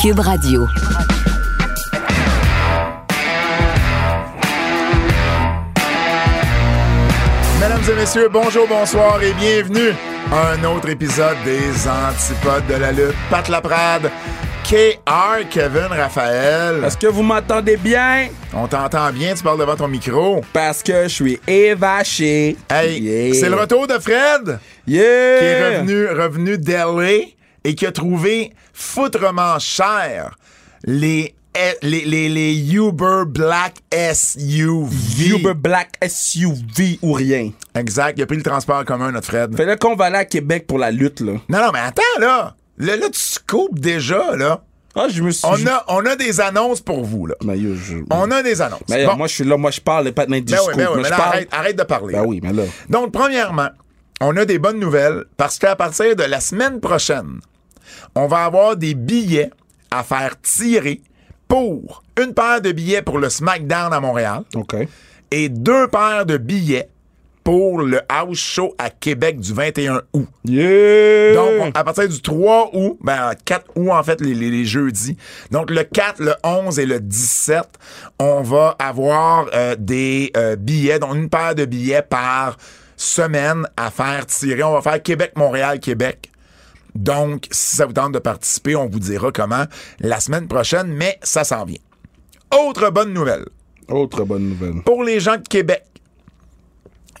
Cube Radio. Mesdames et messieurs, bonjour, bonsoir et bienvenue à un autre épisode des Antipodes de la lutte. Pat Laprade, KR, Kevin Raphaël. Est-ce que vous m'entendez bien? On t'entend bien, tu parles devant ton micro. Parce que je suis évaché. Hey, Yeah. c'est le retour de Fred, Yeah! qui est revenu, revenu d'LA et qui a trouvé foutrement cher les, les, les, les Uber Black SUV. Uber Black SUV ou rien. Exact, il a pris le transport en commun, notre Fred. Fait là qu'on va aller à Québec pour la lutte, là. Non, non, mais attends, là. Là, là tu scoopes déjà, là. Ah, je me suis... On a, on a des annonces pour vous, là. Mais yo, je... On a des annonces. Mais Bon. moi, je suis là, moi, je parle, pas de Ben discours. oui, ben oui, mais là, parle... arrête, arrête de parler. Ben là. oui, mais là... Donc, premièrement, on a des bonnes nouvelles parce qu'à partir de la semaine prochaine, on va avoir des billets à faire tirer pour une paire de billets pour le SmackDown à Montréal et deux paires de billets pour le House Show à Québec du 21 août. Yeah! Donc, on- à partir du 3 août, ben, 4 août, en fait, les, les- les jeudis. Donc, le 4, le 11 et le 17, on va avoir euh, des euh, billets, donc une paire de billets par semaine à faire tirer. On va faire Québec-Montréal-Québec. Donc, si ça vous tente de participer, on vous dira comment la semaine prochaine, mais ça s'en vient. Autre bonne nouvelle Autre bonne nouvelle. pour les gens de Québec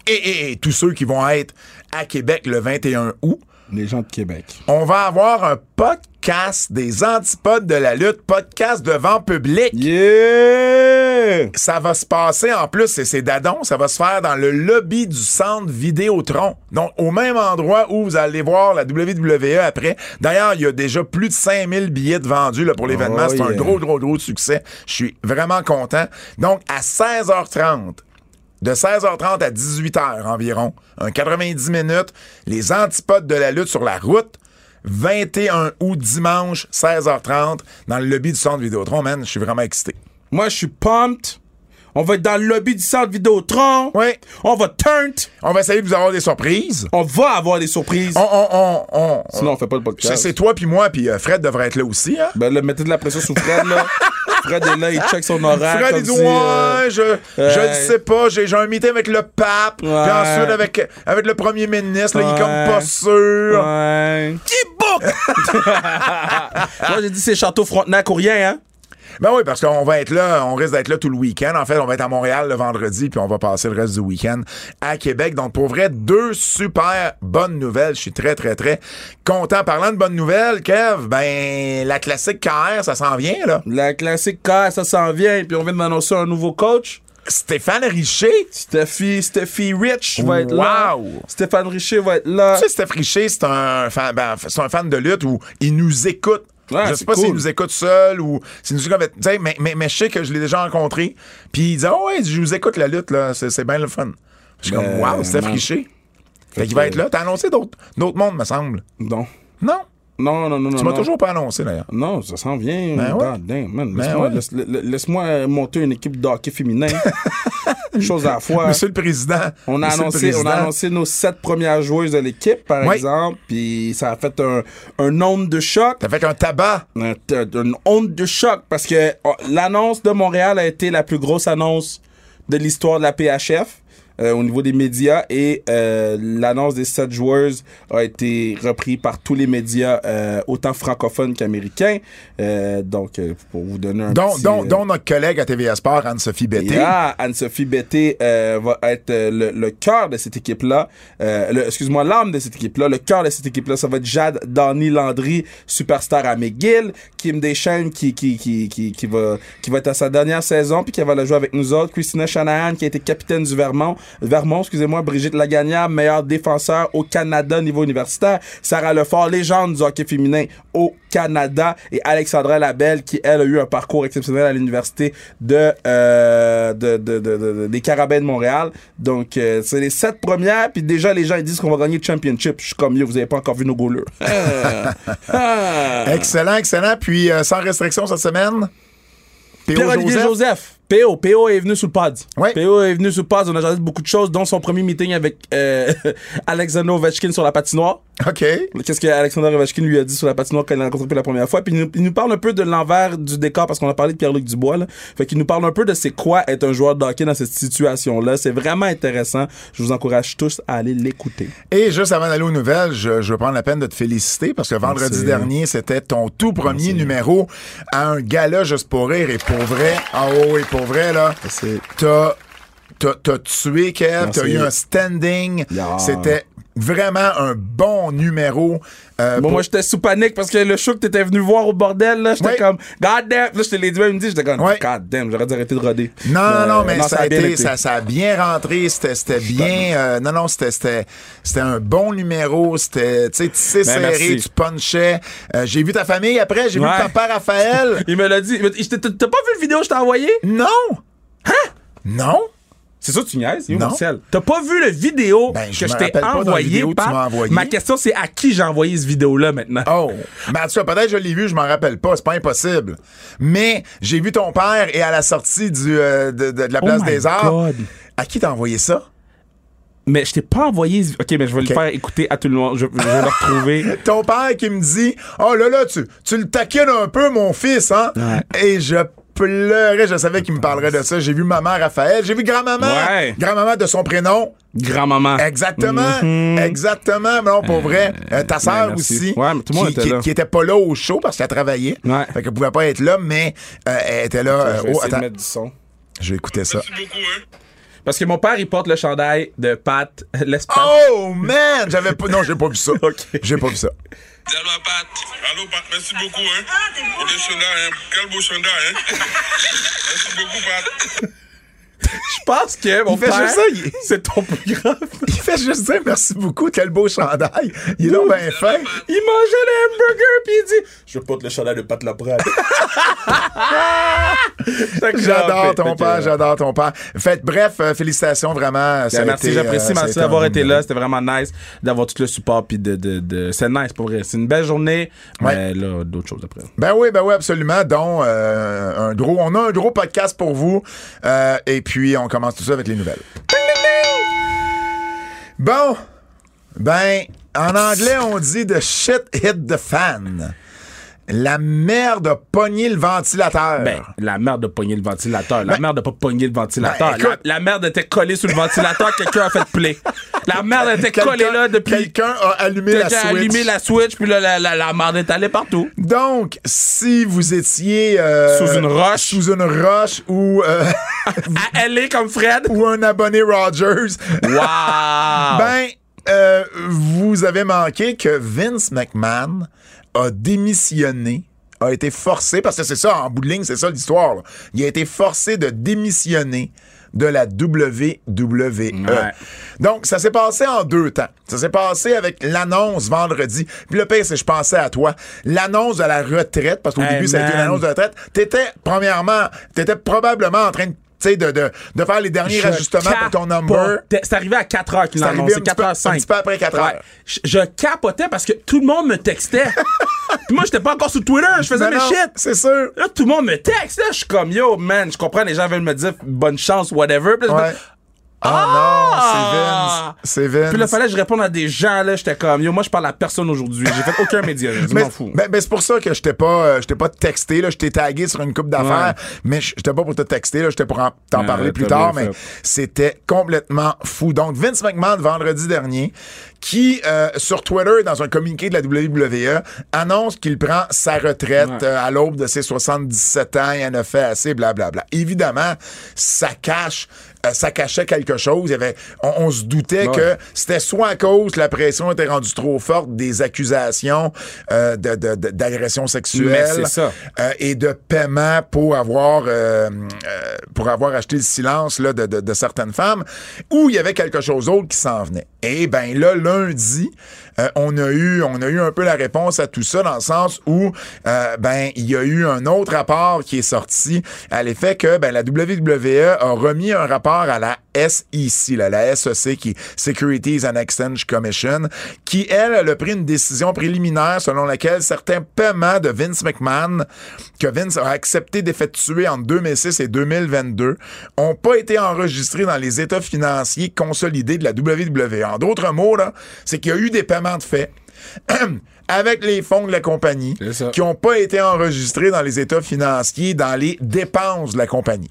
et, et- et tous ceux qui vont être à Québec le 21 août, Les gens de Québec. on va avoir un podcast des antipodes de la lutte, podcast devant public. Yeah! Ça va se passer en plus, et c'est Dadon, ça va se faire dans le lobby du centre Vidéotron. Donc, au même endroit où vous allez voir la WWE après. D'ailleurs, il y a déjà plus de 5000 billets de vendus là, pour l'événement. Oh, c'est un gros, gros, gros succès. Je suis vraiment content. Donc, à 16h30, de 16h30 à 18h environ, un 90 minutes, les antipodes de la lutte sur la route. 21 août, dimanche, 16h30, dans le lobby du centre Vidéotron, man. Je suis vraiment excité. Moi, je suis pumped. On va être dans le lobby du centre Vidéotron. Oui. On va turn. On va essayer de vous avoir des surprises. On va avoir des surprises. On, on, on, on- Sinon, on fait pas le podcast. c'est toi puis moi puis euh, Fred devrait être là aussi. Hein? Ben là, mettez de la pression sur Fred, là. Fred est là, il check son horaire. Fred comme il dit si, euh, ouais, je, je euh, le sais pas, j'ai, j'ai un meeting avec le pape, puis Ouais. ensuite avec, avec le premier ministre, là, il est comme Ouais. pas sûr. Ouais. Qui book? Moi, j'ai dit c'est Château Frontenac ou rien, hein? Ben oui, parce qu'on va être là, on risque d'être là tout le week-end. En fait, on va être à Montréal le vendredi, puis on va passer le reste du week-end à Québec. Donc, pour vrai, deux super bonnes nouvelles. Je suis très, très, très content. Parlant de bonnes nouvelles, Kev, ben, la classique KR, ça s'en vient, là. La classique car, ça s'en vient, puis on vient de m'annoncer un nouveau coach. Stéphane Richer. Steffi, Steffi Rich va être là. Wow. Stéphane Richer va être là. Tu sais, Steph Richer, c'est un fan, ben, c'est un fan de lutte où il nous écoute. Ouais, je sais pas s'il cool. nous écoute seul ou s'il nous écoute avec- tu sais, mais, mais, mais je sais que je l'ai déjà rencontré. Puis il dit, oh ouais, je vous écoute la lutte, là. C'est, c'est bien le fun. Je suis comme, wow, Steph. Richer. Fait qu'il va être là. T'as annoncé d'autres, d'autres mondes, me semble. Non. Non? Non, non, non. Tu m'as toujours pas annoncé, d'ailleurs. Non, ça s'en vient. Ben ouais. Ben Laisse-moi ouais. laisse- monter une équipe de hockey féminin. Chose à la fois. Monsieur le Président. On a, annoncé, on a annoncé nos sept premières joueuses de l'équipe, par Oui. exemple, puis ça a fait un, un nombre de choc. T'as fait un tabac. Un- une onde de choc parce que oh, l'annonce de Montréal a été la plus grosse annonce de l'histoire de la PHF. Euh, au niveau des médias et euh, l'annonce des sept joueuses a été repris par tous les médias euh, autant francophones qu'américains Euh, donc euh, pour vous donner un Dont, petit, dont, euh, dont notre collègue à TVA Sport, Anne-Sophie Betté. Yeah, Anne-Sophie Betté euh, va être le, le cœur de cette équipe-là. Euh, Excuse-moi, l'âme de cette équipe-là. Le cœur de cette équipe-là, ça va être Jade Donny Landry, superstar à McGill. Kim Deschênes qui, qui, qui, qui, qui, va, qui va être à sa dernière saison puis qui va la jouer avec nous autres. Christina Shanahan qui a été capitaine du Vermont. Vermont, excusez-moi. Brigitte Lagagnère, meilleure défenseur au Canada niveau universitaire. Sarah Lefort, légende du hockey féminin au Canada. Et Alexandra Labelle qui, elle, a eu un parcours exceptionnel à l'université de, euh, de, de, de- de- de- des Carabins de Montréal. Donc, euh, c'est les sept premières. Puis déjà, les gens ils disent qu'on va gagner le championship. Je suis comme, yo, vous avez pas encore vu nos goalers. Ah. Ah. Excellent, excellent. Puis, euh, sans restriction cette semaine. Pierre-Olivier Joseph? Joseph. PO, PO est venu sous le pod. Ouais. PO est venu sous le pod. On a jasé de beaucoup de choses, dont son premier meeting avec euh, Alexander Ovechkin sur la patinoire. OK. Qu'est-ce que Alexander Ovechkin lui a dit sur la patinoire quand il l'a rencontré pour la première fois? Puis il nous, il nous parle un peu de l'envers du décor parce qu'on a parlé de Pierre-Luc Dubois. Là. Fait qu'il nous parle un peu de c'est quoi être un joueur de hockey dans cette situation-là. C'est vraiment intéressant. Je vous encourage tous à aller l'écouter. Et juste avant d'aller aux nouvelles, je, prendre la peine de te féliciter parce que vendredi Merci. dernier, c'était ton tout premier numéro à un gala juste pour rire et pour vrai. Ah oh, et pour vrai, là, t'as, t'as, t'as tué Kev, t'as eu un standing. Yeah. C'était vraiment un bon numéro. euh, Bon, pour- moi, j'étais sous panique parce que le show que t'étais venu voir au bordel, là, j'étais comme, God damn. Là, je te l'ai dit, même dit, j'étais comme, Ouais. God damn, j'aurais dû arrêter de roder. Non, non, non, Euh, mais ça, a été, ça, ça a bien rentré, c'était, bien, euh, non, non, c'était, un bon numéro, c'était, tu sais, tu sais, Ben, serré, tu punchais. Euh, j'ai vu ta famille après, j'ai vu Ouais. papa Raphaël. Il me l'a dit. Il T'as t'as pas vu le vidéo que je t'ai envoyé? non! Hein? Non? C'est ça, tu niaises? Non. Marcel? T'as pas vu le vidéo Ben, je que je t'ai la envoyé, vidéo que. Ma question, c'est à qui j'ai envoyé ce vidéo-là maintenant? Oh! Ben, tu vois, peut-être je l'ai vu, je m'en rappelle pas, c'est pas impossible. Mais j'ai vu ton père et à la sortie du, euh, de, de- de la Oh place des Arts. God. À qui t'as envoyé ça? Mais je t'ai pas envoyé. ce- Ok, mais je vais Ok. le faire écouter à tout le monde. Je, je vais le retrouver. Ton père qui me dit Oh là là, tu, tu le taquines un peu, mon fils, hein? Ouais. Et je pleurais, je savais qu'il me parlerait de ça. J'ai vu maman Raphaël, j'ai vu grand-maman. Ouais. Grand-maman de son prénom. Grand-maman. Exactement. Exactement. Mais non, pour vrai. Euh, ta sœur Mhm. merci. aussi. Ouais, mais tout le monde qui, était qui- là. qui était pas là au show parce qu'elle travaillait. Ouais. Fait qu'elle pouvait pas être là, mais euh, elle était là. euh, je vais oh, de mettre du son. Je vais écouter ça. Merci beaucoup, hein. Parce que mon père, il porte le chandail de Pat l'espace. Oh man! J'avais pas. Non, j'ai pas vu ça. Ok. J'ai pas vu ça. Allô à Pat. Allô, Pat. Merci beaucoup, hein. Pour le chandail, hein. Quel beau chandail, hein. Merci beaucoup, Pat. Je pense que mon Il fait père, juste ça, il- c'est ton plus grand. Il fait juste dire merci beaucoup, quel beau chandail. Il est là bien fin. Il mangeait le hamburger puis il dit Je porte le chandail de Pat Laprade. J'adore ton père, j'adore ton père. Fait bref, euh, félicitations vraiment. ça Ben, merci, j'apprécie euh, ça merci d'avoir été là. C'était vraiment nice d'avoir tout le support. Puis de, de, de... C'est nice pour vrai. C'est une belle journée. Mais là, d'autres choses après. Ben oui, ben oui, absolument. Donc, euh, un gros, on a un gros podcast pour vous. Euh, et puis, on commence tout ça avec les nouvelles. Bon, ben, en anglais, on dit the shit hit the fan. La merde a pogné le ventilateur. Ben, la merde de pogner le ventilateur. La Ben- merde de pas pogner le ventilateur. Ben, écoute- la, la merde était collée sur le ventilateur. Quelqu'un a fait play. La merde était collée là depuis. Quelqu'un a allumé la Quelqu'un a switch. allumé la switch, puis là, la, la, la merde est allée partout. Donc, si vous étiez euh, Sous une roche. sous une roche ou euh, À LA comme Fred. ou un abonné Rogers, Wow! ben euh, vous avez manqué que Vince McMahon a démissionné a été forcé, parce que c'est ça, en bout de ligne, c'est ça l'histoire. là. Il a été forcé de démissionner de la WWE. Ouais. Donc, ça s'est passé en deux temps. Ça s'est passé avec l'annonce vendredi. Puis le pire, c'est je pensais à toi. L'annonce de la retraite, parce qu'au Hey, début, ça a été man. l'annonce de la retraite. T'étais, premièrement, t'étais probablement en train de, tu sais, de, de, de faire les derniers Je ajustements pour ton number. C'est arrivé à 4 heures qu'il C'est l'a annoncé. un petit peu- 4 h un petit peu après 4 heures. Je, je capotais parce que tout le monde me textait. Puis moi, j'étais pas encore sur Twitter. Je faisais Non, mes non, shit. C'est sûr. Là, tout le monde me texte. Là, je suis comme, yo, man, je comprends, les gens veulent me dire bonne chance, whatever. Puis là, je me- Ouais. Ah, non, c'est Vince. C'est Vince. Puis là, fallait que je réponde à des gens, là. J'étais comme, yo, moi, je parle à personne aujourd'hui. J'ai fait aucun média. Je Mais, m'en fous. ben, c'est pour ça que je t'ai pas, euh, je t'ai pas texté, là, je t'ai tagué sur une coupe d'affaires, mais je j'étais pas pour te texter, là, j'étais pour en- t'en Ouais, parler plus tard, mais c'était complètement fou. Donc, Vince McMahon, vendredi dernier, qui, euh, sur Twitter, dans un communiqué de la WWE, annonce qu'il prend sa retraite Ouais. euh, à l'aube de ses 77 ans, il en a fait assez, blablabla. Évidemment, ça cache, euh, ça cachait quelque chose. Il y avait, on, on se doutait Ouais. que c'était soit à cause que la pression était rendue trop forte des accusations euh, de- de- de- d'agression sexuelle ça. euh, et de paiement pour avoir euh, euh, pour avoir acheté le silence là, de, de- de certaines femmes, ou il y avait quelque chose d'autre qui s'en venait. Et ben là, lundi, euh, on a eu on a eu un peu la réponse à tout ça dans le sens où euh, ben il y a eu un autre rapport qui est sorti à l'effet que ben la WWE a remis un rapport à la SEC, la SEC qui est Securities and Exchange Commission, qui elle a pris une décision préliminaire selon laquelle certains paiements de Vince McMahon que Vince a accepté d'effectuer en 2006 et 2022 ont pas été enregistrés dans les états financiers consolidés de la WWE. En d'autres mots là, c'est qu'il y a eu des paiements de fait avec les fonds de la compagnie qui n'ont pas été enregistrés dans les états financiers, dans les dépenses de la compagnie.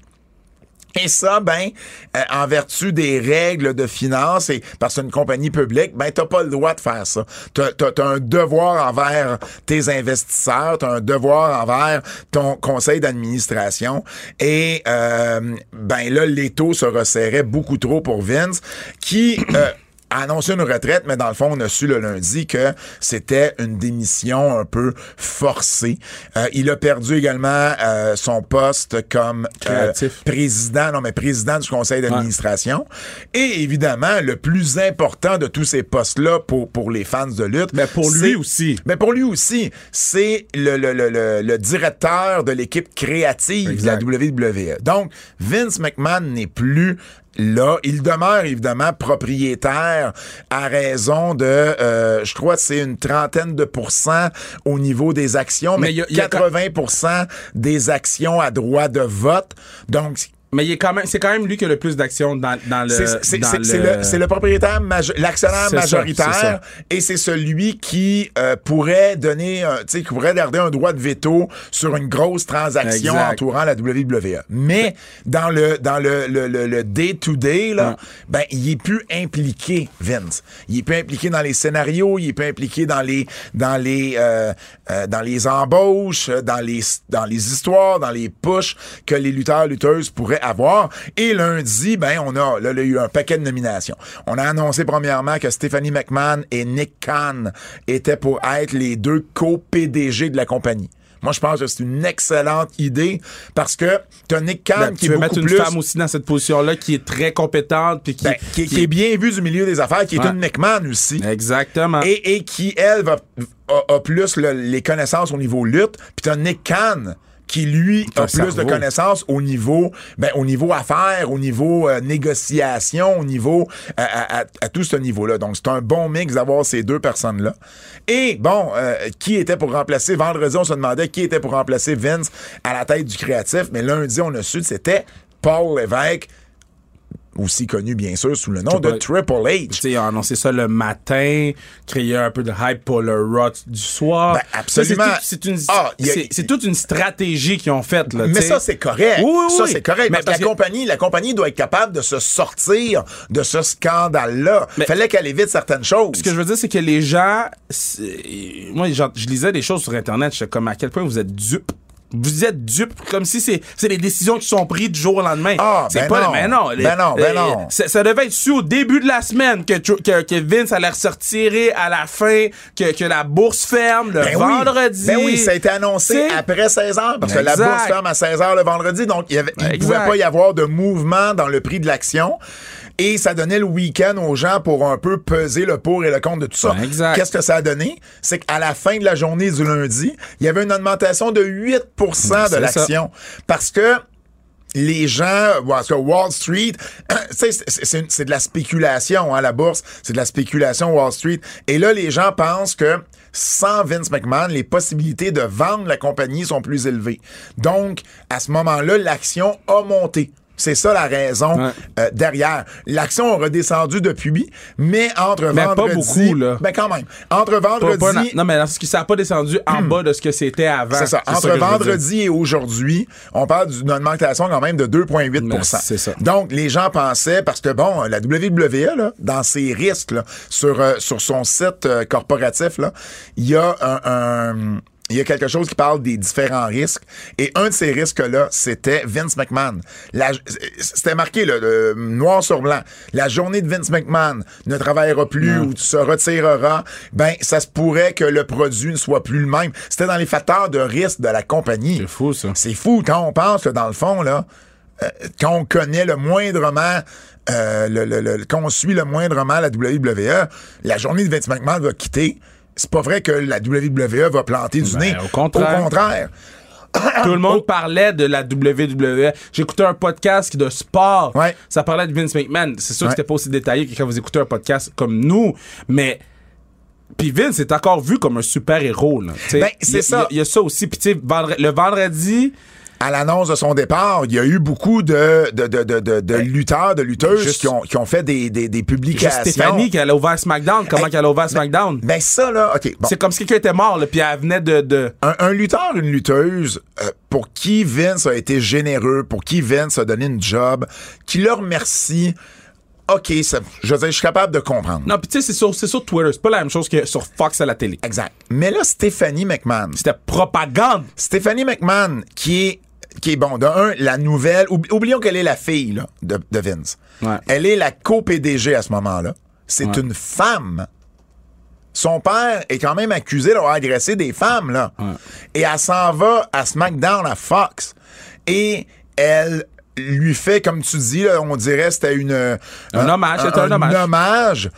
Et ça, ben, euh, en vertu des règles de finance et parce que une compagnie publique, ben, t'as pas le droit de faire ça. T'as, t'as un devoir envers tes investisseurs, t'as un devoir envers ton conseil d'administration. Et, euh, ben là, les taux se resserraient beaucoup trop pour Vince, qui... euh, a annoncé une retraite, mais dans le fond, on a su le lundi que c'était une démission un peu forcée. Euh, il a perdu également euh, son poste comme euh, président, non mais président du conseil d'administration. Et évidemment, le plus important de tous ces postes-là pour, pour les fans de lutte. Mais pour lui aussi. Mais pour lui aussi, c'est le, le, le, le, le directeur de l'équipe créative Exact. de la WWE. Donc, Vince McMahon n'est plus là. Il demeure évidemment propriétaire à raison de, euh, je crois que c'est une trentaine de pourcents au niveau des actions, mais, y a- il y a 80% des actions à droit de vote. Donc, Mais il est quand même, c'est quand même lui qui a le plus d'actions dans, dans le. c'est le, c'est le propriétaire, majo- l'actionnaire ça, majoritaire, ça. et c'est celui qui euh, pourrait donner, tu sais, qui pourrait garder un droit de veto sur une grosse transaction Exact. entourant la WWE. Mais dans le dans le le le- le day-to-day là, ben il est plus impliqué, Vince. Il est plus impliqué dans les scénarios, il est plus impliqué dans les dans les euh, euh, dans les embauches, dans les dans les histoires, dans les pushs que les lutteurs lutteuses pourraient avoir. Et lundi, ben on a là, il y a eu un paquet de nominations. On a annoncé premièrement que Stephanie McMahon et Nick Khan étaient pour être les deux co-PDG de la compagnie. Moi, je pense que c'est une excellente idée parce que t'as Nick Khan Ben, qui beaucoup mettre une plus femme aussi dans cette position-là qui est très compétente puis qui, ben, qui, qui est bien vu du milieu des affaires, qui est une McMahon aussi. Exactement. Et, et qui, elle, va, a, a plus le- les connaissances au niveau lutte. Puis t'as Nick Khan qui, lui, a plus de connaissances au niveau, ben, au niveau affaires, au niveau euh, négociation, au niveau, à, à- à- à tout ce niveau-là. Donc, c'est un bon mix d'avoir ces deux personnes-là. Et, bon, euh, qui était pour remplacer, vendredi, on se demandait qui était pour remplacer Vince à la tête du créatif, mais lundi, on a su que c'était Paul Lévesque, aussi connu, bien sûr, sous le nom de Triple H. Tu sais, ils ont annoncé ça le matin, créer un peu de hype pour le Raw du soir. Ben, absolument. C'est tout- une, Ah, il a- toute une stratégie qu'ils ont faite. Là, Mais sais. ça, c'est correct. Oui, oui, ça, c'est correct. Mais parce que parce la que- compagnie, la compagnie doit être capable de se sortir de ce scandale-là. Mais- Fallait qu'elle évite certaines choses. Ce que je veux dire, c'est que les gens. Moi, je lisais des choses sur Internet, j'étais comme à quel point vous êtes dupes. Vous êtes dupes, comme si c'est c'est des décisions qui sont prises du jour au lendemain. Ah, c'est ben pas non. mais non, les- Ben non, ben les- non. Ça, devait être su au début de la semaine que, que, que Vince allait ressortir à la fin, que, que la bourse ferme le Ben oui. vendredi. Ben oui, ça a été annoncé après 16 heures parce que la bourse ferme à 16 heures le vendredi. Donc, il ne Exact. pouvait pas y avoir de mouvement dans le prix de l'action. Et ça donnait le week-end aux gens pour un peu peser le pour et le contre de tout ça. Ouais, exact. Qu'est-ce que ça a donné? C'est qu'à la fin de la journée du lundi, il y avait une augmentation de 8% de l'action. Parce que les gens, parce que Wall Street, c'est de la spéculation, hein, la bourse, c'est de la spéculation Wall Street. Et là, les gens pensent que sans Vince McMahon, les possibilités de vendre la compagnie sont plus élevées. Donc, à ce moment-là, l'action a monté. C'est ça la raison Ouais. euh, derrière. L'action a redescendu depuis, mais entre Mais pas beaucoup, là. Ben quand même. Entre vendredi... pas non, mais parce que ça n'a pas descendu en bas de ce que c'était avant. C'est ça. Entre vendredi et aujourd'hui, on parle d'une augmentation quand même de 2,8% Ben, c'est ça. Donc, les gens pensaient, parce que bon, la WWE, là, dans ses risques, là, sur, euh, sur son site euh, corporatif, là, il y a un... un- il y a quelque chose qui parle des différents risques. Et un de ces risques-là, c'était Vince McMahon. La- C'était marqué noir sur blanc. La journée de Vince McMahon ne travaillera plus ou se retirera. Ben, ça se pourrait que le produit ne soit plus le même. C'était dans les facteurs de risque de la compagnie. C'est fou, ça. C'est fou quand on pense que dans le fond, là, euh, quand on connaît le moindrement, euh, le, le- le- quand on suit le moindrement la WWE, la journée de Vince McMahon va quitter. C'est pas vrai que la WWE va planter du Ben, nez. au contraire. Au contraire. Tout le monde parlait de la WWE. J'écoutais un podcast de sport. Ouais. Ça parlait de Vince McMahon. C'est sûr Ouais. que c'était pas aussi détaillé que quand vous écoutez un podcast comme nous, mais puis Vince est encore vu comme un super héros. Ben, c'est a- ça. Il y, a- il y a ça aussi. Puis tu sais, vendre- le vendredi, à l'annonce de son départ, il y a eu beaucoup de, de, de, de, de, de lutteurs, de lutteuses Juste- qui, ont, qui ont fait des, des, des juste publications. Stéphanie qui allait ouvert SmackDown. Comment Hey, qu'elle a ouvert SmackDown? Ben ça, là, OK. bon. C'est comme si quelqu'un était mort, là, puis elle venait de. de... Un, un lutteur, une lutteuse, euh, pour qui Vince a été généreux, pour qui Vince a donné une job, qui leur remercie, OK, ça, je veux dire, je suis capable de comprendre. Non, puis tu sais, c'est sur, c'est sur Twitter. C'est pas la même chose que sur Fox à la télé. Exact. Mais là, Stéphanie McMahon. C'était propagande. Stéphanie McMahon, qui est, qui est bon, de un, la nouvelle, oub- oublions qu'elle est la fille là, de, de Vince. Ouais. Elle est la co-PDG à ce moment-là. C'est Ouais. une femme. Son père est quand même accusé d'avoir agressé des femmes, là. Et elle s'en va à SmackDown à Fox. Et elle lui fait, comme tu dis, là, on dirait c'était une... Un hommage, un hommage. hommage.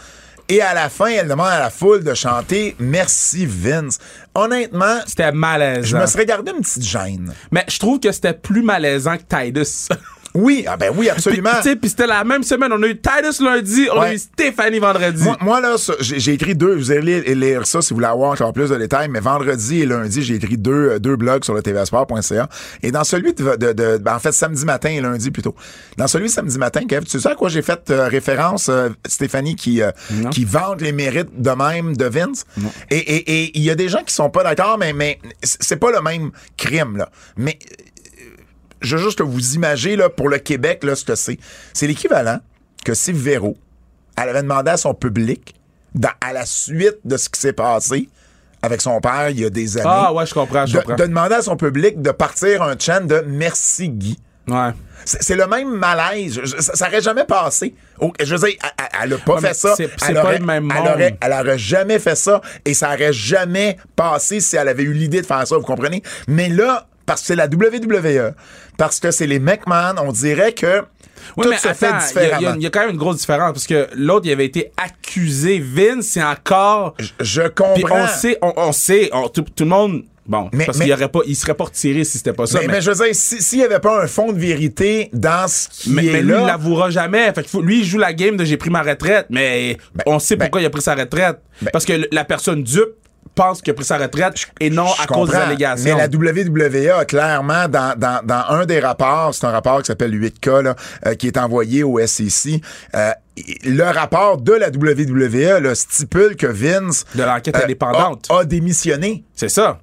Et à la fin, elle demande à la foule de chanter Merci Vince. Honnêtement, C'était malaisant. je me serais gardé une petite gêne. Mais je trouve que c'était plus malaisant que Titus. Oui, ah ben oui, absolument. tu sais, puis c'était la même semaine. On a eu Titus lundi, on a eu Stéphanie vendredi. Moi, moi, là, j'ai écrit deux. Vous allez lire, lire ça si vous voulez avoir encore plus de détails. Mais vendredi et lundi, j'ai écrit deux, euh, deux blogs sur le tvsport.ca. Et dans celui de, de, de- ben, en fait, samedi matin et lundi plutôt. Dans celui de samedi matin, Kev, tu sais à quoi j'ai fait euh, référence, euh, Stéphanie, qui, euh, qui vante les mérites de même de Vince? Et et- et il y a des gens qui sont pas d'accord, mais, mais c'est pas le même crime, là. Mais je veux juste que vous imaginez là, pour le Québec là, ce que c'est. C'est l'équivalent que si Véro, elle avait demandé à son public, dans- à la suite de ce qui s'est passé avec son père il y a des années, Ah ouais, je comprends, je de, comprends. de demander à son public de partir un chant de Merci Guy. Ouais. C'est le même malaise. Je- ça, ça aurait jamais passé. Je veux dire, elle- elle- elle a pas Ouais, fait ça. c'est- Elle pas aurait- le même elle monde. aurait, elle aurait jamais fait ça et ça aurait jamais passé si elle avait eu l'idée de faire ça, vous comprenez? Mais là, parce que c'est la WWE, parce que c'est les McMahon, on dirait que Oui, tout mais se attends, fait différemment. il y, a- il y a quand même une grosse différence parce que l'autre, il avait été accusé. Vince, c'est encore. Je comprends. on sait, on, on sait, on- tout, tout le monde. Bon, Mais- parce qu'il y aurait pas, il serait pas retiré si c'était pas ça. mais, mais, mais je veux dire, si- s'il n'y avait pas un fond de vérité dans ce qui mais- est mais lui, là, il l'avouera jamais. Fait lui, il joue la game de j'ai pris ma retraite, mais on sait ben- pourquoi il a pris sa retraite. parce que la personne dupe pense qu'il a pris sa retraite et non Je à cause des allégations. Mais la WWE a clairement, dans, dans, dans un des rapports, c'est un rapport qui s'appelle 8K, là, euh, qui est envoyé au SEC, euh, le rapport de la WWE là, stipule que Vince De l'enquête euh, indépendante. a, a démissionné. C'est ça.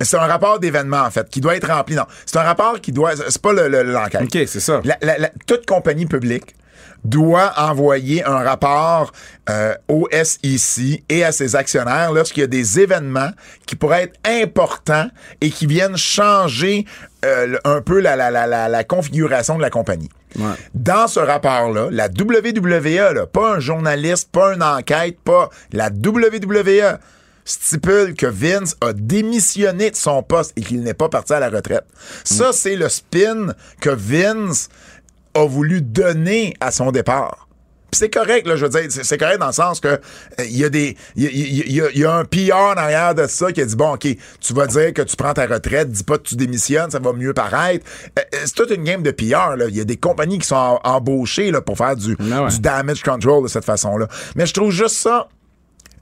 C'est un rapport d'événement, en fait, qui doit être rempli. Non, c'est un rapport qui doit... C'est pas le- le- l'enquête. OK, c'est ça. La- la- la- toute compagnie publique doit envoyer un rapport euh, au SEC et à ses actionnaires lorsqu'il y a des événements qui pourraient être importants et qui viennent changer euh, un peu la, la, la, la, la configuration de la compagnie. Ouais. Dans ce rapport-là, la WWE, là, pas un journaliste, pas une enquête, pas la WWE stipule que Vince a démissionné de son poste et qu'il n'est pas parti à la retraite. Ça, c'est le spin que Vince a voulu donner à son départ. C'est correct, là, je veux dire, c'est correct dans le sens que euh, il y a des. Il y a, y y un PR en arrière de ça qui a dit bon, OK, tu vas dire que tu prends ta retraite, dis pas que tu démissionnes, ça va mieux paraître. Euh, euh, c'est toute une game de PR, là. Il y a des compagnies qui sont em- embauchées là, pour faire du, Ah ouais. du damage control de cette façon-là. Mais je trouve juste ça.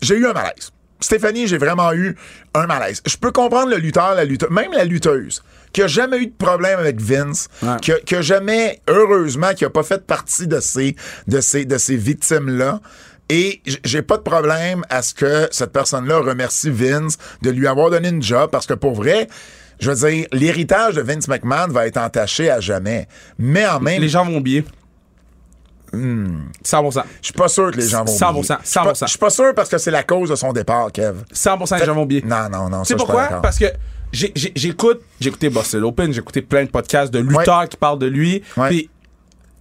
J'ai eu un malaise. Stéphanie, j'ai vraiment eu un malaise. Je peux comprendre le lutteur, la lutteuse, même la lutteuse, qui a jamais eu de problème avec Vince, Ouais. qui, a, qui a jamais, heureusement, qui a pas fait partie de ces, de ces, de ces victimes-là. Et j'ai pas de problème à ce que cette personne-là remercie Vince de lui avoir donné une job, parce que pour vrai, je veux dire, l'héritage de Vince McMahon va être entaché à jamais. Mais en même Les gens vont oublier. Hmm. 100%. je suis pas sûr que les gens vont 100%, oublier. Je suis pas- 100%. Je suis pas sûr parce que c'est la cause de son départ, Kev. 100% les gens vont oublier. Non, non, non. Pas pourquoi? Parce que j'écoute, j'ai écouté Boston Open, j'ai écouté plein de podcasts de lutteurs qui parlent de lui. Puis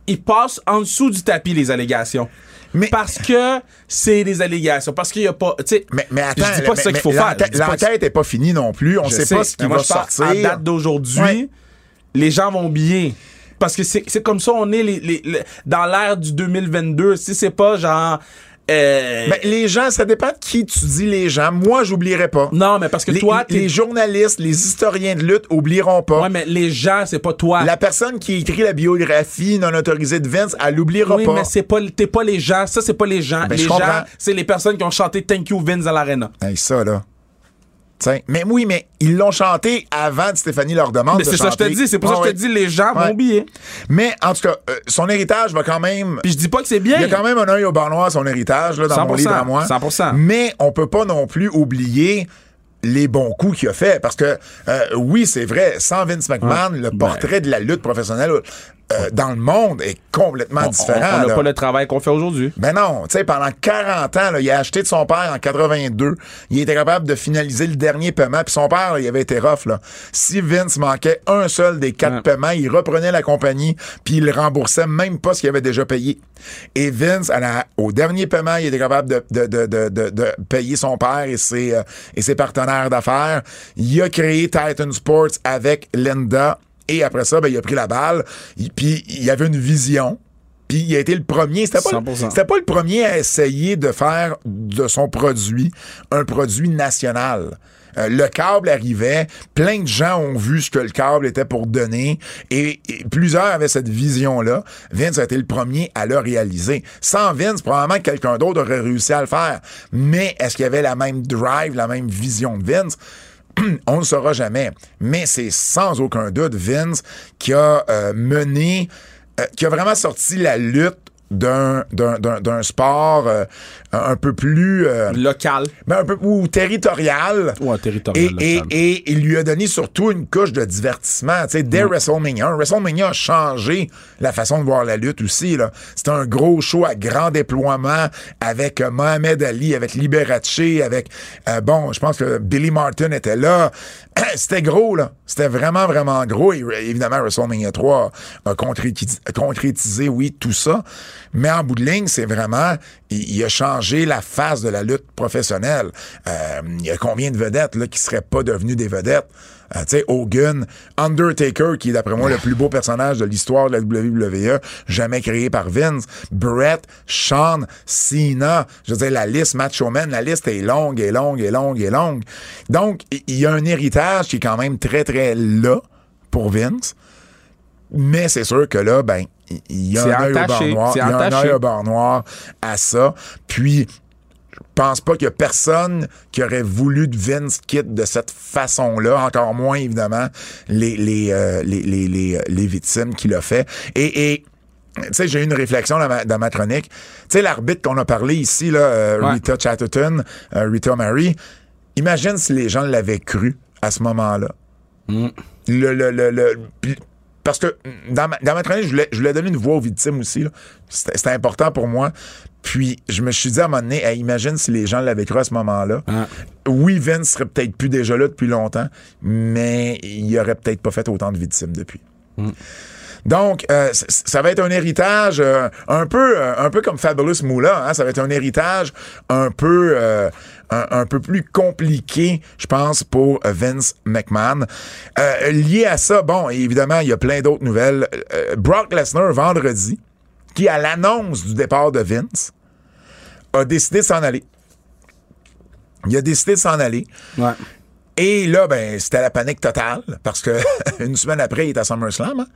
ils passent en dessous du tapis les allégations. Mais- parce que c'est des allégations. Parce qu'il y a pas. Tu sais, Mais, mais attends, je dis pas mais- ça qu'il faut faire. l'enquête- n'est pas finie non plus. On je sait, pas ce qui va sortir. À date d'aujourd'hui, les gens vont oublier. Parce que c'est c'est comme ça on est les, les- les- dans l'ère du 2022. Si c'est pas genre euh, Ben, les gens, ça dépend de qui tu dis les gens. Moi, j'oublierai pas. non, mais parce que les, toi, les journalistes, les historiens de lutte oublieront pas. ouais, mais les gens, c'est pas toi. La personne qui écrit la biographie non autorisée de Vince, elle l'oubliera oui, pas. mais c'est pas, t'es pas les gens. Ça, c'est pas les gens. Ben, les gens, c'est les personnes qui ont chanté Thank You Vince à l'arena. Hey, ça, là. Tiens, mais oui, mais ils l'ont chanté avant que Stéphanie leur demande Mais de c'est ça que je te chanter. dis. C'est pour ça que je te dis, les gens Ouais. vont oublier. Mais en tout cas, euh, son héritage va quand même. Puis je dis pas que c'est bien. Il y a quand même un œil au bar noir, son héritage, là, dans mon 100%, livre à moi. 100%. Mais on peut pas non plus oublier les bons coups qu'il a fait. Parce que, euh, oui, c'est vrai, sans Vince McMahon, le portrait de la lutte professionnelle euh, dans le monde est complètement On- différent. On n'a pas le travail qu'on fait aujourd'hui. Ben non, tu sais, pendant 40 ans, là, il a acheté de son père en 82. Il était capable de finaliser le dernier paiement. Puis son père, là, il avait été rough. Là. Si Vince manquait un seul des quatre paiements, il reprenait la compagnie puis il remboursait même pas ce qu'il avait déjà payé. Et Vince, à la- au dernier paiement, il était capable de, de, de, de, de- de payer son père et ses, euh, et ses partenaires d'affaires. Il a créé Titan Sports avec Linda. Et après ça, ben, il a pris la balle. Puis il avait une vision. Puis il a été le premier. C'était pas, le- 100%. c'était pas le premier à essayer de faire de son produit un produit national. Euh, le câble arrivait, plein de gens ont vu ce que le câble était pour donner et, et plusieurs avaient cette vision-là. Vince a été le premier à le réaliser. Sans Vince, probablement que quelqu'un d'autre aurait réussi à le faire. Mais est-ce qu'il y avait la même drive, la même vision de Vince? On ne saura jamais. Mais c'est sans aucun doute Vince qui a euh, mené, euh, qui a vraiment sorti la lutte d'un d'un- d'un- d'un sport euh, un peu plus euh, Local. ben, un peu ou territorial. Ouais, territorial, Et, et, local. et il lui a donné surtout une couche de divertissement. Tu sais, dès WrestleMania, WrestleMania a changé la façon de voir la lutte aussi. là. C'était un gros show à grand déploiement avec euh, Mohamed Ali, avec Liberace, avec euh, bon, je pense que Billy Martin était là. C'était gros là. C'était vraiment vraiment gros. Et évidemment, WrestleMania 3 a concrétisé, concrétisé, oui, tout ça. Mais en bout de ligne, c'est vraiment il, il a changé la face de la lutte professionnelle. Euh, il y a combien de vedettes là, qui seraient pas devenues des vedettes? Euh, tu sais, Hogan, Undertaker, qui est d'après moi le plus beau personnage de l'histoire de la WWE, jamais créé par Vince, Brett, Sean, Cena, je veux dire, la liste Macho Man, la liste est longue et longue et longue et longue. Donc, il y a un héritage qui est quand même très, très là pour Vince. Mais c'est sûr que là, ben, il- y a un œil au bar entaché, noir. Il y a un œil au bar noir à ça. Puis, je pense pas qu'il y a personne qui aurait voulu de Vince quitte de cette façon-là. Encore moins, évidemment, les, les, euh, les, les, les, les victimes qui l'ont fait. Et, et tu sais, j'ai eu une réflexion dans ma, dans ma chronique. Tu sais, l'arbitre qu'on a parlé ici, là, euh, Ouais. Rita Chatterton, euh, Rita Mary, imagine si les gens l'avaient cru à ce moment-là. Le, le, le, le- puis- parce que dans ma, dans ma chronique, je voulais, je voulais donner une voix aux victimes aussi. C'était important pour moi. Puis je me suis dit à un moment donné, Hey, imagine si les gens l'avaient cru à ce moment-là. Ah. Oui, Vince serait peut-être plus déjà là depuis longtemps, mais il aurait peut-être pas fait autant de victimes depuis. Donc, euh, ça va être un héritage euh, un peu euh, un peu comme Fabulous Moolah. Hein? Ça va être un héritage un peu un, un peu plus compliqué, je pense, pour euh, Vince McMahon. Euh, lié à ça, bon, évidemment, il y a plein d'autres nouvelles. Euh, Brock Lesnar, vendredi, qui, à l'annonce du départ de Vince, a décidé de s'en aller. Il a décidé de s'en aller. Ouais. Et là, ben, c'était la panique totale parce que une semaine après, il est à SummerSlam hein,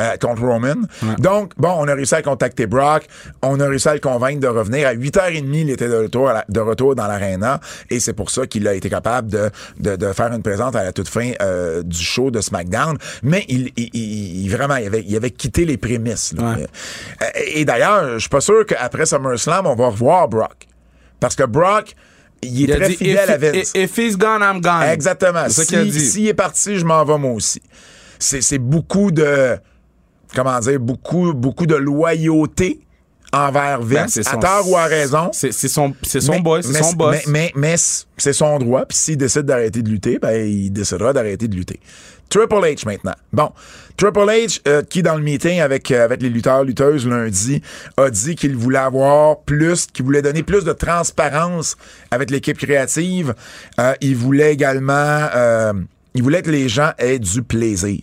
euh, contre Roman. Donc, bon, on a réussi à contacter Brock. On a réussi à le convaincre de revenir. À 8h30, il était de retour, à la- de retour dans l'aréna. Et c'est pour ça qu'il a été capable de, de, de faire une présence à la toute fin euh, du show de SmackDown. Mais il, il, il- il- vraiment, il avait, il avait quitté les prémices. Ouais. Euh, et d'ailleurs, je suis pas sûr qu'après SummerSlam, on va revoir Brock. Parce que Brock, il est Il très dit, fidèle à Vince. if- he's gone, I'm gone. Exactement. C'est ça qu'il a Si- dit. S'il est parti, je m'en vais moi aussi. C'est beaucoup de. Comment dire? Beaucoup, beaucoup de loyauté envers Ben, Vince, à tort ou à raison. C'est son, c'est son Mais- c'est mais- son boss. Mais, mais, mais c'est son droit. Puis s'il décide d'arrêter de lutter, ben, il décidera d'arrêter de lutter. Triple H maintenant. Bon. Triple H, euh, qui dans le meeting avec, euh, avec les lutteurs, lutteuses lundi, a dit qu'il voulait avoir plus, qu'il voulait donner plus de transparence avec l'équipe créative. Euh, il voulait également, il voulait que les gens aient du plaisir.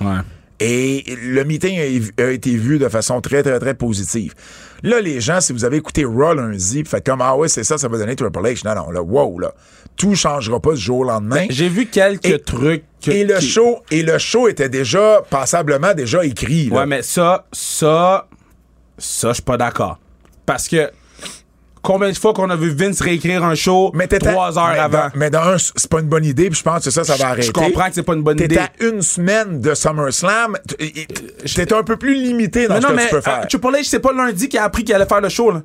Ouais. Et le meeting a, a été vu de façon très, très, très positive. Là, les gens, si vous avez écouté Raw lundi, faites comme, ah ouais, c'est ça, ça va donner Triple H. Non, non, là, wow, là. Tout changera pas du jour au lendemain. J'ai vu quelques Et- trucs. que- et le qui- show, et le show était déjà, passablement déjà écrit, là. Ouais, mais ça, ça, ça, je suis pas d'accord. Parce que combien de fois qu'on a vu Vince réécrire un show Mais trois heures mais avant? dans- mais dans un, c'est pas une bonne idée, puis je pense que ça, ça va arrêter. Je comprends que c'est pas une bonne idée. à une semaine de SummerSlam. t- et- et- J'étais un peu plus limité dans Mais ce non, que mais tu peux faire. euh, Triple H, c'est pas lundi qu'il a appris qu'il allait faire le show, là.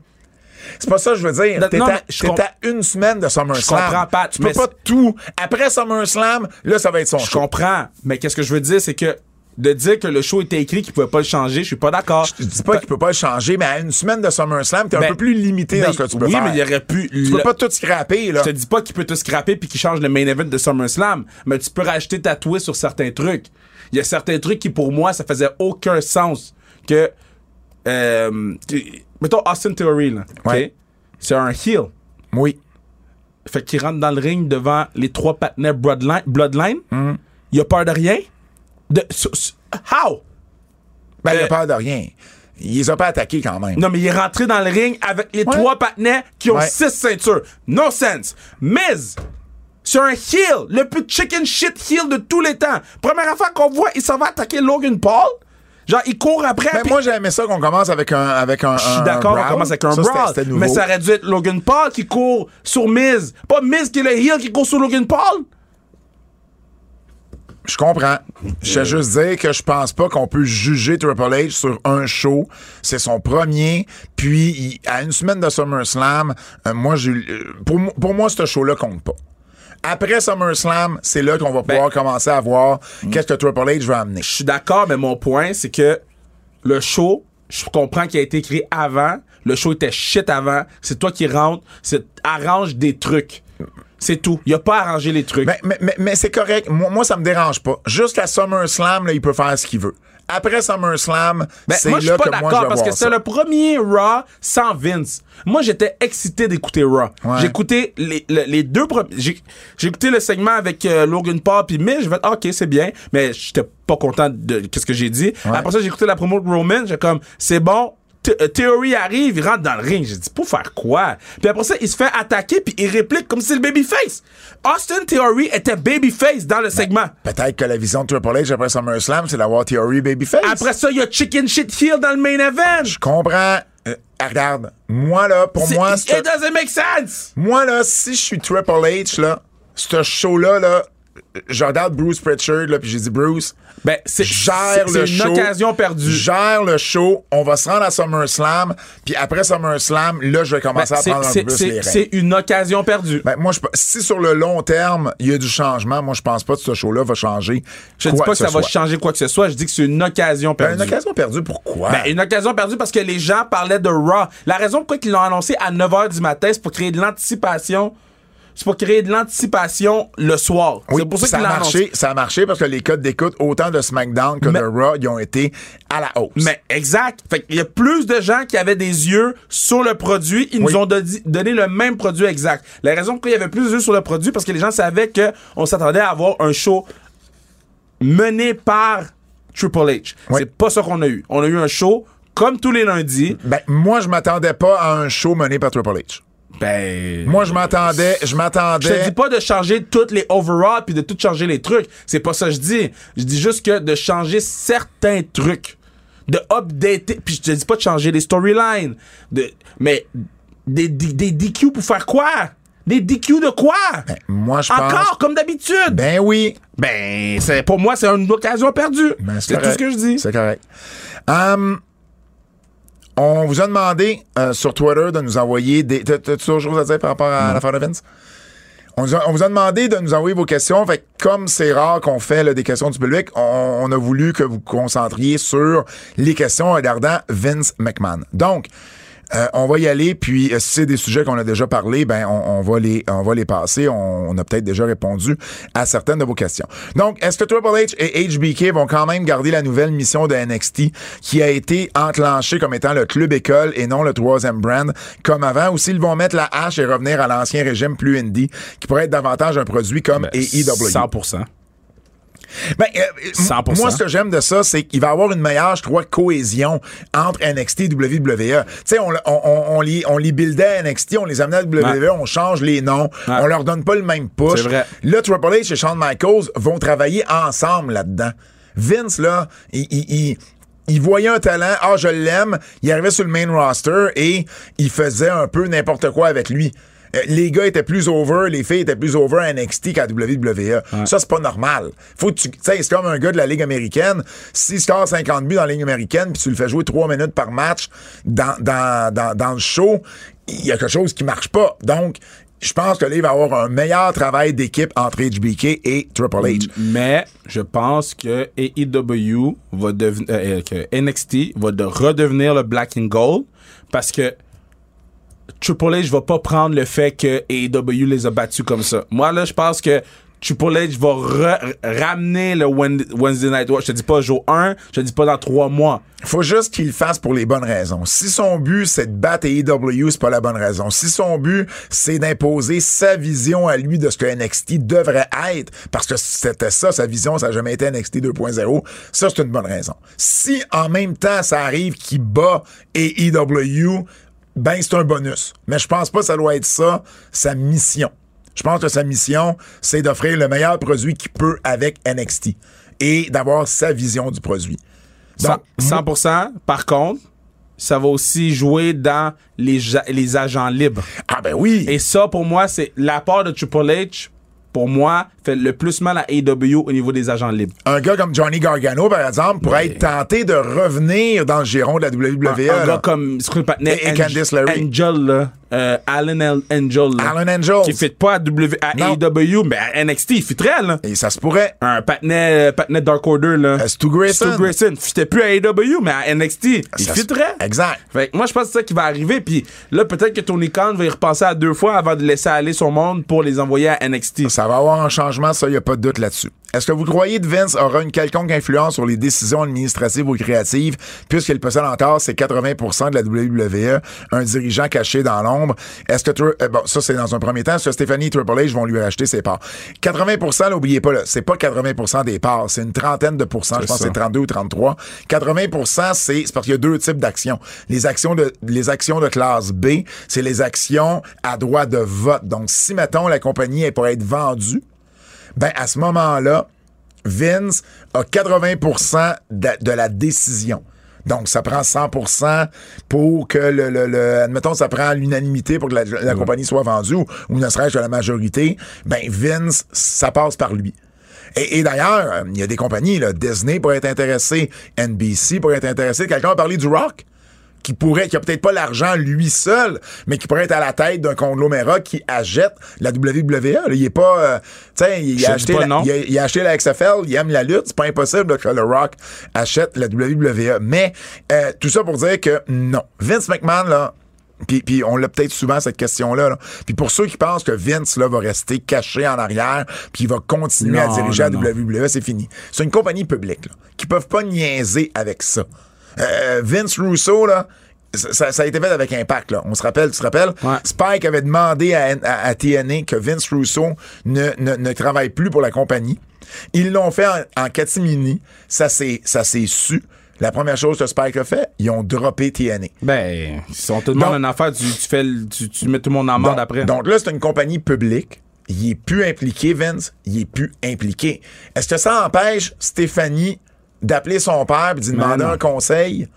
C'est pas ça que je veux dire. Non, à- je à une semaine de SummerSlam. Je comprends, Pat, Tu peux pas tout. Après SummerSlam, là, ça va être son Je show. comprends. Mais qu'est-ce que je veux dire, c'est que de dire que le show était écrit, qu'il pouvait pas le changer, je suis pas d'accord. Je dis pas qu'il peut pas le changer, mais à une semaine de SummerSlam, t'es un Ben, peu plus limité dans Ben, ce que tu peux oui, faire. mais il aurait pu. Tu peux pas tout scraper, là. Je te dis pas qu'il peut te scraper puis qu'il change le main event de SummerSlam, mais tu peux rajouter ta twist sur certains trucs. Il y a certains trucs qui, pour moi, ça faisait aucun sens que. Euh, mettons Austin Theory, là. Ouais. C'est un heel. Oui. Fait qu'il rentre dans le ring devant les trois partenaires Bloodline. Bloodline. Mm. Il a peur de rien. De, so- so- how? Ben, il Euh, a peur de rien. Il les a pas attaqués quand même. Non, mais il est rentré dans le ring avec les Ouais. trois partenaires qui ont Ouais. six ceintures. No sense. Miz, c'est un heel, le plus chicken shit heel de tous les temps. Première affaire qu'on voit, il s'en va attaquer Logan Paul. Genre, il court après. Ben, puis- moi, j'aimais ça qu'on commence avec un, avec un, je suis d'accord, on commence avec un Ça, brawl. Mais ça aurait dû être Logan Paul qui court sur Miz. Pas Miz qui est le heel qui court sur Logan Paul. Je comprends. Je vais juste dire que je pense pas qu'on peut juger Triple H sur un show. C'est son premier. Puis, il- à une semaine de SummerSlam, euh, moi, j'ai, euh, pour, pour moi, ce show-là compte pas. Après SummerSlam, c'est là qu'on va pouvoir commencer à voir qu'est-ce que Triple H va amener. Je suis d'accord, mais mon point, c'est que le show, je comprends qu'il a été écrit avant. Le show était shit avant. C'est toi qui rentres. C'est arrange des trucs. C'est tout. Il a pas arrangé les trucs. Mais, mais, mais, mais c'est correct. Moi, moi, ça me dérange pas. Jusqu'à SummerSlam, là, il peut faire ce qu'il veut. Après SummerSlam, Ben, c'est moi, je suis pas d'accord parce que c'est le premier Raw sans Vince. Moi, j'étais excité d'écouter Raw. Ouais. Écouté les, le- les deux premiers. J'ai écouté le segment avec euh, Logan Paul puis Miz. Je vais ah, ok, c'est bien, mais j'étais pas content de qu'est-ce que j'ai dit. Après ça, j'ai écouté la promo de Roman. J'ai comme, c'est bon. Euh, Theory arrive, il rentre dans le ring. J'ai dit, pour faire quoi? Puis après ça, il se fait attaquer puis il réplique comme si c'est le babyface. Austin Theory était babyface dans le segment. Peut-être que la vision de Triple H après SummerSlam, c'est d'avoir Theory Babyface. Après ça, il y a Chicken Shit Heel dans le main event. Je comprends. Euh, regarde, moi, là, pour moi, It doesn't make sense! Moi, là, si je suis Triple H, là, ce show-là, là, je regarde Bruce Pritchard, là, puis j'ai dit, Bruce, Ben, c'est gère c'est une occasion perdue. Gère le show. On va se rendre à SummerSlam, puis après SummerSlam, là, je vais Ben, commencer à prendre un peu plus c'est- les c'est une occasion perdue. Ben, moi, je, si sur le long terme, il y a du changement, moi, je pense pas que ce show-là va changer. je dis pas que ça va changer quoi que ce soit, je dis que c'est une occasion Ben, perdue. une occasion perdue, pourquoi? Ben, une occasion perdue parce que les gens parlaient de Raw. La raison pourquoi ils l'ont annoncé à 9h du matin, c'est pour créer de l'anticipation. C'est pour créer de l'anticipation le soir. Oui, c'est pour ça a marché, ça a marché parce que les codes d'écoute, autant de SmackDown que Mais- de Raw, ils ont été à la hausse. Mais exact. Fait qu'il y a plus de gens qui avaient des yeux sur le produit. Ils Oui. nous ont donné le même produit exact. La raison pourquoi il y avait plus de yeux sur le produit, parce que les gens savaient que on s'attendait à avoir un show mené par Triple H. Oui. C'est pas ça qu'on a eu. On a eu un show comme tous les lundis. Ben, moi, je m'attendais pas à un show mené par Triple H. Ben. Moi, je m'attendais, je Je te m'attendais. dis pas de changer toutes les overalls puis de tout changer les trucs. C'est pas ça que je dis. Je dis juste que de changer certains trucs. De updater. Puis je te dis pas de changer les storylines. De, mais des, des, des DQ pour faire quoi? Des DQ de quoi? moi, je pense. Encore, comme d'habitude. Ben oui. Ben, c'est, pour moi, c'est une occasion perdue. Ben, c'est tout ce que je dis. C'est correct. Hum, on vous a demandé euh, sur Twitter de nous envoyer des. T'as- T'as-tu autre chose à dire par rapport à l'affaire de Vince? On, nous a- on vous a demandé de nous envoyer vos questions. Fait que comme c'est rare qu'on fait là, des questions du public, on, on a voulu que vous vous concentriez sur les questions en regardant Vince McMahon. Donc, euh, on va y aller, puis euh, si c'est des sujets qu'on a déjà parlé, ben on, on va les on va les passer. On, on a peut-être déjà répondu à certaines de vos questions. Donc, est-ce que Triple H et HBK vont quand même garder la nouvelle mission de NXT qui a été enclenchée comme étant le club école et non le troisième brand comme avant, ou s'ils vont mettre la hache et revenir à l'ancien régime plus indie, qui pourrait être davantage un produit comme Ben, AEW? 100%. Ben, euh, 100%. Moi, ce que j'aime de ça, c'est qu'il va y avoir une meilleure, je crois, cohésion entre NXT et WWE. Tu sais, on, on, on, les, on les buildait à NXT, on les amenait à WWE, on change les noms, Ouais. on leur donne pas le même push. Vrai. Là, Triple H et Shawn Michaels vont travailler ensemble là-dedans. Vince, là, il, il, il- il voyait un talent, ah, je l'aime, il arrivait sur le main roster et il faisait un peu n'importe quoi avec lui. Euh, Les gars étaient plus over, les filles étaient plus over à NXT qu'à WWE. Ça, c'est pas normal. Faut que tu. Sais, c'est comme un gars de la Ligue américaine. S'il score 50 buts dans la Ligue américaine, puis tu le fais jouer 3 minutes par match dans, dans, dans, dans le show, il y a quelque chose qui marche pas. Donc, je pense que là, il va y avoir un meilleur travail d'équipe entre HBK et Triple H. Mais je pense que AEW va devenir, euh, que NXT va de redevenir le black and gold parce que Triple H va pas prendre le fait que AEW les a battus comme ça. Moi là, je pense que Triple H va ramener le Wednesday Night War. Je te dis pas jour 1, je te dis pas dans 3 mois. Faut juste qu'il le fasse pour les bonnes raisons. Si son but, c'est de battre AEW, c'est pas la bonne raison. Si son but, c'est d'imposer sa vision à lui de ce que NXT devrait être, parce que c'était ça, sa vision, ça n'a jamais été NXT 2.0, ça, c'est une bonne raison. Si, en même temps, ça arrive qu'il bat AEW, ben, c'est un bonus. Mais je pense pas que ça doit être ça, sa mission. Je pense que sa mission, c'est d'offrir le meilleur produit qu'il peut avec NXT et d'avoir sa vision du produit. Cent- Donc, 100%. Par contre, ça va aussi jouer dans les, les agents libres. Ah ben oui. Et ça, pour moi, c'est l'apport de Triple H, pour moi, fait le plus mal à AEW au niveau des agents libres. un gars comme Johnny Gargano, par exemple, pourrait être tenté de revenir dans le giron de la WWE. un gars comme appelle Et- Candice LeRae. Angel, là, euh, Alan El- Angel, là, Alan Angels. qui fit pas à, w, à. AEW, mais à NXT, il fitterait, là. Et ça se pourrait. Un patinet, euh, patinet Dark Order, là. Euh, Stu Grayson. Stu Grayson. Fitait plus à AEW, mais à NXT, il fitterait. Exact. Fait que moi, je pense que c'est ça qui va arriver. Puis là, peut-être que Tony Khan va y repenser à deux fois avant de laisser aller son monde pour les envoyer à NXT. Ça va avoir un changement, ça, il n'y a pas de doute là-dessus. Est-ce que vous croyez que Vince aura une quelconque influence sur les décisions administratives ou créatives, puisqu'il possède encore ses 80% de la WWE, un dirigeant caché dans l'ombre? Est-ce que, euh, bon, ça, c'est dans un premier temps, est-ce que Stéphanie et Triple H vont lui racheter ses parts? 80% n'oubliez pas, là, c'est pas 80% des parts, c'est une trentaine de pourcents, je pense que c'est 32 ou 33. 80 c'est c'est parce qu'il y a deux types d'actions. Les actions de les actions de classe B, c'est les actions à droit de vote. Donc si mettons la compagnie est pour être vendue, ben à ce moment-là, Vince a 80 de, de la décision. Donc, ça prend 100% pour que le, le, le- admettons, ça prend l'unanimité pour que la, la compagnie soit vendue ou, ou ne serait-ce que la majorité. Ben, Vince, ça passe par lui. Et, et d'ailleurs, euh, il y a des compagnies, là, Disney pourrait être intéressé, NBC pourrait être intéressé. Quelqu'un a parlé du Rock? Qui pourrait, qui a peut-être pas l'argent lui seul, mais qui pourrait être à la tête d'un conglomérat qui achète la WWE. là. Il est pas, euh, sais, il, Je a acheté la, il, a, il a acheté la XFL, il aime la lutte, c'est pas impossible que le Rock achète la WWE. Mais euh, tout ça pour dire que non, Vince McMahon là. Puis, puis on l'a peut-être souvent cette question-là. là. Puis pour ceux qui pensent que Vince là, va rester caché en arrière, puis il va continuer à diriger non, la WWE, c'est fini. C'est une compagnie publique là, qui peuvent pas niaiser avec ça. Euh, Vince Russo, là, ça, ça a été fait avec Impact, là. On se rappelle, tu te rappelles? Ouais. Spike avait demandé à, à- à TNA que Vince Russo ne, ne, ne travaille plus pour la compagnie. Ils l'ont fait en, en catimini. Ça s'est, su. La première chose que Spike a fait, ils ont droppé TNA. Ben, si on te demande une affaire, tu, tu fais, tu, tu mets tout le monde en mode après. donc là, c'est une compagnie publique. Il est plus impliqué, Vince. Il est plus impliqué. Est-ce que ça empêche Stéphanie d'appeler son père et d'y demander un conseil?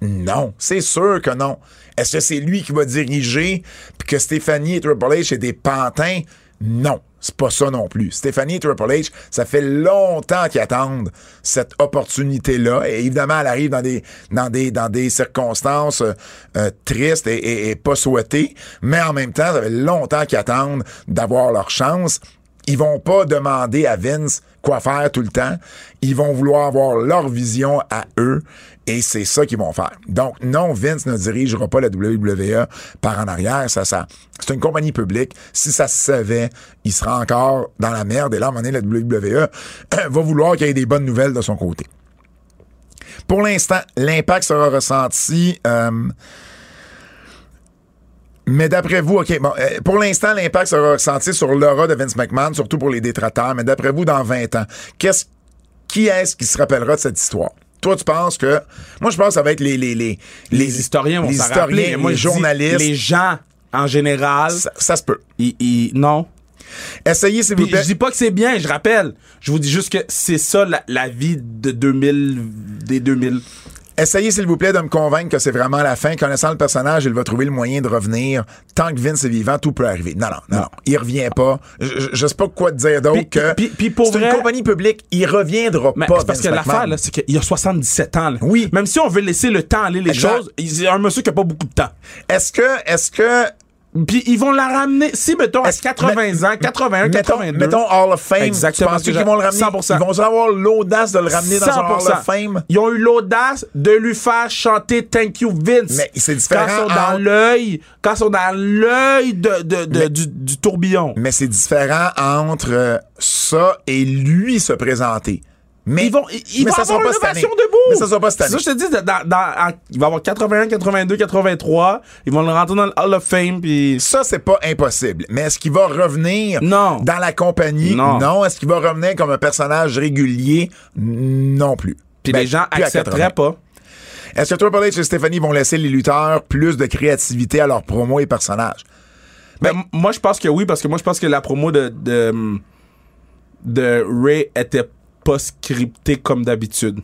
Non, c'est sûr que non. Est-ce que c'est lui qui va diriger puis que Stéphanie et Triple H c'est des pantins? Non, c'est pas ça non plus. Stéphanie et Triple H, ça fait longtemps qu'ils attendent cette opportunité-là. Et évidemment, elle arrive dans des, dans des, dans des circonstances euh, euh, tristes et, et- et pas souhaitées. Mais en même temps, ça fait longtemps qu'ils attendent d'avoir leur chance. Ils vont pas demander à Vince quoi faire tout le temps. Ils vont vouloir avoir leur vision à eux et c'est ça qu'ils vont faire. Donc non, Vince ne dirigera pas la WWE par en arrière. Ça, ça, c'est une compagnie publique. Si ça se savait, il sera encore dans la merde. Et là, à un moment donné, la WWE va vouloir qu'il y ait des bonnes nouvelles de son côté. Pour l'instant, l'impact sera ressenti. euh, mais d'après vous, OK, bon, euh, pour l'instant, l'impact sera ressenti sur l'aura de Vince McMahon, surtout pour les détracteurs, mais d'après vous, dans 20 ans, qu'est-ce qui est-ce qui se rappellera de cette histoire? Toi, tu penses que. Moi, je pense que ça va être les. Les, les, Les historiens vont les historiens, rappeler, mais moi, les journalistes. Les gens, en général, ça, ça se peut. ils, ils- non? Essayez, s'il vous plaît. je dis pas que c'est bien, je rappelle. Je vous dis juste que c'est ça la, la vie de 2000, des 2000. Essayez, s'il vous plaît, de me convaincre que c'est vraiment la fin. Connaissant le personnage, il va trouver le moyen de revenir. Tant que Vince est vivant, tout peut arriver. Non, non, non, non. Il revient pas. Je, je- sais pas quoi te dire d'autre que. puis- puis pour vrai- une compagnie publique. Il reviendra Mais pas. parce Vince que l'affaire, c'est qu'il a 77 ans. là. Oui. Même si on veut laisser le temps aller les Exact. choses, il y a un monsieur qui a pas beaucoup de temps. Est-ce que, est-ce que, Puis ils vont la ramener, si mettons à Est-ce- 80 met- ans, 81, mettons, 82. mettons Hall of Fame. Exactement Tu penses qu'ils vont le ramener? 100%. Ils vont avoir l'audace de le ramener dans un Hall 100%. of Fame? Ils ont eu l'audace de lui faire chanter Thank You Vince. Mais c'est différent Quand ils sont dans l'œil, quand ils sont dans l'œil de, de- de- du, du tourbillon. Mais c'est différent entre euh, ça et lui se présenter. Mais Ils vont, ils, ils mais ça avoir sera une pas ovation debout. Mais ça sera pas cette ça je te dis, dans, dans- en- il va avoir 81, 82, 83. Ils vont le rentrer dans le Hall of Fame. Puis Ça, c'est pas impossible. Mais est-ce qu'il va revenir Non. dans la compagnie? Non. Est-ce qu'il va revenir comme un personnage régulier? Non plus. puis Ben, les gens accepteraient 80. pas. Est-ce que Triple H et Stephanie vont laisser les lutteurs plus de créativité à leurs promos et personnages? Ben, m- moi, je pense que oui, parce que moi, je pense que la promo de, de, de Ray était pas scriptée comme d'habitude.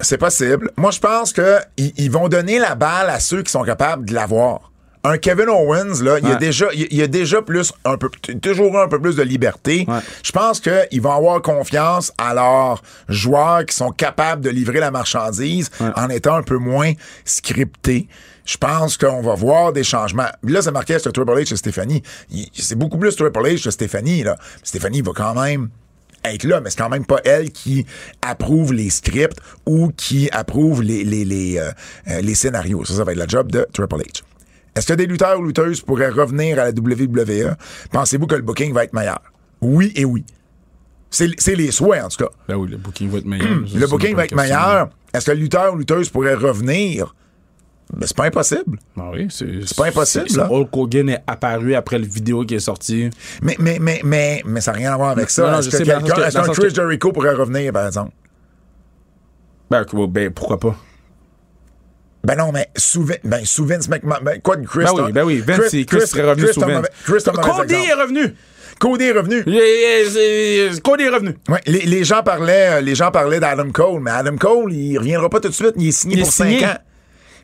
C'est possible. Moi, je pense que ils vont donner la balle à ceux qui sont capables de l'avoir. Un Kevin Owens, là, il y a déjà, il y a- déjà plus, un peu, t- toujours un peu plus de liberté. Ouais. Je pense qu'ils vont avoir confiance à leurs joueurs qui sont capables de livrer la marchandise en étant un peu moins scriptés. Je pense qu'on va voir des changements. Là, c'est marqué sur Triple H et Stéphanie. C'est beaucoup plus Triple H que Stéphanie, là. Stéphanie va quand même être là, mais c'est quand même pas elle qui approuve les scripts ou qui approuve les, les, les, euh, euh, les scénarios. Ça, ça va être la job de Triple H. Est-ce que des lutteurs ou lutteuses pourraient revenir à la WWE? Pensez-vous que le booking va être meilleur? Oui et oui. C'est c'est les souhaits, en tout cas. Ben oui, le booking va être meilleur. Le booking va être meilleur. Est-ce que le lutteur ou lutteuse pourrait revenir? Ben, c'est pas impossible. Ah oui, c'est pas impossible, c'est- là. Hulk Hogan est apparu après le vidéo qui est sorti. Mais, mais, mais, mais, mais ça n'a rien à voir avec ça. Est-ce je que mais quelqu'un, Chris Jericho pourrait revenir, par exemple? Ben, ben pourquoi pas? Ben non, mais sous, ben, sous Vince McMahon. Ben, quoi de Chris? Ben oui, ben oui, Vince, Chris, Chris, serait revenu Chris, sous Vince. Chris, Cody est revenu! Cody est revenu. Cody est revenu. Ouais, les, les gens parlaient, euh, les gens parlaient d'Adam Cole, mais Adam Cole, il reviendra pas tout de suite. Il est signé Il est pour signé. 5 ans.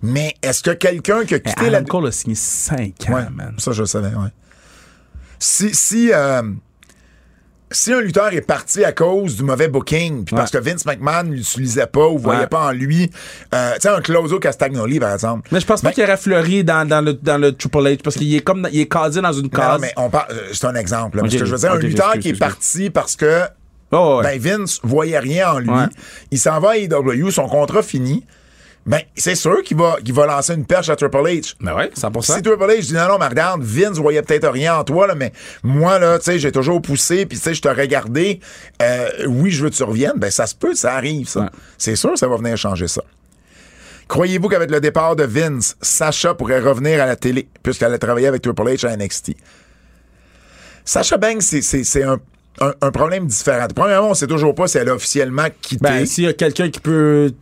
Mais est-ce que quelqu'un qui a quitté Adam la... Cole a signé 5 ans, Ouais, man. ça, je le savais, ouais. Si, si, euh, si un lutteur est parti à cause du mauvais booking, puis parce que Vince McMahon ne l'utilisait pas ou voyait Ouais. pas en lui, euh, tu sais, un Closo Castagnoli, par exemple. Mais je pense pas qu'il aurait fleuri dans, dans, le, dans le Triple H parce qu'il est comme il est casé dans une Non, case. mais on parle, euh, c'est un exemple. là. Ok, Parce que je veux dire, un lutteur qui est parti parce que Oh, ouais. ben Vince voyait rien en lui, il s'en va à AEW, son contrat fini. Ben, c'est sûr qu'il va, qu'il va lancer une perche à Triple H. Ben ouais, 100%. Si Triple H dit non, non, mais regarde, Vince voyait peut-être rien en toi, là, mais moi, là, tu sais, j'ai toujours poussé, puis tu sais, je t'ai regardé, euh, oui, je veux que tu reviennes, ben ça se peut, ça arrive, ça. Ouais. C'est sûr, ça va venir changer ça. Croyez-vous qu'avec le départ de Vince, Sacha pourrait revenir à la télé, puisqu'elle a travaillé avec Triple H à NXT? Sacha Banks, c'est- un, un- un problème différent. Premièrement, on sait toujours pas si elle a officiellement quitté. Ben, s'il y a quelqu'un qui peut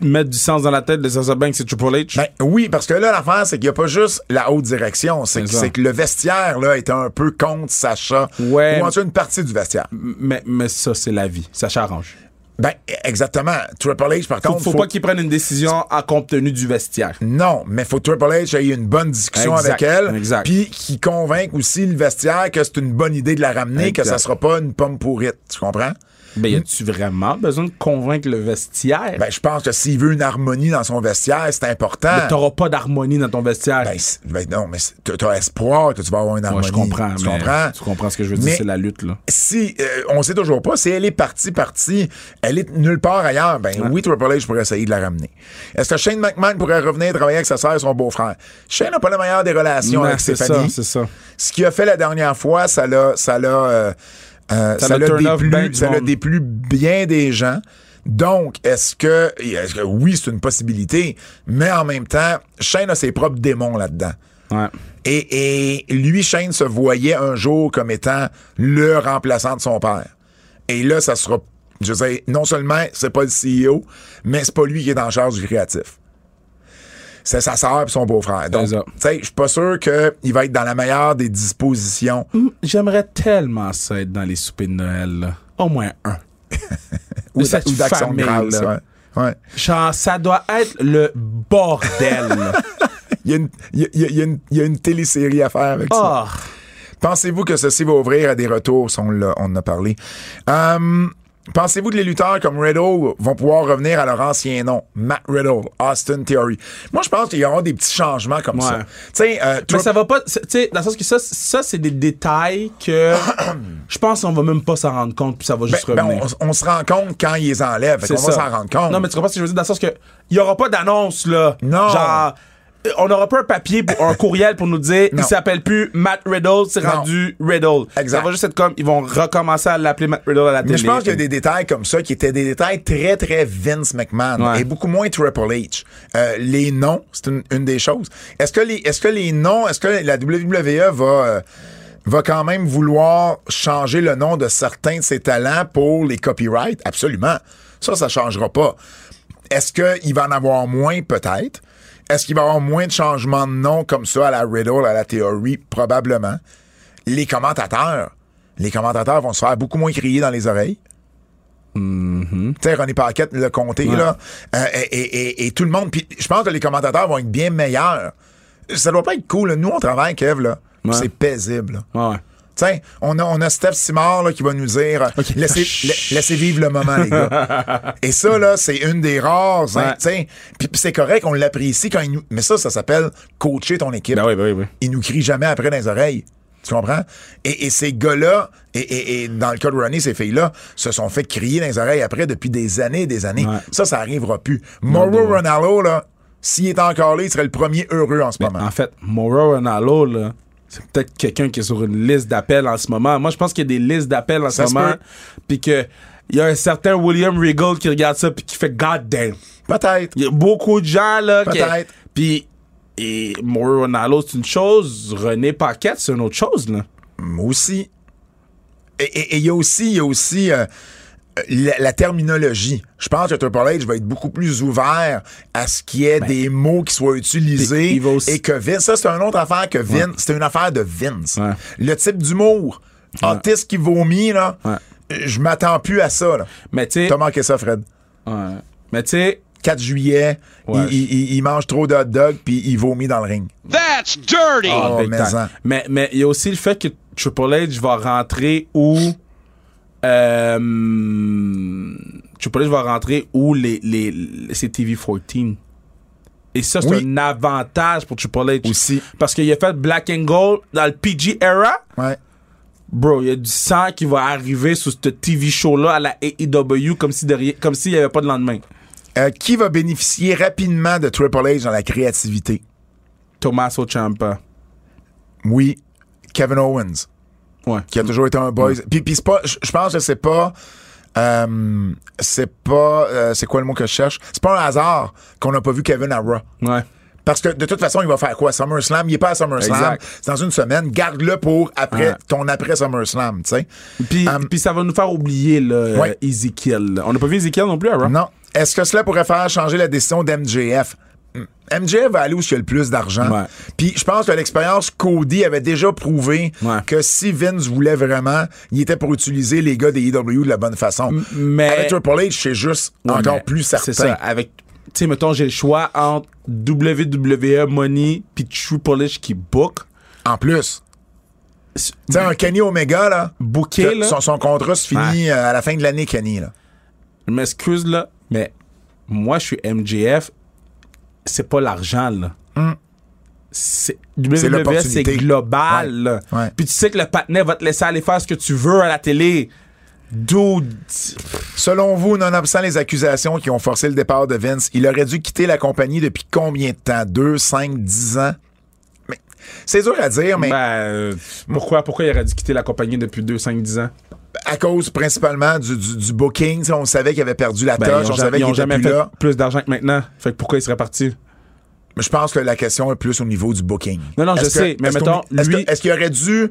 mettre du sens dans la tête de Sasha Banks, c'est Triple H? Ben oui, parce que là, l'affaire, c'est qu'il n'y a pas juste la haute direction. C'est que, que le vestiaire, là, est un peu contre Sacha. Ouais. Ou en tout cas, une partie du vestiaire. mais, mais ça, c'est la vie. Ça s'arrange. Ben, exactement. Triple H, par Faut, contre. faut, pas qu'il prenne une décision en compte tenu du vestiaire. Non, mais faut que Triple H ait eu une bonne discussion Exact, avec elle. exact. Puis qui convainque aussi le vestiaire que c'est une bonne idée de la ramener, que Exact. ça sera pas une pomme pourrite. Tu comprends? Ben, y a-tu vraiment besoin de convaincre le vestiaire? Ben, je pense que s'il veut une harmonie dans son vestiaire, c'est important. Mais t'auras pas d'harmonie dans ton vestiaire. Ben, c'est- ben non, mais c'est- t'as- espoir que tu vas avoir une Moi, harmonie. je comprends. Tu mais comprends? Tu comprends ce que je veux dire, Mais- c'est la lutte, là. si euh, on sait toujours pas si elle est partie partie elle est nulle part ailleurs ben oui Triple H pourrait essayer de la ramener est-ce que Shane McMahon pourrait revenir travailler avec sa sœur et son beau-frère? Shane n'a pas la meilleure des relations Non, avec c'est Stéphanie ça, c'est ça. ce qu'il a fait la dernière fois ça l'a ça l'a euh, euh, Ça ça ben déplu ça l'a monde. déplu bien des gens donc, est-ce que, est-ce que oui, c'est une possibilité, mais en même temps, Shane a ses propres démons là-dedans. Ouais. Et, et lui, Shane se voyait un jour comme étant le remplaçant de son père. Et là, ça sera Je dire, non seulement c'est pas le CEO, mais c'est pas lui qui est en charge du créatif. C'est sa sœur et son beau-frère. Donc, tu sais, je suis pas sûr qu'il va être dans la meilleure des dispositions. J'aimerais tellement ça être dans les soupers de Noël, là. Au moins un. Ou, d'action grâce. là. Ouais. Ouais. Genre, ça doit être le bordel. Il y, a une, il y a- il y a- il y a une, il y a une télésérie à faire avec ça. Oh. Pensez-vous que ceci va ouvrir à des retours? On, on en a parlé. Hum, Pensez-vous que les lutteurs comme Riddle vont pouvoir revenir à leur ancien nom? Matt Riddle, Austin Theory? Moi, je pense qu'il y aura des petits changements comme ça. Ouais. Tu sais, euh, Mais ça va pas. c'est- Tu sais, dans le sens que ça, ça c'est des détails que je pense qu'on va même pas s'en rendre compte, puis ça va ben, juste ben, revenir. on, on se rend compte quand ils les enlèvent. C'est qu'on va ça. s'en rendre compte. Non, mais tu comprends ce que je veux dire? Dans le sens que il y aura pas d'annonce, là. Non. Genre. On n'aura pas un papier, pour, un courriel pour nous dire il s'appelle plus Matt Riddle, c'est rendu Riddle. Exact. Ça va juste être comme ils vont recommencer à l'appeler Matt Riddle à la télé. Mais je pense qu'il y a des détails comme ça qui étaient des détails très, très Vince McMahon Ouais. et beaucoup moins Triple H. Euh, les noms, c'est une, une des choses. Est-ce que les, est-ce que les noms, est-ce que la WWE va, euh, va quand même vouloir changer le nom de certains de ses talents pour les copyrights? Absolument. Ça, ça changera pas. Est-ce qu'il va en avoir moins? Peut-être. Est-ce qu'il va y avoir moins de changements de nom comme ça à la Riddle, à la théorie? Probablement. Les commentateurs. Les commentateurs vont se faire beaucoup moins crier dans les oreilles. Tu sais, René Paquette l'a compté, là. Euh, et, et- et- et tout le monde. Puis je pense que les commentateurs vont être bien meilleurs. Ça doit pas être cool. là. Nous, on travaille, Kev, là. Ouais. C'est paisible. là. Ouais. Tiens, on a, on a Steph Simard là, qui va nous dire euh, laissez, la- laissez vivre le moment, les gars. Et ça, là, c'est une des rares. hein, Ouais. Puis, c'est correct, on l'apprécie quand il nous. Mais ça, ça s'appelle coacher ton équipe. Ben oui, ben oui, oui. Il nous crie jamais après dans les oreilles. Tu comprends? Et, et ces gars-là, et, et- et dans le cas de Ronnie, ces filles-là, se sont fait crier dans les oreilles après depuis des années et des années. Ouais. Ça, ça arrivera plus. Mauro Ronaldo, là, s'il est encore là, il serait le premier heureux en ce moment. En fait, Mauro Ronaldo, là, c'est peut-être quelqu'un qui est sur une liste d'appels en ce moment. Moi, je pense qu'il y a des listes d'appels en Ça ce moment. Puis que il y a un certain William Regal qui regarde ça puis qui fait God damn. Peut-être. Il y a beaucoup de gens là qui. Peut-être. Puis et Mauro Ronaldo c'est une chose, René Paquette c'est une autre chose là. Moi aussi. Et et- et il y a aussi, il y a aussi euh, la, la terminologie. Je pense que Triple H va être beaucoup plus ouvert à ce qu'il y ait des mots qui soient utilisés Ben, Puis il va aussi- et que Vince, ça c'est une autre affaire que Vince, c'est une affaire de Vince. Ouais. Le type d'humour, autiste qui vomit là, Ouais. je m'attends plus à ça là. Mais tu T'as manqué ça Fred. ouais. mais tu sais, 4 juillet, Ouais. il, il- il- il mange trop de hot dog puis il vomit dans le ring. That's dirty. Oh, mais mais mais il y a aussi le fait que Triple H va rentrer où euh, Triple H va rentrer où les les, les- c'est TV14. Et ça, c'est Oui. un avantage pour Triple H. Aussi. Parce qu'il a fait Black and Gold dans le PG era. Ouais. Bro, il y a du sang qui va arriver sur ce TV show-là à la AEW si comme s'il n'y avait pas de lendemain. Euh, qui va bénéficier rapidement de Triple H dans la créativité? Tommaso Ciampa. Oui, Kevin Owens, Ouais. qui a toujours été un boy. Puis, puis c'est pas, je pense que c'est pas, euh, c'est pas, euh, c'est quoi le mot que je cherche? C'est pas un hasard qu'on n'a pas vu Kevin à Raw. Ouais. Parce que de toute façon, il va faire quoi? SummerSlam? Il est pas à SummerSlam. C'est dans une semaine. Garde-le pour après, Ouais. ton après SummerSlam, tu sais. Puis, Um, puis ça va nous faire oublier là, Ouais. euh, Ezekiel. On n'a pas vu Ezekiel non plus, hein? Non. Est-ce que cela pourrait faire changer la décision d'MJF? MJF va aller où il y a le plus d'argent. Ouais. Puis je pense que l'expérience Cody avait déjà prouvé Ouais. que si Vince voulait vraiment, il était pour utiliser les gars des EW de la bonne façon. mais- Avec Triple H, c'est juste Ouais, encore plus certain. C'est ça. Avec, tu sais, mettons, j'ai le choix entre WWE Money puis Triple H qui book. En plus. Tu sais, un Kenny Omega, là, Booké, là. son, son contrat se finit euh, à la fin de l'année, Kenny. Là. Je m'excuse, là, mais moi, je suis MJF. C'est pas l'argent, là. C'est WWE, c'est global. Ouais. là. Ouais. Puis tu sais que le patinet va te laisser aller faire ce que tu veux à la télé. Dude. Selon vous, nonobstant les accusations qui ont forcé le départ de Vince, il aurait dû quitter la compagnie depuis combien de temps? Deux, cinq, dix ans? C'est dur à dire, mais Ben, euh, pourquoi, pourquoi il aurait dû quitter la compagnie depuis 2, 5, 10 ans? à cause principalement du, du, du booking, on savait qu'il avait perdu la Ben, on savait qu'il était jamais plus fait là. plus d'argent que maintenant. Fait que pourquoi il serait parti? je pense que la question est plus au niveau du booking. Non, non, je que- sais, mais mettons, est-ce lui- que- Est-ce qu'il aurait dû.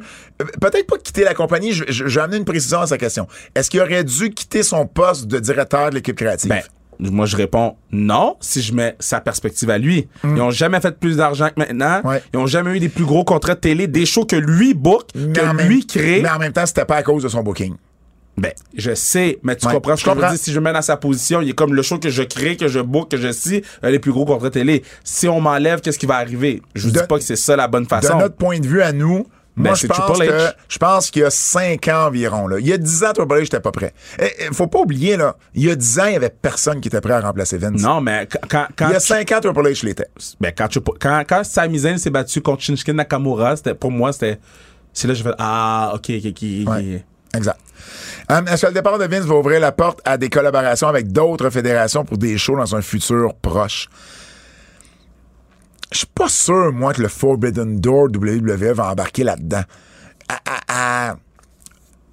Peut-être pas quitter la compagnie, vais amener une précision à sa question. Est-ce qu'il aurait dû quitter son poste de directeur de l'équipe créative? Ben, moi, je réponds non si je mets sa perspective à lui. Ils ont jamais fait plus d'argent que maintenant. Mm. Ouais. Ils ont jamais eu des plus gros contrats de télé, des shows que lui book, Mais que même- lui crée. Mais en même temps, c'était pas à cause de son booking. Ben, je sais, mais tu Ouais, comprends ce je que je veux dire? Si je me mets dans sa position, il est comme le show que je crée, que je book, que je suis, euh, les plus gros contrats télé. Si on m'enlève, qu'est-ce qui va arriver? Je vous De- dis pas que c'est ça la bonne De façon. notre point de vue à nous, Ben, moi, je pense que, je pense qu'il y a 5 ans environ, là. Il y a 10 ans, Triple H, j'étais pas prêt. Et, et, faut pas oublier, là, il y a 10 ans, il y avait personne qui était prêt à remplacer Vince. Non, mais quand, Il y a tu- 5 ans, Triple H l'était. ben, quand, tu- quand, quand Sami Zayn s'est battu contre Shinsuke Nakamura, c'était, pour moi, c'était, c'est là que je fais, ah, ok, ok, ok. ok. Ouais. Exact. Euh, Est-ce que le départ de Vince va ouvrir la porte à des collaborations avec d'autres fédérations pour des shows dans un futur proche? Je suis pas sûr, moi, que le Forbidden Door WWE va embarquer là-dedans. À- à- à-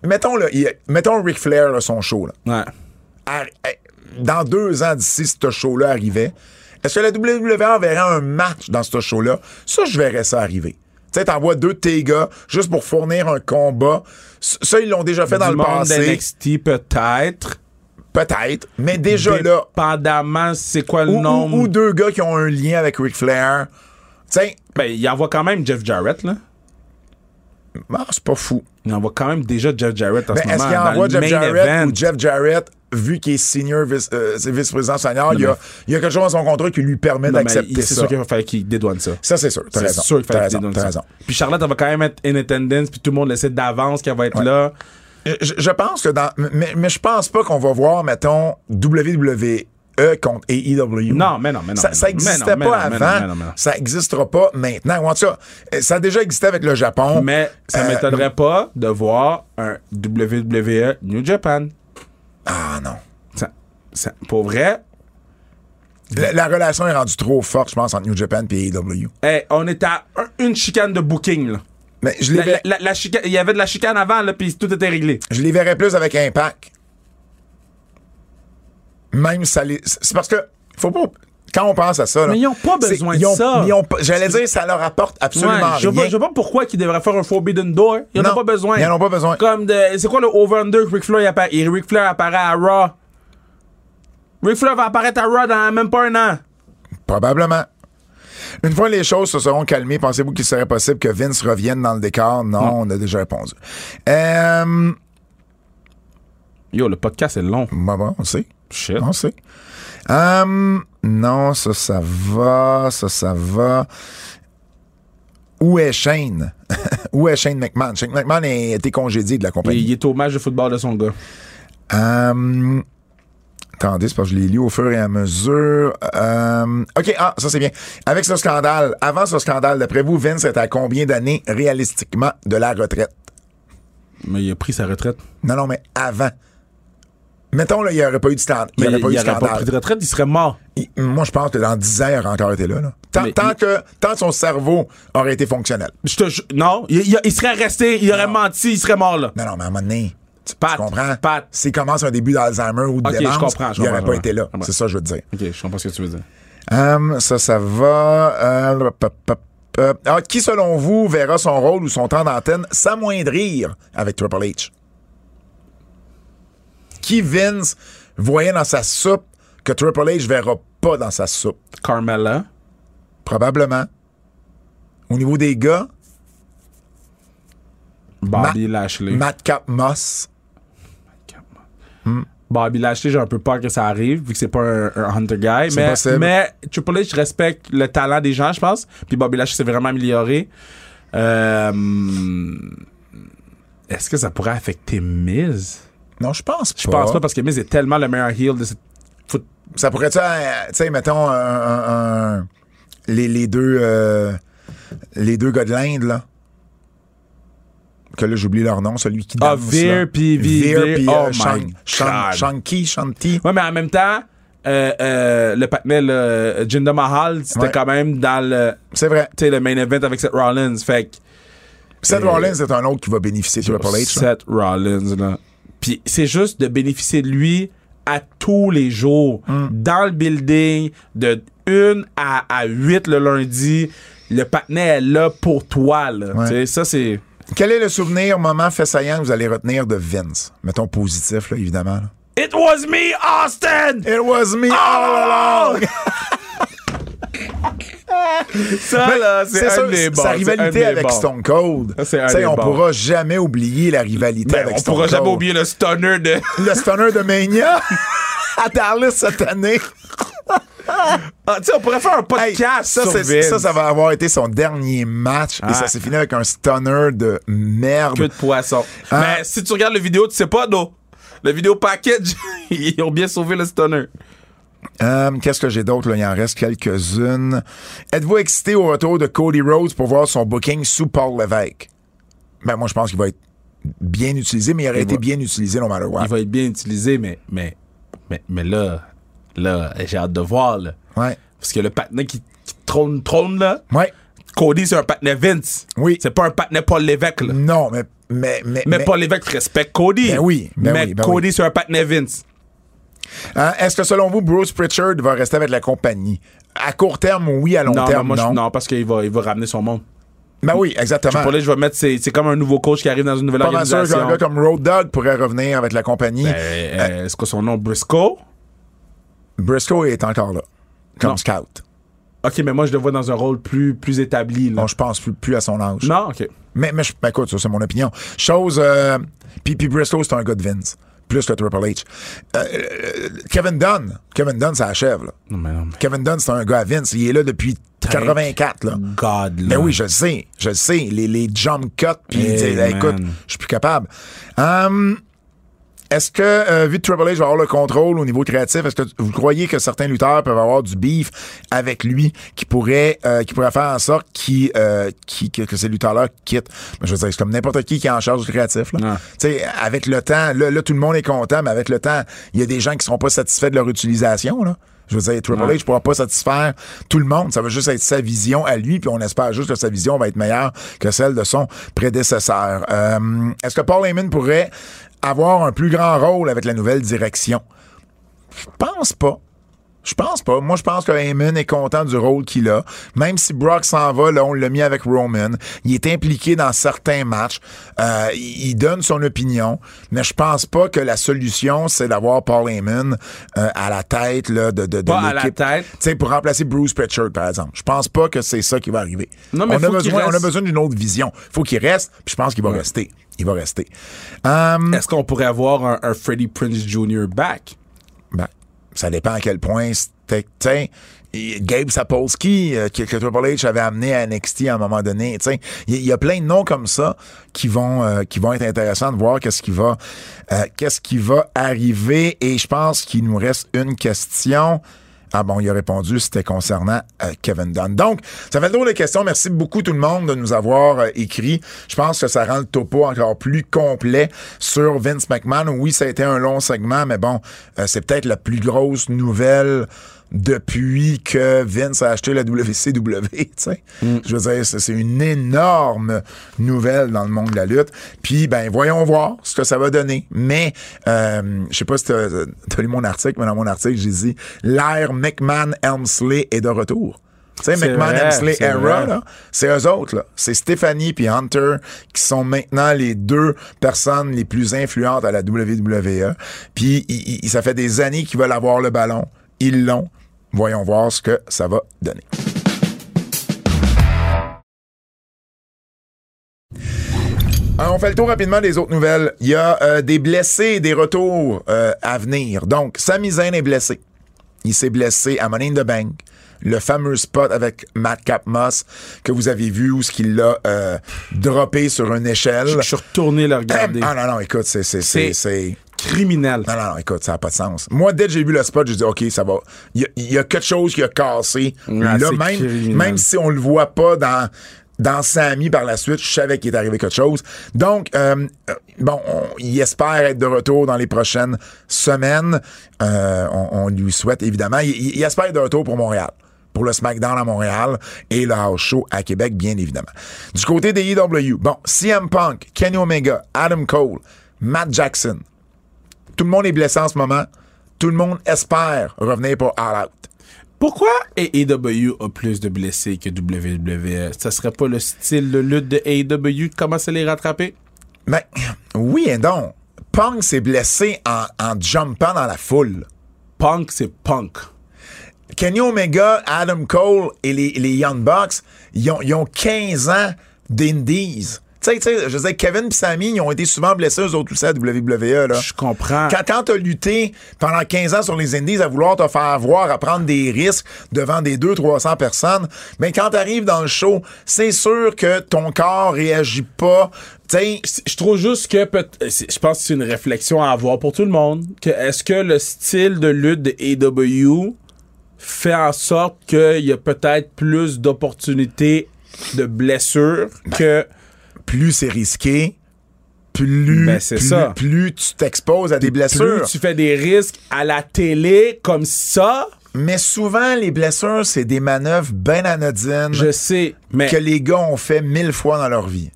Mettons, là, il- mettons Ric Flair, là, son show. Là. Ouais. Dans deux ans d'ici, ce show-là arrivait, est-ce que la WWE enverrait un match dans ce show-là? Ça, je verrais ça arriver. Tu sais, t'envoies deux de tes gars juste pour fournir un combat. Ça, ils l'ont déjà fait dans le monde passé. peut-être. Peut-être. Mais déjà là. Dépendamment, c'est quoi le Ou, nombre. ou- ou deux gars qui ont un lien avec Ric Flair. Sais, Ben, il envoie quand même Jeff Jarrett, là. ah, c'est pas fou. Il envoie quand même déjà Jeff Jarrett en Mais ce est-ce moment. qu'il dans envoie Jeff Jarrett event. ou Jeff Jarrett, vu qu'il est senior vice, euh, c'est vice-président senior, il y, a, il y a quelque chose dans son contrat qui lui permet Non, d'accepter c'est ça. sûr qu'il va falloir qu'il dédouane ça. Ça, c'est sûr. T'as C'est raison. sûr qu'il T'as fallait qu'il dédouane T'as ça. raison. Puis Charlotte, elle va quand même être in attendance, puis tout le monde le sait d'avance qu'elle va être là. Je, je pense que dans. Mais, mais je pense pas qu'on va voir, mettons, WWE contre AEW. Non, mais non, mais non. Ça, mais ça non, existait mais non, pas avant. Ça existera pas maintenant. Ou en tout cas, euh, ça a déjà existé avec le Japon. Mais ça Euh, m'étonnerait pas de voir un WWE New Japan. Ah non. Ça, ça- pour vrai, La, la relation est rendue trop forte, je pense, entre New Japan et AEW. hey, on est à un- une chicane de booking, là. Mais je les, La- il y avait de la chicane avant, là, puis tout était réglé. je les verrais plus avec Impact. Même ça les. C'est parce que. Faut pas. Quand on pense à ça. là, Mais ils ont pas besoin de ils ont- ça. ils ont pas- J'allais dire, ça leur apporte absolument Ouais, je rien. vois, je vois pas pourquoi ils devraient faire un Forbidden Door. Ils en Non, ont pas besoin. ils en ont pas besoin. Comme de. C'est quoi le over-under que Ric Flair, appara- et Ric Flair apparaît à Raw? Ric Flair va apparaître à Raw dans même pas un an. Probablement. Une fois les choses se seront calmées, pensez-vous qu'il serait possible que Vince revienne dans le décor? Non, on a déjà répondu. Euh, Yo, le podcast est long. bon, bon, on sait. Shit. On sait. Euh, non, ça, ça va. Ça, ça va. Où est Shane? Où est Shane McMahon? Shane McMahon a été congédié de la Il, compagnie. il est au match de football de son gars. Euh, attendez, c'est parce que je l'ai lu au fur et à mesure. Euh, OK, ah, ça c'est bien. Avec ce scandale, avant ce scandale, d'après vous, Vince est à combien d'années réalistiquement de la retraite? Mais il a pris sa retraite. Non, non, mais avant. Mettons, là, il n'y aurait pas eu de, stand- il y Mais aurait il, pas eu il de aurait pas scandale. pris de retraite, il serait mort. Il- moi, je pense que dans 10 ans, il aurait encore été là. là. Tant, Mais tant il- que, tant que son cerveau aurait été fonctionnel. Je te non, il, serait resté, il aurait menti, il serait mort là. Non, non, mais à un moment donné, Pat, tu comprends? Pat. S'il commence un début d'Alzheimer ou de Ok, je démence, comprends, je il n'aurait pas je été là. C'est ça que je veux te dire. Ok, je comprends ce que tu veux dire. Hum, ça, ça va. Euh, pop, pop, pop. Ah, qui, selon vous, verra son rôle ou son temps d'antenne s'amoindrir avec Triple H? Qui Vince voyait dans sa soupe que Triple H verra pas dans sa soupe? Carmella. Probablement. Au niveau des gars, Bobby Ma- Lashley. Madcap Moss. Bobby Lashley, j'ai un peu peur que ça arrive, vu que c'est pas un, un Hunter Guy. Mais, possible. mais Triple H je respecte le talent des gens, je pense. Puis Bobby Lashley s'est vraiment amélioré. Euh, Est-ce que ça pourrait affecter Miz? Non, je pense pas. Je pense pas parce que Miz est tellement le meilleur heel de cette foot. Ça pourrait être, euh, tu sais, mettons, un, un- un- les, les deux euh, les deux gars de l'Inde, là. Que là, j'oublie leur nom, celui qui Ah, danse. Veer là. puis Veer Veer. puis, Oh euh. Shanky, Shanti. Ouais, mais en même temps, euh, euh, le patinet, Jinder Mahal, c'était Ouais. quand même dans le, C'est vrai. tu sais, le main event avec Seth Rollins. Fait que Seth Euh, Rollins, c'est un autre qui va bénéficier de Triple H. Seth Rollins, là. Puis c'est juste de bénéficier de lui à tous les jours, Mm. dans le building, de 1 à, à 8 le lundi. Le patinet est là pour toi. Là. Ouais. Tu sais, Ça, c'est. Quel est le souvenir, moment fait saillant que vous allez retenir de Vince? Mettons positif, là, évidemment. là. It was me, Austin! It was me all along! Ça, là, c'est un sûr, des bons. sa c'est un rivalité des avec bons. Stone Cold. Ça, c'est un Tu sais, des on bons. pourra jamais oublier la rivalité Ben, avec on Stone pourra Cold. jamais oublier le stunner de. le stunner de Mania à Dallas cette année. Ah, tu sais, on pourrait faire un Hey, podcast ça, sur ça, ça va avoir été son dernier match et ça s'est fini avec un stunner de merde. Queue de poisson. Ah. Mais si tu regardes la vidéo, tu sais pas, non. Le vidéo package, ils ont bien sauvé le stunner. Euh, Qu'est-ce que j'ai d'autre? Il en reste quelques-unes. Êtes-vous excité au retour de Cody Rhodes pour voir son booking sous Paul Levesque? Ben, moi, je pense qu'il va être bien utilisé, mais il aurait Il été va- bien utilisé no matter what. Il va être bien utilisé, mais, mais, mais, mais là, là, j'ai hâte de voir, là. Ouais. Parce que le patinet qui, qui trône, trône, là, Ouais. Cody, c'est un patinet Vince. Oui. C'est pas un patinet Paul Lévesque, là. Non, mais. Mais, mais, Mais, mais- Paul Lévesque respecte Cody. Ben oui, ben mais oui, ben Cody, c'est un patinet Vince. Hein, Est-ce que selon vous, Bruce Pritchard va rester avec la compagnie? À court terme, oui. À long Non, terme, non, non. non, parce qu'il va, il va ramener son monde. Ben oui, exactement. Pour là, je vais mettre, c'est, c'est comme un nouveau coach qui arrive dans une nouvelle Pas sûr qu'un gars comme Road Dogg pourrait revenir avec la compagnie. Ben, euh, est-ce que son nom Briscoe? Briscoe est encore là, comme Non. scout. Ok, mais moi, je le vois dans un rôle plus, plus établi. Là. Bon, je pense plus, plus à son âge. Non, ok. Mais, mais je- ben, écoute, ça, c'est mon opinion. Chose. Euh, puis Briscoe, c'est un gars de Vince. Plus que Triple H. Euh, euh, Kevin Dunn. Kevin Dunn, ça achève, là. Non, mais non, mais. Kevin Dunn, c'est un gars à Vince. Il est là depuis 84, là. God, là. Ben oui, je le sais. Je le sais. Les, les jump cuts, puis Hey, écoute, je suis plus capable. Hum, est-ce que, euh, vu que Triple H va avoir le contrôle au niveau créatif, est-ce que vous croyez que certains lutteurs peuvent avoir du beef avec lui qui pourrait, euh, qui pourrait faire en sorte euh, que, que ces lutteurs-là quittent? Ben, je veux dire, c'est comme n'importe qui qui est en charge du créatif. Là. Sais, avec le temps, là, là, tout le monde est content, mais avec le temps, il y a des gens qui seront pas satisfaits de leur utilisation. Là. Je veux dire, Triple. H pourra pas satisfaire tout le monde. Ça va juste être sa vision à lui, puis on espère juste que sa vision va être meilleure que celle de son prédécesseur. Euh, Est-ce que Paul Heyman pourrait avoir un plus grand rôle avec la nouvelle direction? Je pense pas. Je pense pas. Moi, je pense que Heyman est content du rôle qu'il a. Même si Brock s'en va, là, on l'a mis avec Roman. Il est impliqué dans certains matchs. Euh, il il donne son opinion. Mais je pense pas que la solution, c'est d'avoir Paul Heyman euh, à la tête là, de, de, de Pas à la tête. Tu sais, pour remplacer Bruce Pritchard, par exemple. Je pense pas que c'est ça qui va arriver. Non, mais on, a faut besoin, on a besoin d'une autre vision. faut qu'il reste, puis je pense qu'il va rester. Il va rester. Hum, Est-ce qu'on pourrait avoir un, un Freddie Prince Jr. back? Ben, ça dépend à quel point c'était. Gabe Sapolsky, euh, que, que Triple H avait amené à NXT à un moment donné. Il il y, a plein de noms comme ça qui vont, euh, qui vont être intéressants de voir qu'est-ce qui va, euh, qu'est-ce qui va arriver. Et je pense qu'il nous reste une question. Ah bon, il a répondu, c'était concernant euh, Kevin Dunn. Donc, ça fait le tour de questions. Merci beaucoup tout le monde de nous avoir euh, écrit. Je pense que ça rend le topo encore plus complet sur Vince McMahon. Oui, ça a été un long segment, mais bon, euh, c'est peut-être la plus grosse nouvelle depuis que Vince a acheté la WCW, tu sais. Je veux dire, c'est une énorme nouvelle dans le monde de la lutte. Puis, ben, voyons voir ce que ça va donner. Mais, euh, je sais pas si t'as as lu mon article, mais dans mon article, j'ai dit, l'ère McMahon-Helmsley est de retour. Tu sais, vrai, c'est era, c'est eux autres, là. C'est Stephanie puis Hunter qui sont maintenant les deux personnes les plus influentes à la WWE. Puis, ça fait des années qu'ils veulent avoir le ballon. Ils l'ont. Voyons voir ce que ça va donner. Alors, on fait le tour rapidement des autres nouvelles. Il y a euh, des blessés des retours euh, à venir. Donc, Sami Zayn est blessé. Il s'est blessé à Money in the Bank. Le fameux spot avec Madcap Moss que vous avez vu où ce qu'il l'a euh, droppé sur une échelle. Je suis retourné le regarder. Ah non, non, écoute, c'est... Criminel. non, non, non, écoute, ça n'a pas de sens. Moi, dès que j'ai vu le spot, j'ai dit, OK, ça va. Il y a, il y a quelque chose qui a cassé. Ouais, là, même, criminel. même si on le voit pas dans, dans Sammy par la suite, je savais qu'il est arrivé quelque chose. Donc, euh, euh, bon, on- il espère être de retour dans les prochaines semaines. Euh, on, on lui souhaite, évidemment. Il, il- il espère être de retour pour Montréal. Pour le SmackDown à Montréal et le House Show à Québec, bien évidemment. Du côté des EW, bon, CM Punk, Kenny Omega, Adam Cole, Matt Jackson, tout le monde est blessé en ce moment. Tout le monde espère revenir pour All Out. Pourquoi AEW a plus de blessés que WWE? Ça serait pas le style de lutte de AEW de commencer à les rattraper? Mais oui et non. Punk s'est blessé en, en jumpant dans la foule. Punk, c'est punk. Kenny Omega, Adam Cole et les, les Young Bucks, ils ont, ils ont 15 ans d'indies. Tu sais, tu sais, je dire, Kevin et Sammy, ils ont été souvent blessés, eux autres aussi, à WWE, là. Je comprends. Quand, quand t'as lutté pendant 15 ans sur les Indies à vouloir te faire voir, à prendre des risques devant des 200-300 personnes, mais quand t'arrives dans le show, c'est sûr que ton corps réagit pas. Tu sais, je trouve juste que c'est- je pense que c'est une réflexion à avoir pour tout le monde. Que est-ce que le style de lutte de AEW fait en sorte qu'il y a peut-être plus d'opportunités de blessures que plus c'est risqué, plus, Ben, plus, ça. plus tu t'exposes à des blessures. plus tu fais des risques à la télé comme ça. Mais souvent, les blessures, c'est des manœuvres bien anodines Je sais, mais que les gars ont fait mille fois dans leur vie.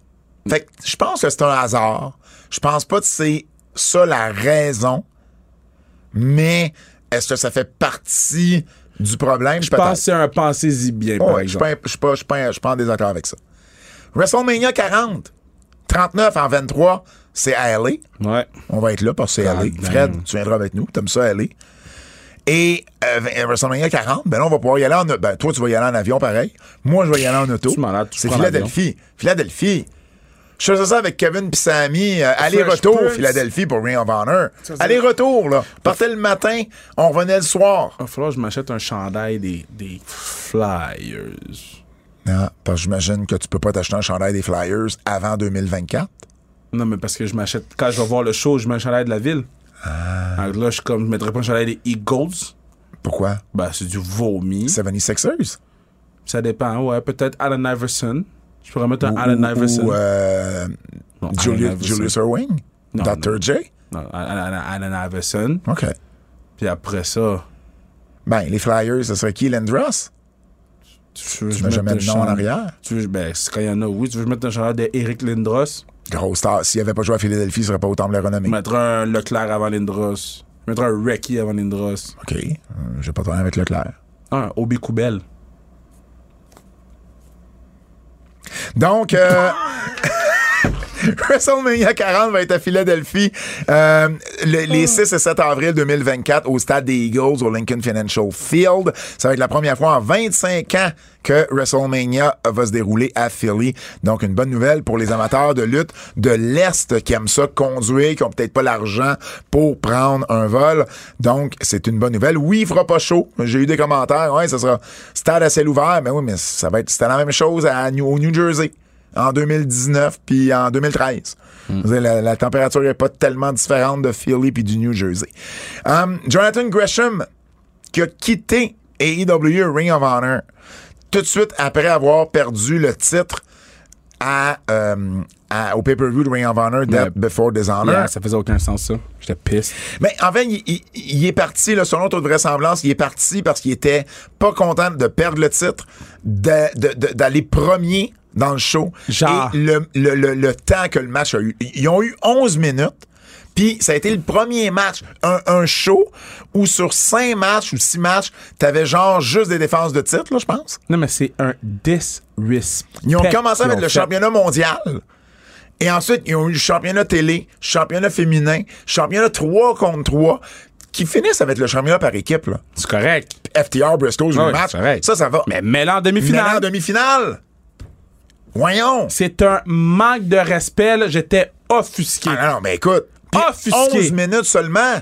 Fait que je pense que c'est un hasard. Je pense pas que c'est ça la raison. Mais est-ce que ça fait partie du problème? je pense que c'est un pensez-y bien, par Ouais, je suis exemple. pas, je suis pas, je suis pas, je suis pas en désaccord avec ça. WrestleMania 40, 39 en 23, c'est à LA. Ouais. On va être là parce que c'est God LA. damn. Fred, tu viendras avec nous. T'aimes ça LA. Et euh, WrestleMania 40, ben là, on va pouvoir y aller en... Ben, toi, tu vas y aller en avion, pareil. Moi, je vais y aller en auto. C'est Philadelphie. Philadelphie. Je faisais ça avec Kevin pis Sammy. euh, Aller-retour. Philadelphie pour Ring of Honor. Aller-retour, là. Partait le matin, on revenait le soir. Il va falloir que je m'achète un chandail des, des Flyers. Parce que j'imagine que tu peux pas t'acheter un chandail des Flyers avant 2024. Non, mais parce que je m'achète. Quand je vais voir le show, je mets un chandail de la ville. Ah. Alors là, je, comme, je mettrais pas un chandail des Eagles. Pourquoi? Ben, c'est du vomi. 76ers? Ça dépend. Ouais, peut-être Allen Iverson. Je pourrais mettre un Ou- Allen ou- Iverson. Ou, euh, Non, Julius, Allen Iverson. Julius Irving? Non, Dr. non. J? Non, Allen, Iverson. OK. Puis après ça, Ben, les Flyers, ce serait qui? Lindros? Tu veux Tu mets jamais de nom en arrière? Tu veux, ben, c'est quand il y en a, oui. Tu veux mettre un chandail d'Eric Lindros? Grosse star. S'il avait pas joué à Philadelphie, il serait pas autant me le renommer. Je mettrais un Leclerc avant Lindros. Je mettrais un Recky avant Lindros. OK. Euh, J'ai pas de problème avec Leclerc. Ah, un Obi Koubel. Donc, euh, WrestleMania 40 va être à Philadelphie euh, le- les 6 et 7 avril 2024 au stade des Eagles au Lincoln Financial Field. Ça va être la première fois en 25 ans que WrestleMania va se dérouler à Philly. Donc, une bonne nouvelle pour les amateurs de lutte de l'Est qui aiment ça conduire, qui ont peut-être pas l'argent pour prendre un vol. Donc, c'est une bonne nouvelle. Oui, il fera pas chaud. J'ai eu des commentaires. Ouais, ça sera stade à ciel ouvert. Mais oui, mais ça va être, c'était la même chose à New, au New Jersey en 2019 puis en 2013. Je veux dire, La, la température n'est pas tellement différente de Philly puis du New Jersey. Um, Jonathan Gresham, qui a quitté AEW Ring of Honor tout de suite après avoir perdu le titre à, euh, à- au pay-per-view de Ring of Honor, Death. Before Dishonor. Yeah, ça faisait aucun sens, ça. J'étais pisse. Mais en fait, il, il- il est parti, là, selon toute vraisemblance, il est parti parce qu'il était pas content de perdre le titre, d'aller premier dans le show. Genre. Et le, le- le- le temps que le match a eu. Ils ont eu 11 minutes. Puis ça a été le premier match, un, un show où sur 5 matchs ou 6 matchs, t'avais genre juste des défenses de titre, là, je pense. Non, mais c'est un disrespect. Ils ont commencé avec le fait. championnat mondial. Et ensuite, ils ont eu le championnat télé, championnat féminin, championnat 3 contre 3, qui finissent avec le championnat par équipe. Là. C'est correct. FTR, Briscoe, Ouais, le match. c'est correct. Ça, ça va. Mais Mais en demi-finale. Voyons. C'est un manque de respect. J'étais offusqué. Ah, non, non, mais écoute. Offusqué. 11 minutes seulement.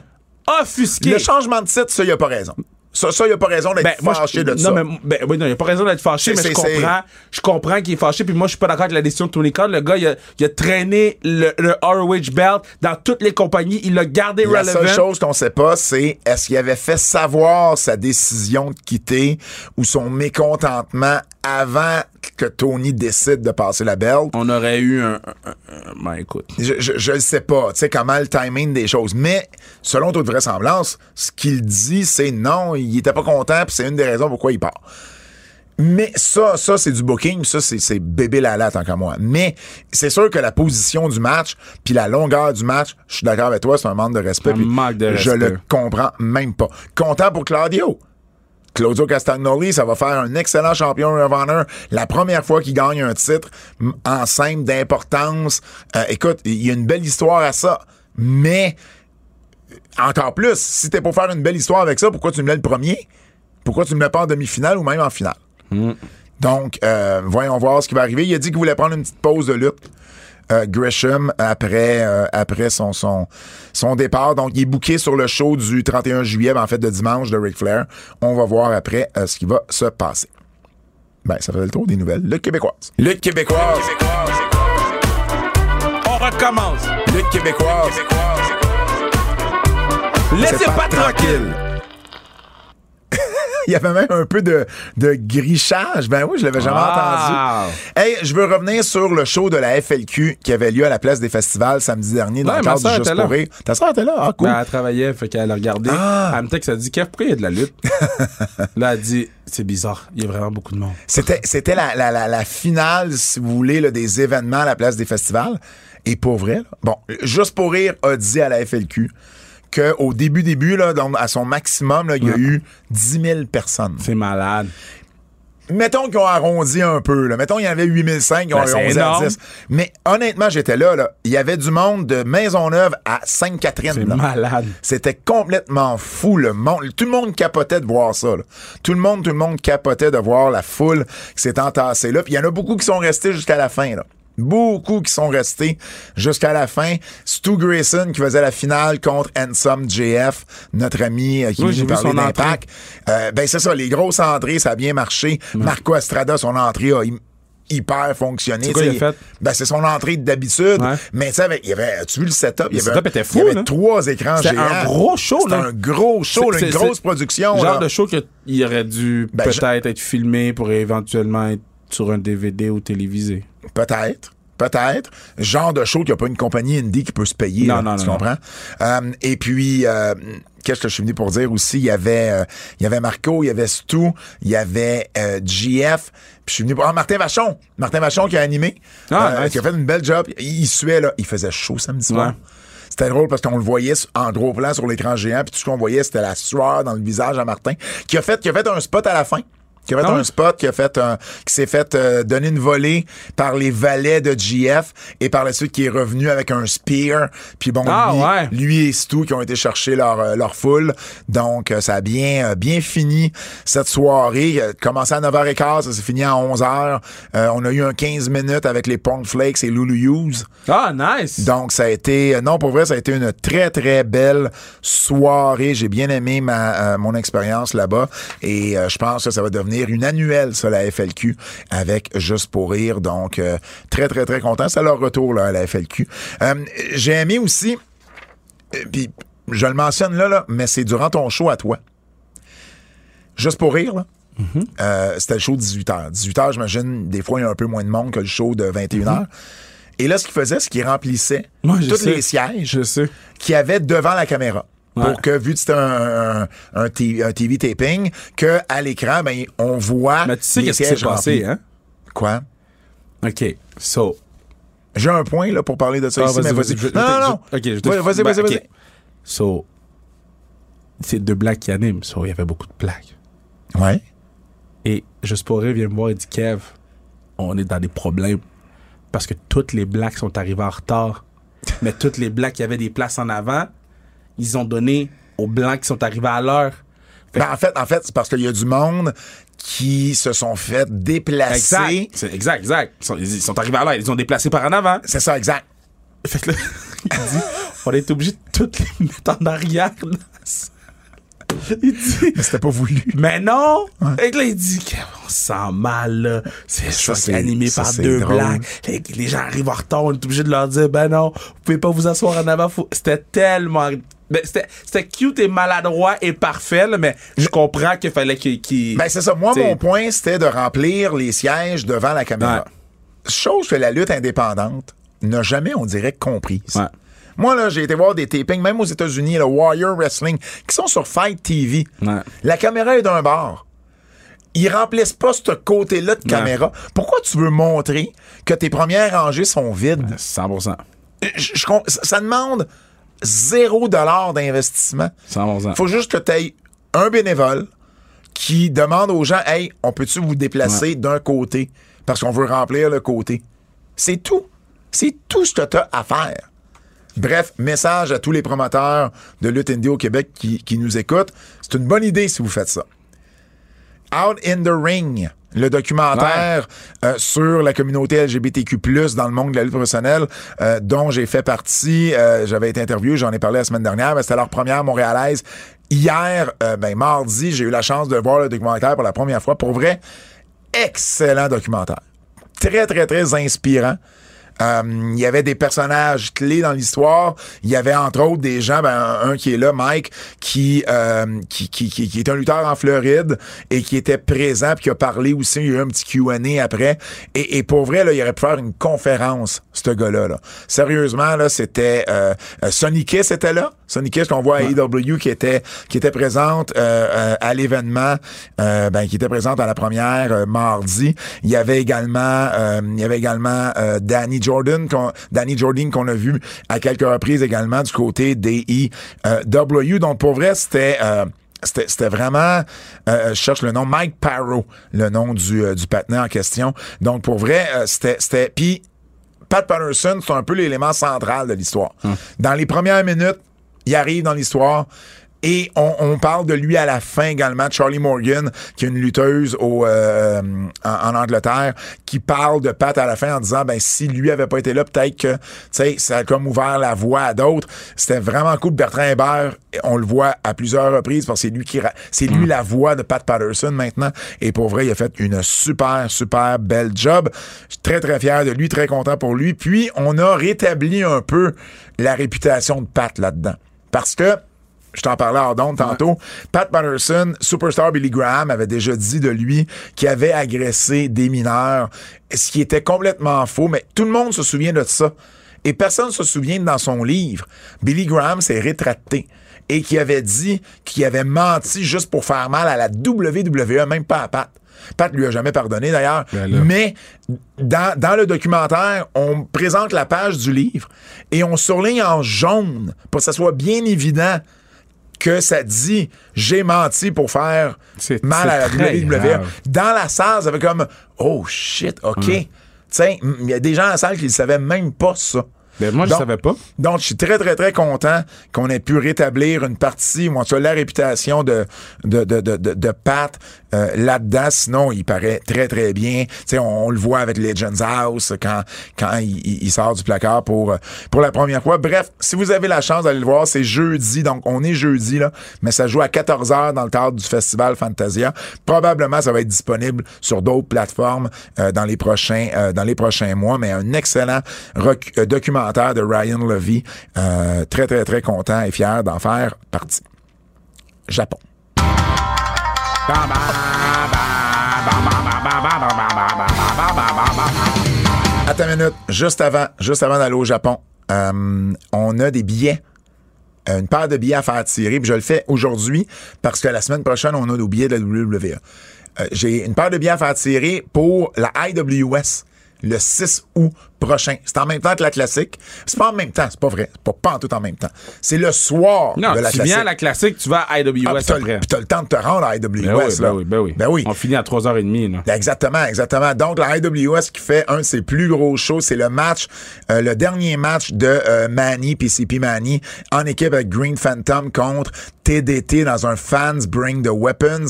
Offusqué. Le changement de titre, ça, il a pas raison. Ça, ça, il a pas raison d'être Ben, fâché de non, ça. mais, ben, oui, non, il a pas raison d'être fâché, mais je comprends, je comprends qu'il est fâché, puis moi, je suis pas d'accord avec la décision de Tony Khan. Le gars, il a, il a traîné le, le ROH belt dans toutes les compagnies, il l'a gardé La relevant. seule chose qu'on sait pas, c'est est-ce qu'il avait fait savoir sa décision de quitter ou son mécontentement avant que Tony décide de passer la belt. On aurait eu un, un- un- ben, écoute. Je, je, je le sais pas, tu sais, comment le timing des choses. Mais, selon toute vraisemblance, ce qu'il dit, c'est non, il était pas content, puis c'est une des raisons pourquoi il part. Mais ça, ça, c'est du booking, ça, c'est, bébé lala tant qu'à moi. Mais c'est sûr que la position du match, puis la longueur du match, je suis d'accord avec toi, c'est un manque de respect. Un manque de Je respect. le comprends même pas. Content pour Claudio. Claudio Castagnoli, ça va faire un excellent champion of Honor. La première fois qu'il gagne un titre en simple d'importance. Euh, écoute, il y a une belle histoire à ça. Mais encore plus, si t'es pour faire une belle histoire avec ça, pourquoi tu me mets le premier? Pourquoi tu me mets pas en demi-finale ou même en finale? Donc, euh, voyons voir ce qui va arriver. Il a dit qu'il voulait prendre une petite pause de lutte. Euh, Gresham après euh, après son, son son départ. Donc il est booké sur le show du 31 juillet ben, en fait de dimanche de Ric Flair. On va voir après euh, ce qui va se passer. Ben ça fait le tour des nouvelles. Lutte québécoise. Lutte québécoise. On recommence. lutte québécoise. Laissez C'est pas tranquille. il y avait même un peu de, de grichage. Ben oui, je l'avais jamais Wow. entendu. Hey, je veux revenir sur le show de la FLQ qui avait lieu à la place des festivals samedi dernier dans Ouais, le cadre du Juste pour rire. Ta soeur était là? Ah, cool. Ben, elle travaillait, fait qu'elle a regardé. Ah. Elle me texte, elle dit, Kev, pourquoi il y a de la lutte? là, elle dit, c'est bizarre, il y a vraiment beaucoup de monde. C'était, c'était la, la, la, la finale, si vous voulez, là, des événements à la place des festivals. Et pour vrai, là, bon, Juste pour rire a dit à la FLQ qu'au début, début, là, donc, à son maximum, là, il y a eu 10 000 personnes. C'est malade. Mettons qu'ils ont arrondi un peu. Là. Mettons qu'il y avait 8005, ils ont Ben, arrondi à énorme. 10. Mais honnêtement, j'étais là, là. Il y avait du monde de Maisonneuve à Sainte-Catherine. C'est malade. C'était complètement fou, le monde. Tout le monde capotait de voir ça. là. Tout le monde, tout le monde capotait de voir la foule qui s'est entassée là. Puis il y en a beaucoup qui sont restés jusqu'à la fin. Là. Beaucoup qui sont restés jusqu'à la fin. Stu Grayson qui faisait la finale contre Handsome JF, notre ami euh, qui Oui, nous son d'impact. Euh, ben c'est ça, les grosses entrées, ça a bien marché. Marco Estrada, son entrée a hy- hyper fonctionné. C'est quoi il a fait? Ben c'est son entrée d'habitude. Ouais. Mais tu sais, il y avait, tu vu le setup? Il y Le avait, setup était fou, Il y avait là. trois écrans géants. un gros show, C'était un gros show, là, une grosse production. Genre là. de show qu'il aurait dû Ben, je- peut-être être filmé pour éventuellement être sur un DVD ou télévisé. Peut-être. Peut-être. Genre de show qu'il n'y a pas une compagnie indie qui peut se payer. Non, là, non, tu non, comprends? Euh, et puis, euh, qu'est-ce que je suis venu pour dire aussi? Il y avait, euh, il y avait Marco, il y avait Stu, il y avait GF. Puis je suis venu pour... Ah, Martin Vachon. Martin Vachon qui a animé. Ah, nice. Qui a fait une belle job. Il, il suait, là. Il faisait chaud samedi soir. Ouais. C'était drôle parce qu'on le voyait en gros plan sur l'écran géant, puis tout ce qu'on voyait, c'était la sueur dans le visage à Martin, qui a fait, qui a fait un spot à la fin. Qui a fait Ah un spot, qui a fait un, qui s'est fait euh, donner une volée par les valets de GF et par la suite qui est revenu avec un spear. Puis bon, Ah lui, ouais. lui et Stu qui ont été chercher leur, euh, leur foule. Donc, euh, ça a bien, euh, bien fini cette soirée. Commencé à 9h15, ça s'est fini à 11h. Euh, on a eu un 15 minutes avec les Punk Flakes et Lulu Hughes. Ah, nice! Donc, ça a été, non, pour vrai, ça a été une très, très belle soirée. J'ai bien aimé ma, euh, mon expérience là-bas. Et je pense que ça va devenir une annuelle, ça, la FLQ, avec Juste pour rire. Donc, euh, très, très, très content. C'est leur retour, là, à la FLQ. Euh, J'ai aimé aussi, euh, puis je le mentionne là, là, mais c'est durant ton show à toi. Juste pour rire, là. Euh, c'était le show de 18h. 18h, j'imagine, des fois, il y a un peu moins de monde que le show de 21h. Et là, ce qu'il faisait, c'est qu'il remplissait tous sais. les sièges qu'il y avait devant la caméra. Ouais. Pour que, vu que c'était un, un, un TV taping, que à l'écran, ben, on voit Mais tu sais qu'est-ce qui s'est passé, hein? Quoi? OK. So. J'ai un point là pour parler de ça Ah, ici, mais vas-y. je- non, non, non. je- OK, je te- Ouais, Vas-y, vas-y, OK. vas-y. So. C'est deux blacks qui animent. So, il y avait beaucoup de plaques. Ouais. Et Juste pour rire vient me voir et dit Kev, on est dans des problèmes parce que toutes les blacks sont arrivés en retard. Mais toutes les blacks qui avaient des places en avant, ils ont donné aux blancs qui sont arrivés à l'heure. Ben, en fait, en fait, c'est parce qu'il y a du monde qui se sont fait déplacer. Exact. Exact, exact. Ils sont, ils sont arrivés à l'heure, ils ont déplacé par en avant. C'est ça, exact. Fait que là, il dit, on est obligé de toutes les mettre en arrière. là. Il dit, Mais c'était pas voulu. mais non! Et là, il dit qu'on se sent mal, là. C'est Ça, c'est- animé ça, par deux blacks. Les, les gens arrivent en retard, on est obligé de leur dire, ben non, vous pouvez pas vous asseoir en avant. faut- C'était tellement. Ben, c'était, cute et maladroit et parfait, là, mais je comprends qu'il fallait qu'il. qu'il- Ben, c'est ça. Moi, T'sais- mon point, c'était de remplir les sièges devant la caméra. Chose que la lutte indépendante n'a jamais, on dirait, comprise. Ouais. Moi, là, j'ai été voir des tapings, même aux États-Unis, le Warrior Wrestling, qui sont sur Fight TV. Ouais. La caméra est d'un bar. Ils remplissent pas ce côté-là de caméra. Pourquoi tu veux montrer que tes premières rangées sont vides? 100%. Je- je ça demande zéro dollar d'investissement. 100%. faut juste que tu aies un bénévole, qui demande aux gens, hey, on peut-tu vous déplacer d'un côté? Parce qu'on veut remplir le côté. C'est tout. C'est tout ce que tu as à faire. Bref, message à tous les promoteurs de lutte indie au Québec qui, qui nous écoutent. C'est une bonne idée si vous faites ça. Out in the Ring, le documentaire euh, sur la communauté LGBTQ+, dans le monde de la lutte professionnelle, euh, dont j'ai fait partie. Euh, J'avais été interviewé, j'en ai parlé la semaine dernière, mais c'était leur première montréalaise. Hier, euh, ben mardi, j'ai eu la chance de voir le documentaire pour la première fois. Pour vrai, excellent documentaire. Très, très, très inspirant. Euh, il y avait des personnages clés dans l'histoire. Il y avait entre autres des gens, ben, un, qui est là, Mike, qui, euh, qui, qui, qui, qui est un lutteur en Floride et qui était présent puis qui a parlé aussi. Il y a eu un petit Q&A après. Et, et pour vrai, là, il aurait pu faire une conférence, ce gars-là. Là. Sérieusement, là, c'était euh, euh, Sonny était là? Sonny Kiss qu'on voit à AEW qui était qui était présente euh, euh, à l'événement, euh, ben, qui était présente à la première euh, mardi. Il y avait également euh, il y avait également euh, Danny Jordan, qu'on, Danny Jordan qu'on a vu à quelques reprises également du côté des EW. Donc pour vrai, c'était euh, c'était, c'était vraiment, euh, je cherche le nom, Mike Parrow, le nom du, euh, du patinet en question. Donc pour vrai, euh, c'était, c'était, puis Pat Patterson, c'est un peu l'élément central de l'histoire. Dans les premières minutes, il arrive dans l'histoire. Et on, on parle de lui à la fin également, Charlie Morgan, qui est une lutteuse au, euh, en, en Angleterre, qui parle de Pat à la fin en disant, ben si lui avait pas été là, peut-être que, tu sais, ça a comme ouvert la voie à d'autres. C'était vraiment cool. Bertrand Hébert, on le voit à plusieurs reprises parce que c'est lui qui, c'est lui la voix de Pat Patterson maintenant. Et pour vrai, il a fait une super, super belle job. Je suis très, très fier de lui, très content pour lui. Puis, on a rétabli un peu la réputation de Pat là-dedans. Parce que, je t'en parlais hors d'onde tantôt. Pat Patterson, Superstar Billy Graham avait déjà dit de lui qu'il avait agressé des mineurs, ce qui était complètement faux, mais tout le monde se souvient de ça. Et personne ne se souvient que dans son livre, Billy Graham s'est rétracté et qui avait dit qu'il avait menti juste pour faire mal à la WWE, même pas à Pat. Pat lui a jamais pardonné d'ailleurs. Ben. Mais dans, dans le documentaire, on présente la page du livre et on surligne en jaune pour que ça soit bien évident que ça dit j'ai menti pour faire mal à la WWE. Dans la salle, ça fait comme oh shit, OK. Sais, il y a des gens à la salle qui ne savaient même pas ça. Ben, moi, je Donc- savais pas. Donc, je suis très, très, très content qu'on ait pu rétablir une partie, ou en tout cas la réputation de, de, de, de Pat euh, là-dedans. Sinon, il paraît très, très bien. On, on le voit avec Legends House quand, quand il, sort du placard pour, euh, pour la première fois. Bref, si vous avez la chance d'aller le voir, c'est jeudi. Donc, on est jeudi, là, mais ça joue à 14h dans le cadre du festival Fantasia. Probablement, ça va être disponible sur d'autres plateformes euh, dans les prochains dans les prochains mois, mais un excellent documentaire de Ryan Levy. Très, très, très content et fier d'en faire partie. Japon. Attends une minute. Juste avant, juste avant d'aller au Japon, euh, on a des billets. euh, Une paire de billets à faire tirer. Je le fais aujourd'hui parce que la semaine prochaine, on a nos billets de la WWE. Euh, J'ai une paire de billets à faire tirer pour la IWS le 6 août prochain. C'est en même temps que la classique. C'est pas en même temps, c'est pas vrai. C'est pas, pas en tout en même temps. C'est le soir Non, de la tu classique. viens à la classique, tu vas à IWS Ah, puis t'as, après. puis t'as le temps de te rendre à IWS. Ben oui, là. ben oui, ben oui. Ben oui. On finit à 3h30, là. Exactement, exactement. Donc, la IWS qui fait un de ses plus gros shows, c'est le match, euh, le dernier match de euh, Manny, PCP Manny, en équipe avec Green Phantom contre TDT dans un Fans Bring the Weapons.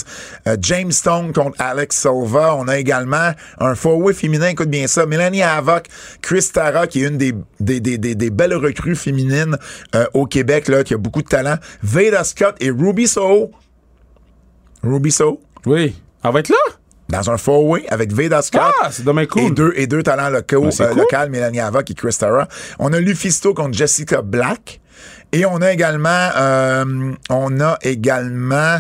Euh, James Stone contre Alex Silva. On a également un four-way féminin, écoute bien ça, Melanie Havoc, Chris Tara, qui est une des, des, des, des, des belles recrues féminines euh, au Québec, là, qui a beaucoup de talent. Veda Scott et Ruby Soho. Ruby Soho? Oui. Elle va être là? dans un four-way avec Veda Scott. Ah, c'est dommage cool. Et deux, et deux talents locaux, Ben, euh, cool. locales, Mélanie Havoc et Chris Tara. On a Lufisto contre Jessica Black. Et on a également, euh, on a également,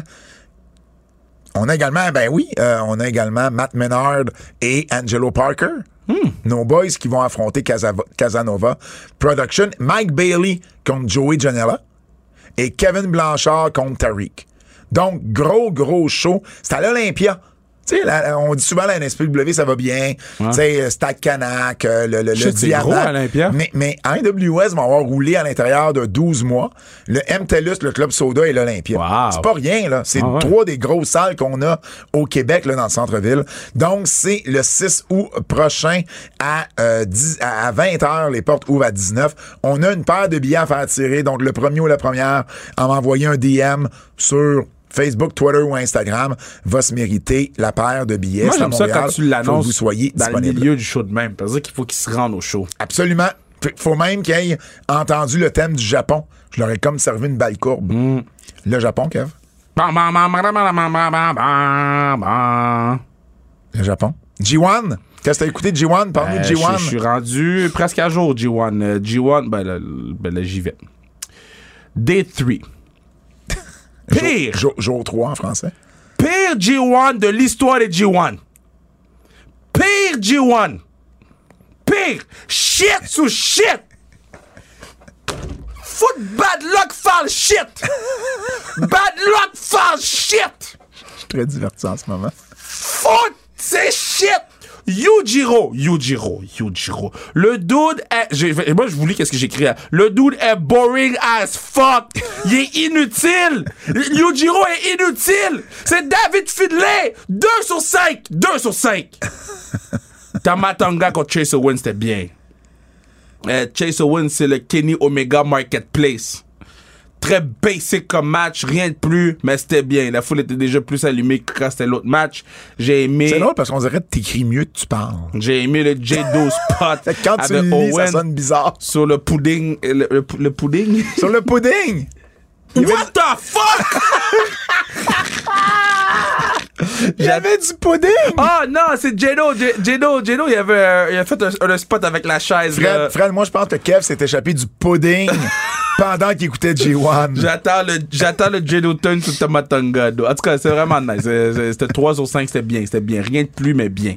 on a également, ben oui, euh, on a également Matt Menard et Angelo Parker. Hmm. Nos boys qui vont affronter Casava- Casanova Production. Mike Bailey contre Joey Janela. Et Kevin Blanchard contre Tariq. Donc, gros, gros show. C'est à l'Olympia. Tu sais, on dit souvent la NSPW, ça va bien. Tu sais, euh, Stade Canac, euh, le, le, le Diamant. Mais, mais NWS va avoir roulé à l'intérieur de 12 mois. Le MTELUS, le Club Soda et l'Olympia. Wow. C'est pas rien, là. C'est Ah ouais. trois des grosses salles qu'on a au Québec, là, dans le centre-ville. Donc, c'est le 6 août prochain à, euh, 10 à à 20 heures. Les portes ouvrent à 19. On a une paire de billets à faire tirer. Donc, le premier ou la première à m'envoyer un DM sur Facebook, Twitter ou Instagram va se mériter la paire de billets. Moi, j'aime ça quand tu l'annonces. vous soyez dans disponible. le milieu du show de même. C'est-à-dire qu'il faut qu'ils se rendent au show. Absolument. Il Faut même qu'ils aient entendu le thème du Japon. Je leur ai comme servi une balle courbe. Mm. Le Japon, Kev? Le Japon? G1? Qu'est-ce que t'as écouté de G1? Parle-nous de euh, G1. Je suis rendu presque à jour, G1. Euh, G1, ben là, ben, j'y vais. Day 3. Pire, Jour, jour 3 en français. pire G1 de l'histoire des G1. Pire G1. Pire. Shit sous shit. Foot bad luck fall shit. Bad luck fall shit. Je suis très diverti en ce moment. Foot, c'est shit. Yujiro, Yujiro, Yujiro. Le dude est. moi, je vous lis qu'est-ce que j'écris là. Le dude est boring as fuck. Il est inutile. Yujiro est inutile. C'est David Fidley. 2 sur 5. 2 sur 5. Tamatanga contre Chase Owens, c'était bien. Euh, Chase Owens, c'est le Kenny Omega Marketplace. Très basic comme match, rien de plus, mais c'était bien. La foule était déjà plus allumée que quand c'était l'autre match. J'ai aimé. C'est drôle parce qu'on dirait que t'écris mieux que tu parles. J'ai aimé le J-Do spot Fait que quand tu avec lis, ça Owen sonne bizarre. sur le pudding. euh, Le, le- le pudding? Sur le pudding! What the fuck? Avait du pudding! Oh non, c'est Jado. J- Jado, Jado, il avait, euh, il a fait un, un spot avec la chaise. Fred, Fred, moi, je pense que Kev s'est échappé du pudding pendant qu'il écoutait G1. J'attends le, j'attends le Jado turn sur Tamatanga. En tout cas, c'est vraiment nice. C'était 3 sur 5, c'était bien, c'était bien. Rien de plus, mais bien.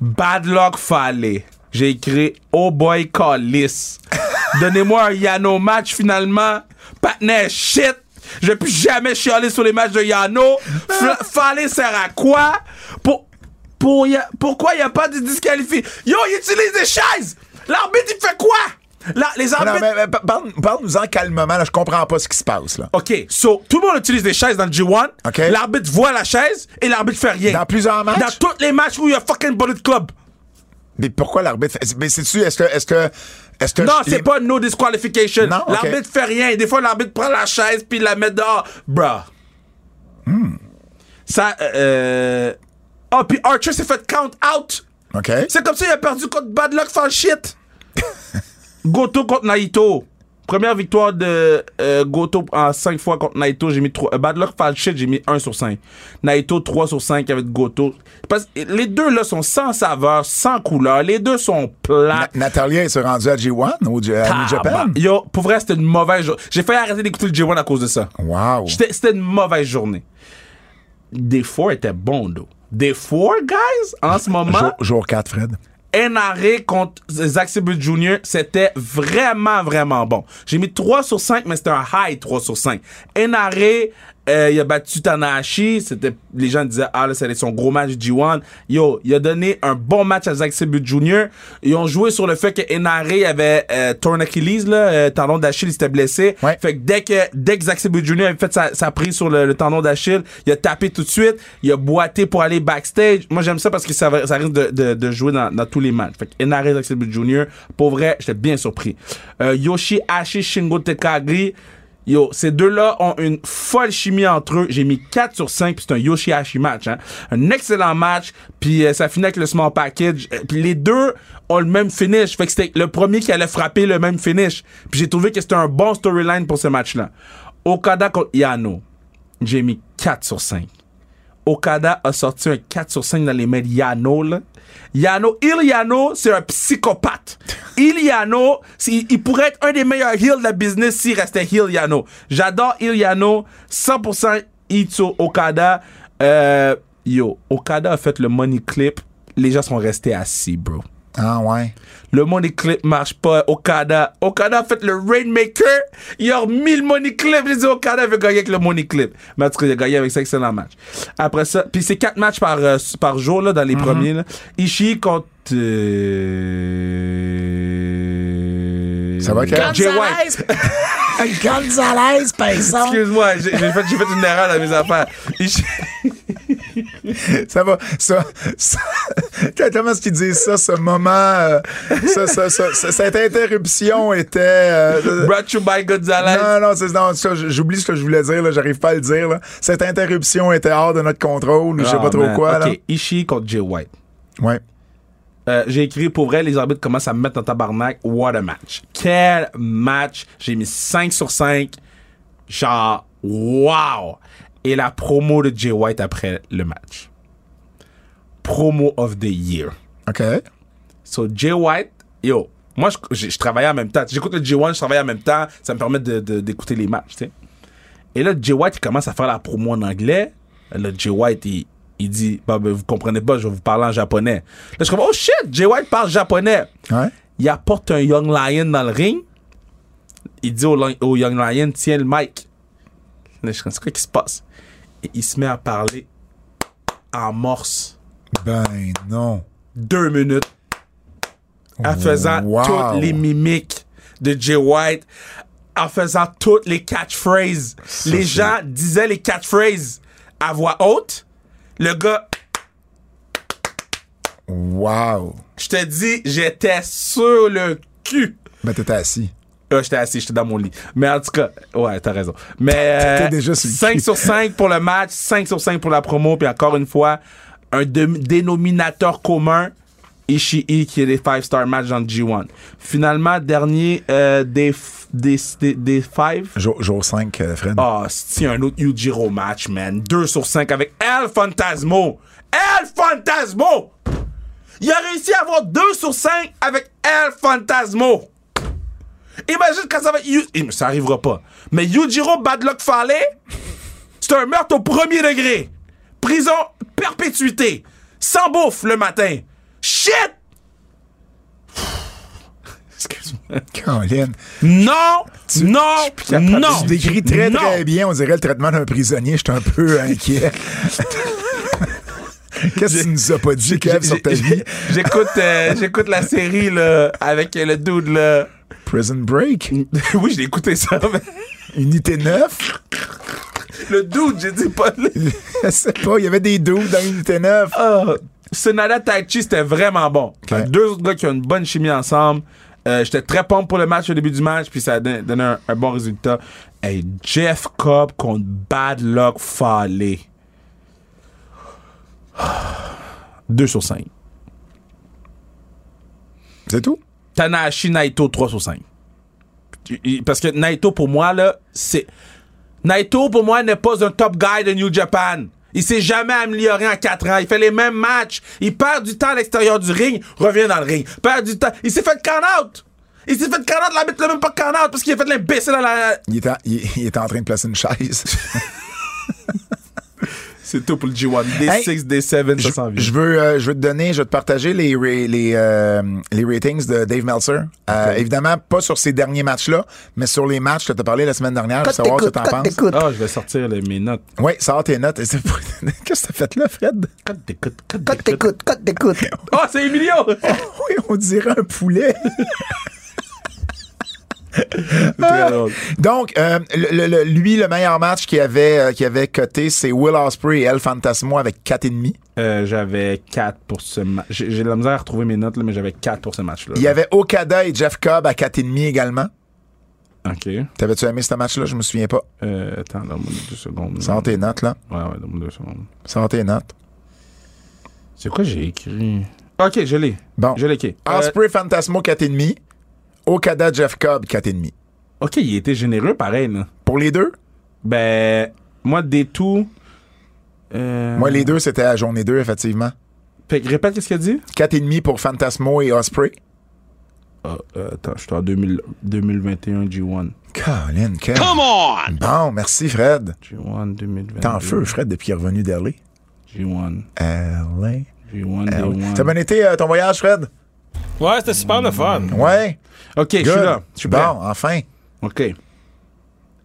Bad luck fallait. J'ai écrit Oh boy Callis. Donnez-moi un Yano match finalement. Patner shit. Je vais plus jamais chialer sur les matchs de Yano. F- Fallait sert à quoi? Pour, pour y a- pourquoi il n'y a pas de disqualifié? Yo, il utilise des chaises! L'arbitre, il fait quoi? La- les arbitres. Parle-nous-en calmement, là, je comprends pas ce qui se passe, là. OK, so, tout le monde utilise des chaises dans le G1. OK. L'arbitre voit la chaise et l'arbitre fait rien. Dans plusieurs matchs? Dans tous les matchs où il y a fucking Bullet Club. Mais pourquoi l'arbitre fait... Mais c'est-tu, est-ce que... Est-ce que... Est-ce que Non, les- c'est pas no disqualification. Non. L'arbitre fait rien. Des fois, l'arbitre prend la chaise puis la met dehors. Bruh. Hmm. Ça, euh... Oh, puis Archer s'est fait count out. OK. C'est comme ça il a perdu contre Bad Luck fan shit. Goto contre Naito. Première victoire de euh, Goto en 5 fois contre Naito, j'ai mis 3. euh, Bad Luck fan shit, j'ai mis 1 sur 5. Naito 3 sur 5 avec Goto. Parce que les deux là sont sans saveur, sans couleur. Les deux sont Na- plats. Natalia est rendue à G1 ou à New Japan? Yo, pour vrai, c'était une mauvaise journée. J'ai failli arrêter d'écouter le J1 à cause de ça. Wow. C'était une mauvaise journée. Des four était bon, though. Des four, guys, en ce moment? Jour, jour 4, Fred. NRA contre Zack Sabre Jr., c'était vraiment, vraiment bon. J'ai mis 3 sur 5, mais c'était un high 3 sur 5. NRA, euh, il a battu Tanahashi. C'était, les gens disaient, ah, là, c'était son gros match G1. Yo, il a donné un bon match à Zack Sabre Jr. Ils ont joué sur le fait que NRA avait euh, torn Achilles, là, euh, tendon d'Achille, il s'était blessé. Ouais. Fait que dès que, dès que Zack Sabre Jr. avait fait sa, sa prise sur le, le tendon d'Achille, il a tapé tout de suite. Il a boité pour aller backstage. Moi, j'aime ça parce que ça, va- ça risque de, de, de jouer dans, dans tous les matchs. Fait que NRA Zack Sabre Jr., pour vrai, j'étais bien surpris. Euh, Yoshi Hashi Shingo Tekagi. Yo, ces deux-là ont une folle chimie entre eux. J'ai mis 4 sur 5, puis c'est un Yoshihashi match. Hein. Un excellent match, puis euh, ça finit avec le small package. Euh, Puis les deux ont le même finish. Fait que c'était le premier qui allait frapper le même finish. Puis j'ai trouvé que c'était un bon storyline pour ce match-là. Okada contre Yano. J'ai mis 4 sur 5. Okada a sorti un 4 sur 5 dans les mains de Yano, là. Yano, Il Yano, c'est un psychopathe. Il c'est- il pourrait être un des meilleurs heels de la business s'il restait heel Yano. J'adore Il Yano, 100% Itzo Okada. Euh, yo, Okada a fait le money clip. Les gens sont restés assis, bro. Ah, ouais. Le money clip marche pas. Okada. Okada a fait le Rainmaker. Il a remis le money clip. J'ai dit Okada veut gagner avec le money clip. Mais en tout cas, il a gagné avec ça, excellent match. Après ça, puis c'est quatre matchs par, euh, par jour, là, dans les premiers, là. Ishii contre, euh... Ça va? Jay White. Gonzalez, par exemple. Excuse-moi, j'ai j'ai fait, j'ai fait une erreur dans mes affaires. Ishii- Ça va. Ça, comment est-ce qu'ils disent ça, ce moment, euh, ça, ça, cette interruption était. euh, Brought you by Gonzalez. non, non, c'est, non, ça, j'oublie ce que je voulais dire, là, j'arrive pas à le dire. Là. Cette interruption était hors de notre contrôle, ou je sais Ah, pas trop man. quoi. Ok, Ishii contre Jay White. Là. Ouais. Euh, j'ai écrit pour vrai, les arbitres commencent à me mettre en tabarnak. What a match. Quel match. J'ai mis 5 sur 5. Genre, wow. Et la promo de Jay White après le match. Promo of the year. OK. So, Jay White, yo, moi, je, je, travaillais en même temps. J'écoute le Jay White, je travaille en même temps. Ça me permet de- de- d'écouter les matchs, tu sais. Et là, Jay White, il commence à faire la promo en anglais. Là, Jay White, il, il dit, bah, ben, vous comprenez pas, je vais vous parler en japonais. Là, je comprends, oh shit, Jay White parle japonais. Ouais. Il apporte un Young Lion dans le ring. Il dit au, Young Lion, tiens le mic. Là, je c'est quoi qui se passe? Et il se met à parler en morse. Ben non. Deux minutes. En faisant Wow. toutes les mimiques de Jay White. En faisant toutes les catchphrases. les gens disaient les catchphrases à voix haute. Le gars, Wow. je te dis, j'étais sur le cul. Ben t'étais assis. Euh, j'étais assis, j'étais dans mon lit. Mais en tout cas, ouais, t'as raison. Mais T'étais euh, déjà sur le 5 cul. sur 5 pour le match, 5 sur 5 pour la promo, puis encore une fois, un dénominateur commun, Ishii, qui est les 5-star matchs dans le G1. Finalement, dernier euh, des, f- des, des, des 5. Jour, jour 5, euh, Fred. Ah, c'est un autre Yujiro match, man. 2 sur 5 avec El Fantasmo. El Fantasmo! Il a réussi à avoir 2 sur 5 avec El Fantasmo. Imagine quand ça va. Mais Ça arrivera pas. Mais Yujiro Badlock Fale, c'est un meurtre au premier degré. Prison perpétuité. Sans bouffe le matin. Shit! Excuse-moi. Colin. Non! non! non! Tu décris très, non. très bien, on dirait le traitement d'un prisonnier. Je suis un peu inquiet. Qu'est-ce que tu nous as pas dit, Kev, sur ta vie? J'écoute euh, j'écoute la série là, avec le dude là. Prison Break? oui, je l'ai écouté ça. mais Unité 9? Le dude, j'ai dit pas. le- Je sais pas, il y avait des doubles dans Unité 9. Ah, Sonada Taichi, c'était vraiment bon. Ok. Deux autres gars qui ont une bonne chimie ensemble. Euh, J'étais très pompe pour le match au début du match, puis ça a don- donné un, un bon résultat. Hey, Jeff Cobb contre Bad Luck Fale. 2 sur 5. C'est tout? Tanahashi Naito 3 sur 5. Parce que Naito pour moi là, c'est Naito pour moi n'est pas un top guy de New Japan. Il s'est jamais amélioré en 4 ans. Il fait les mêmes matchs. Il perd du temps à l'extérieur du ring, revient dans le ring. Perd du temps. Il s'est fait count out. Il s'est fait count out. L'arbitre l'a même pas count out parce qu'il a fait l'imbécile dans la. Il était, il, il était en train de placer une chaise. C'est tout pour le G1. Des Hey, 6, des 7, ça s'en je, vient. je veux, euh, je veux te donner, je veux te partager les, les, euh, les ratings de Dave Meltzer. Euh, Évidemment, pas sur ces derniers matchs-là, mais sur les matchs que tu as parlé la semaine dernière. Je veux savoir ce que tu en penses. Ah, je vais sortir les- mes notes. Oui, sors tes notes. Qu'est-ce que t'as fait là, Fred? Code d'écoute, code Cote d'écoute. d'écoute, cote d'écoute. Oh, c'est Emilio! Oui, on dirait un poulet. Drôle. Donc, euh, le- le- lui, le meilleur match qu'il avait, euh, qu'il avait coté, c'est Will Ospreay et El Fantasmo avec 4,5. Euh, j'avais 4 pour ce match. J'ai j'ai de la misère à retrouver mes notes, là, mais j'avais 4 pour ce match-là. Il y avait Okada et Jeff Cobb à 4,5 également. OK. T'avais-tu aimé ce match-là? Je me souviens pas. Euh, attends, donne-moi deux secondes. Sors tes notes, là. Ouais, ouais, donne-moi deux secondes. Sors tes notes. C'est quoi j'ai écrit? OK, je l'ai. Bon. Je l'ai, OK. Euh, Osprey Fantasmo 4,5. Okada Jeff Cobb 4,5. OK, il était généreux, pareil, là. Pour les deux? Ben, moi, des tout... Euh, Moi, les deux, c'était à journée 2, effectivement. Fait que répète qu'est-ce qu'il a dit? 4,5 pour Fantasmo et Osprey. Ah, euh, attends, je suis en 2000 2021 G1. Colin, Kev. Come on! Bon, merci, Fred. G1 2022. T'es en feu, Fred, depuis qu'il est revenu d'LA. G1. LA. G1, LA. D1. Ça a bien été euh, ton voyage, Fred? Ouais, c'était super le fun. Ouais. OK, je suis là. Je suis prêt. Bon, enfin. OK.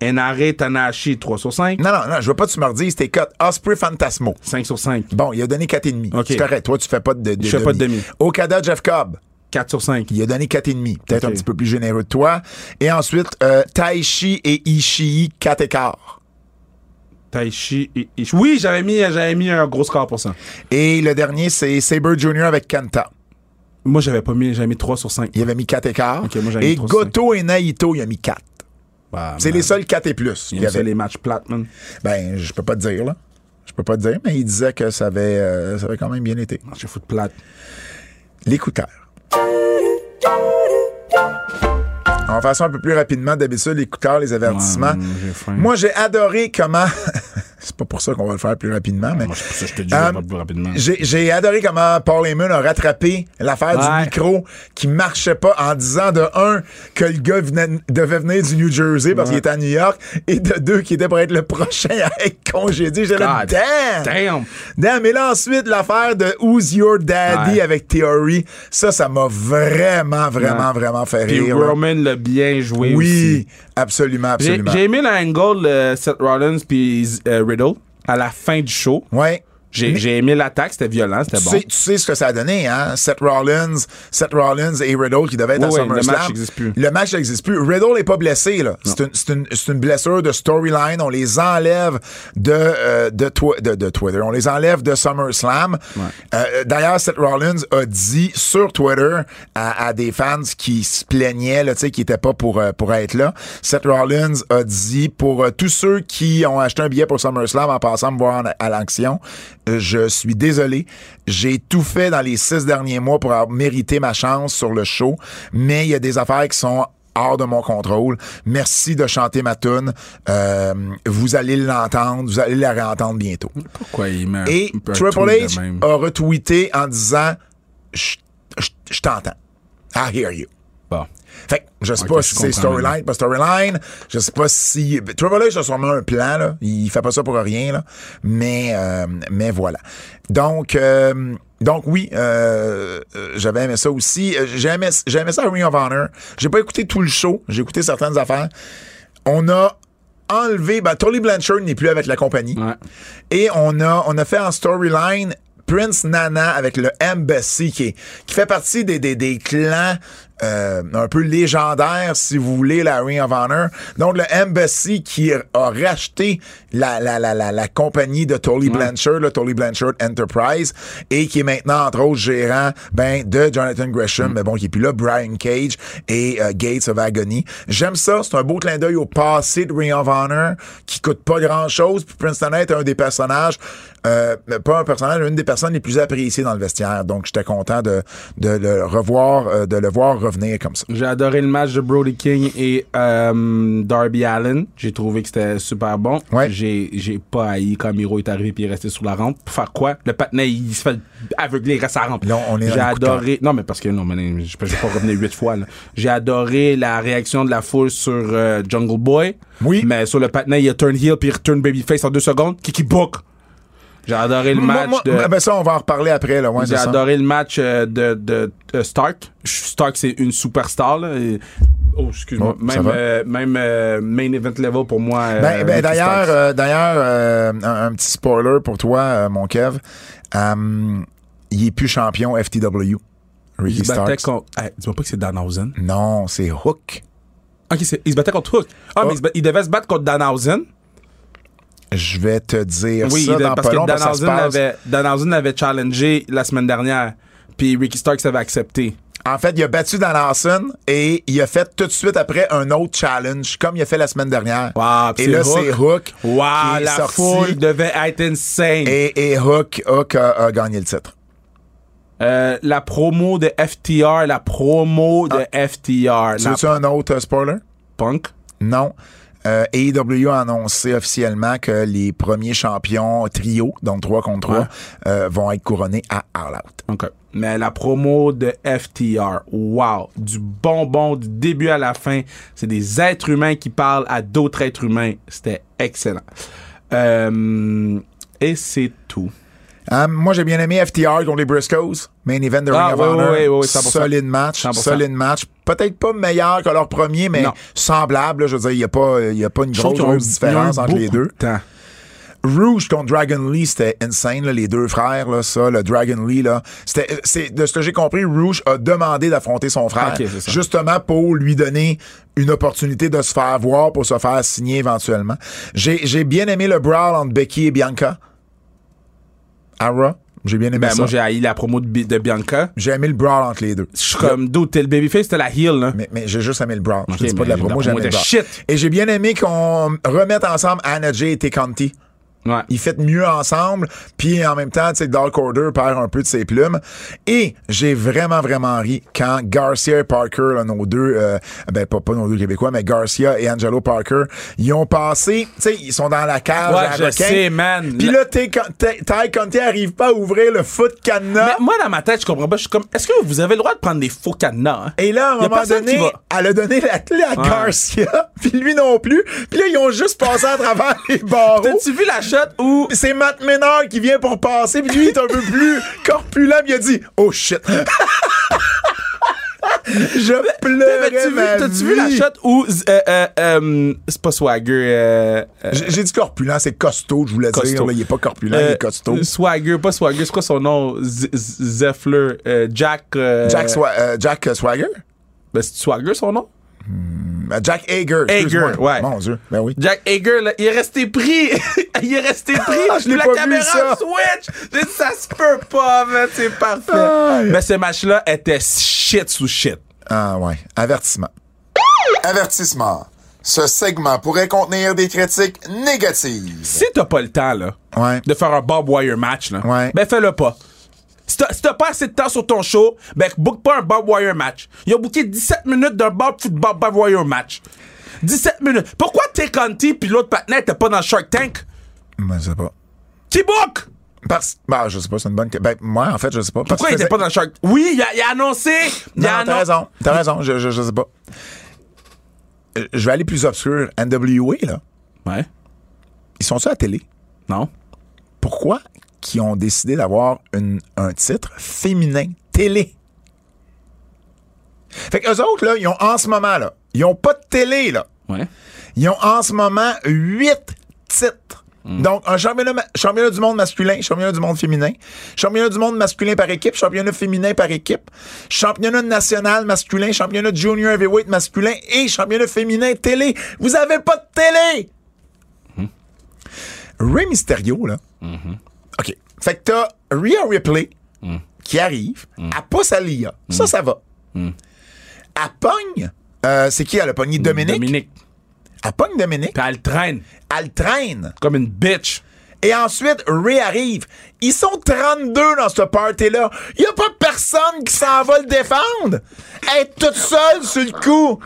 Enare Tanahashi, 3 sur 5. Non, non, non, je veux pas que tu me redises tes cotes. Osprey Fantasmo. 5 sur 5. Bon, il a donné 4,5. OK. C'est correct. Toi, tu fais pas de, de, Je fais pas de demi. Okada Jeff Cobb. 4 sur 5. Il a donné 4,5. Peut-être un petit peu plus généreux de toi. Et ensuite, euh, Taichi et Ishii, 4 écarts. Taichi et Ishi. Oui, j'avais mis, j'avais mis un gros score pour ça. Et le dernier, c'est Saber Jr. avec Kenta. Moi, j'avais pas mis, j'avais mis 3 sur 5. Il avait mis 4 écarts. OK, moi, j'avais mis et Goto et Naito, il a mis 4. Bah, C'est les seuls 4 et plus. Il y avait. les matchs plates, man. Ben, je peux pas te dire, là. Je peux pas te dire, mais il disait que ça avait, euh, ça avait quand même bien été. Je fous de plate. L'écouteur. On va faire ça un peu plus rapidement. D'habitude, l'écouteur, les avertissements. Ouais. Moi, j'ai adoré comment. C'est pas pour ça qu'on va le faire plus rapidement, mais. Moi, c'est pour ça que je te dis, Euh, plus rapidement. J'ai j'ai adoré comment Paul Heyman a rattrapé l'affaire du micro qui marchait pas en disant de un que le gars venait- devait venir du New Jersey parce Ouais. qu'il était à New York et de deux qu'il était pour être le prochain à être congédié. J'étais là, damn! Damn! Damn, mais là ensuite, l'affaire de Who's Your Daddy Ouais. avec Theory, ça, ça m'a vraiment, vraiment, Ouais. vraiment fait Puis rire. Roman l'a bien joué Oui, aussi. absolument, J'ai absolument. j'ai aimé l'angle de Seth Rollins puis euh, À la fin du show. J'ai aimé l'attaque, c'était violent, c'était bon. sais, tu sais ce que ça a donné, hein? Seth Rollins, Seth Rollins et Riddle qui devaient être Oui, à oui, le SummerSlam. match n'existe plus. Le match n'existe plus. Riddle n'est pas blessé, là. C'est une, c'est une, c'est une blessure de storyline. On les enlève de, euh, de, twi- de, de Twitter. On les enlève de SummerSlam. Euh, D'ailleurs, Seth Rollins a dit sur Twitter à, à des fans qui se plaignaient, là, tu sais, qui n'étaient pas pour, euh, pour être là. Seth Rollins a dit pour euh, tous ceux qui ont acheté un billet pour SummerSlam en passant me voir en- à l'action, je suis désolé. J'ai tout fait dans les six derniers mois pour avoir mérité ma chance sur le show, mais il y a des affaires qui sont hors de mon contrôle. Merci de chanter ma tune. Euh, vous allez l'entendre, vous allez la réentendre bientôt. Pourquoi il un- Et Triple H a retweeté en disant je t'entends. I hear you. Bon. Fait que je sais pas si c'est storyline, pas storyline. Je sais pas si. Triple H a sûrement un plan, là. Il fait pas ça pour rien, là. Mais, euh, mais voilà. Donc, euh, donc oui, euh, euh, j'avais aimé ça aussi. Euh, J'ai aimé, j'ai aimé ça à Ring of Honor. J'ai pas écouté tout le show. J'ai écouté certaines affaires. On a enlevé. Ben, Tolly Blanchard n'est plus avec la compagnie. Ouais. Et on a, on a fait en storyline Prince Nana avec le Embassy qui, est- qui fait partie des, des, des clans euh, un peu légendaires, si vous voulez, la Ring of Honor. Donc, le Embassy qui a racheté la, la, la, la, la compagnie de Tolly Blanchard, le Tolly Blanchard Enterprise, et qui est maintenant, entre autres, gérant ben, de Jonathan Gresham, mais bon, qui est plus là, Brian Cage et euh, Gates of Agony. J'aime ça, c'est un beau clin d'œil au passé de Ring of Honor, qui coûte pas grand-chose, puis Prince Nana est un des personnages, euh, pas un personnage, une des personnes les plus appréciées dans le vestiaire. Donc, j'étais content de, de le revoir, euh, de le voir revenir comme ça. J'ai adoré le match de Brody King et euh, Darby Allen. J'ai trouvé que c'était super bon. Ouais. J'ai, j'ai pas haï quand Miro est arrivé puis il est resté sur la rampe. Pour faire quoi? Le patinet, il se fait aveugler, il reste à la rampe. Là, on est J'ai adoré. Non, mais parce que non, mais je peux pas revenir huit fois. là. J'ai adoré la réaction de la foule sur euh, Jungle Boy. Oui. Mais sur le patinet, il a turn heel puis il retourne babyface en deux secondes. Kiki book. J'ai adoré le match moi- de. ben ça, on va en reparler après. Là. Ouais, J'ai adoré le match euh, de, de, de Stark. Stark, c'est une superstar. Là. Et- Oh, excuse-moi. Oh, même euh, même euh, main event level pour moi. euh, Ben, ben, d'ailleurs, d'ailleurs, un, un petit spoiler pour toi, mon Kev. Il est plus champion FTW. Ricky il se battait contre. Hey, dis-moi pas que c'est Danhausen. Non, c'est Hook. Ok, c'est- il se battait contre Hook. Ah, Oh. mais il, se bat- il devait se battre contre Danhausen. Je vais te dire Oui, ça dans parce pas que long, parce que ça se passe. l'avait challengé la semaine dernière. Puis Ricky Starks avait accepté. En fait, il a battu Dan et il a fait tout de suite après un autre challenge, comme il a fait la semaine dernière. Wow, et là, c'est Hook. Wow, qui est la sorti foule devait être insane. Et, et Hook, Hook a, a gagné le titre. Euh, la promo de FTR, la promo de FTR. Ah. Tu la veux-tu un autre euh, spoiler? punk? Non. Euh, AEW a annoncé officiellement que les premiers champions trio, donc 3 contre 3, Ouais. euh, vont être couronnés à All Out. OK. Mais la promo de FTR, wow, du bonbon du début à la fin. C'est des êtres humains qui parlent à d'autres êtres humains. C'était excellent. Euh, et c'est tout. Euh, moi, j'ai bien aimé FTR contre les Briscoes. Main event de Ring Ah, of ouais, Honor. ouais, 100%. solide match. 100%. Solide match. Peut-être pas meilleur que leur premier, mais Non. semblable. là. je veux dire, il n'y a, pas- y a pas une grosse, différence entre les deux. de. Rouge contre Dragon Lee, c'était insane, là, les deux frères, là, ça, le Dragon Lee, là. C'était, c'est, de ce que j'ai compris, Rouge a demandé d'affronter son frère. Justement pour lui donner une opportunité de se faire voir, pour se faire signer éventuellement. J'ai, j'ai bien aimé le brawl entre Becky et Bianca. Ara, j'ai bien aimé Ben, ça. moi, j'ai haï la promo de, de Bianca. J'ai aimé le brawl entre les deux. Je suis comme, d'où t'es le babyface, t'es la heel, là. Mais, mais j'ai juste aimé le brawl. Ok, je te dis pas de la promo, j'ai aimé le brawl. shit. Et j'ai bien aimé qu'on remette ensemble Anna Jay et T. Conti. Ouais. Ils fêtent mieux ensemble, puis en même temps, tu sais, Dark Order perd un peu de ses plumes. Et j'ai vraiment, vraiment ri quand Garcia et Parker, là, nos deux, euh, ben pas, pas nos deux Québécois, mais Garcia et Angelo Parker, ils ont passé, tu sais, ils sont dans la cage Ouais, à je requin. sais, man. Puis là, Ty Conti arrive pas à ouvrir le foot cadenas. Mais moi, dans ma tête, je comprends pas. Je suis comme, est-ce que vous avez le droit de prendre des faux cadenas? hein? Et là, à un moment donné, elle a donné la clé à Garcia, puis lui non plus. Puis là, ils ont juste passé à travers les barreaux. T'as-tu vu la shot où C'est Matt Menard qui vient pour passer, puis lui il est un peu plus corpulent, puis il a dit « Oh shit! » Je pleurais T'avais-tu vu, t'as-tu vu la shot où euh, euh, euh, c'est pas Swagger J'ai dit corpulent, c'est costaud, je voulais dire. Costaud. là, il est pas corpulent, il est costaud. Swagger, pas Swagger, c'est quoi son nom? Zeffler, Jack. Jack, Swa- Jack Swagger? ben, c'est Swagger son nom? Euh, Jack Hager. ouais. Mon Dieu, ben oui. Jack Hager, là, il est resté pris. il est resté pris. Ah, je l'ai la pas vu, caméra ça. switch. J'ai dit, ça se peut pas, man. C'est parfait. Mais ce match-là était shit sous shit. Ah ouais, avertissement. Avertissement. Ce segment pourrait contenir des critiques négatives. Si t'as pas le temps, là, Ouais. de faire un Bob Wire match, là, Ouais. ben fais-le pas. Si t'as, pas assez de temps sur ton show, ben book pas un Bob Wire match. Il a booké 17 minutes d'un Bob, Bob, Bob Wire match. 17 minutes. Pourquoi Tay Conti puis l'autre patinet était pas dans le Shark Tank? Ben, je sais pas. Qui book? Parce, ben, je sais pas, c'est une bonne. Ben, moi, en fait, je sais pas. Parce Pourquoi il était pas dans le Shark Oui, il a, il a annoncé. Il Non, a t'as annon- raison. T'as raison, je, je, je sais pas. Euh, Je vais aller plus obscur. NWA, là, Ouais. ils sont-ils à la télé? Non. Pourquoi qu'ils ont décidé d'avoir un titre féminin télé? Fait qu'eux autres, là, ils ont en ce moment, là, ils ont pas de télé, là. Ouais. Ils ont en ce moment huit titres. Hmm. Donc, un championnat, championnat du monde masculin, championnat du monde féminin, championnat du monde masculin par équipe, championnat féminin par équipe, championnat national masculin, championnat junior heavyweight masculin et championnat féminin télé. Vous avez pas de télé! Hmm. Ray Mysterio, là. Mm-hmm. OK. Fait que t'as Rhea Ripley Hmm. qui arrive, elle pousse à Lia. Ça, ça va. Elle pogne. euh, c'est qui, elle a pogné Dominique? Dominique. Elle pogne Dominique. Puis elle traîne Elle traîne. comme une bitch. Et ensuite, Ray arrive. Ils sont 32 dans ce party-là. Il a pas personne qui s'en va le défendre. Elle est toute seule sur le coup.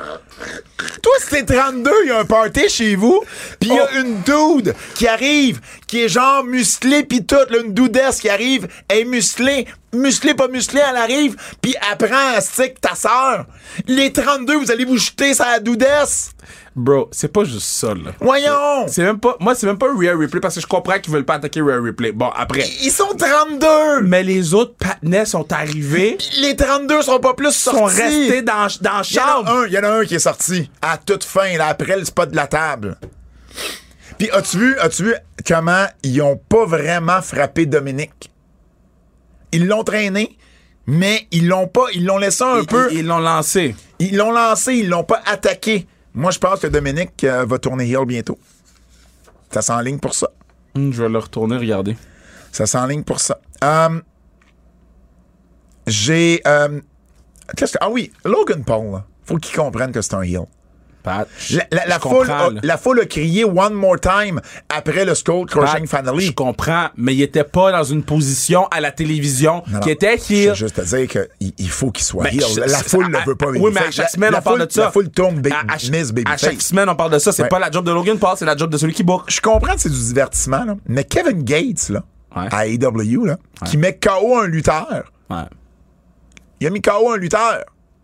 Toi, si t'es 32, il y a un party chez vous, puis il y a Oh. une dude qui arrive, qui est genre musclée pis tout, là, une doudesse qui arrive, elle est musclée, musclée pas musclée, elle arrive, puis elle prend un stick ta sœur. Les 32, vous allez vous jeter sa doudesse. Bro, c'est pas juste ça, là. Voyons! C'est même pas. Moi, c'est même pas Rhea Ripley parce que je comprends qu'ils veulent pas attaquer Rhea Ripley. Bon, après. Ils sont 32! Mais les autres patinets sont arrivés, Les 32 sont pas plus sortis. sont restés dans, dans le Il y en a chambre. un, il y en a un qui est sorti à toute fin, là, après le spot de la table. Puis as-tu vu, as-tu vu comment ils ont pas vraiment frappé Dominique? Ils l'ont traîné, mais ils l'ont pas, ils l'ont laissé un Ils- peu. Ils l'ont lancé. Ils l'ont lancé, ils l'ont pas attaqué. Moi, je pense que Dominique euh, va tourner heel bientôt. Ça s'enligne pour ça. Hum, je vais le retourner regarder. Ça s'enligne pour ça. Euh, J'ai. euh, ah oui, Logan Paul, là. faut qu'il comprenne que c'est un heel. Pat, je- La, la- la je foule, a, là. la foule a crié One More Time après le Skull Crushing Finale. Je comprends, mais il était pas dans une position à la télévision Non, qui était Je heel. veux juste te dire qu'il il faut qu'il soit Ben, je- La foule ne veut pas Oui, mais à chaque semaine, on parle de ça. La foule tourne À- Miss À chaque semaine, on parle de ça. C'est Ouais. pas la job de Logan Paul, c'est la job de celui qui book. Je comprends que c'est du divertissement, là, mais Kevin Gates, là, Ouais. à AEW, là, qui met KO un lutteur, Ouais. il a mis KO un lutteur.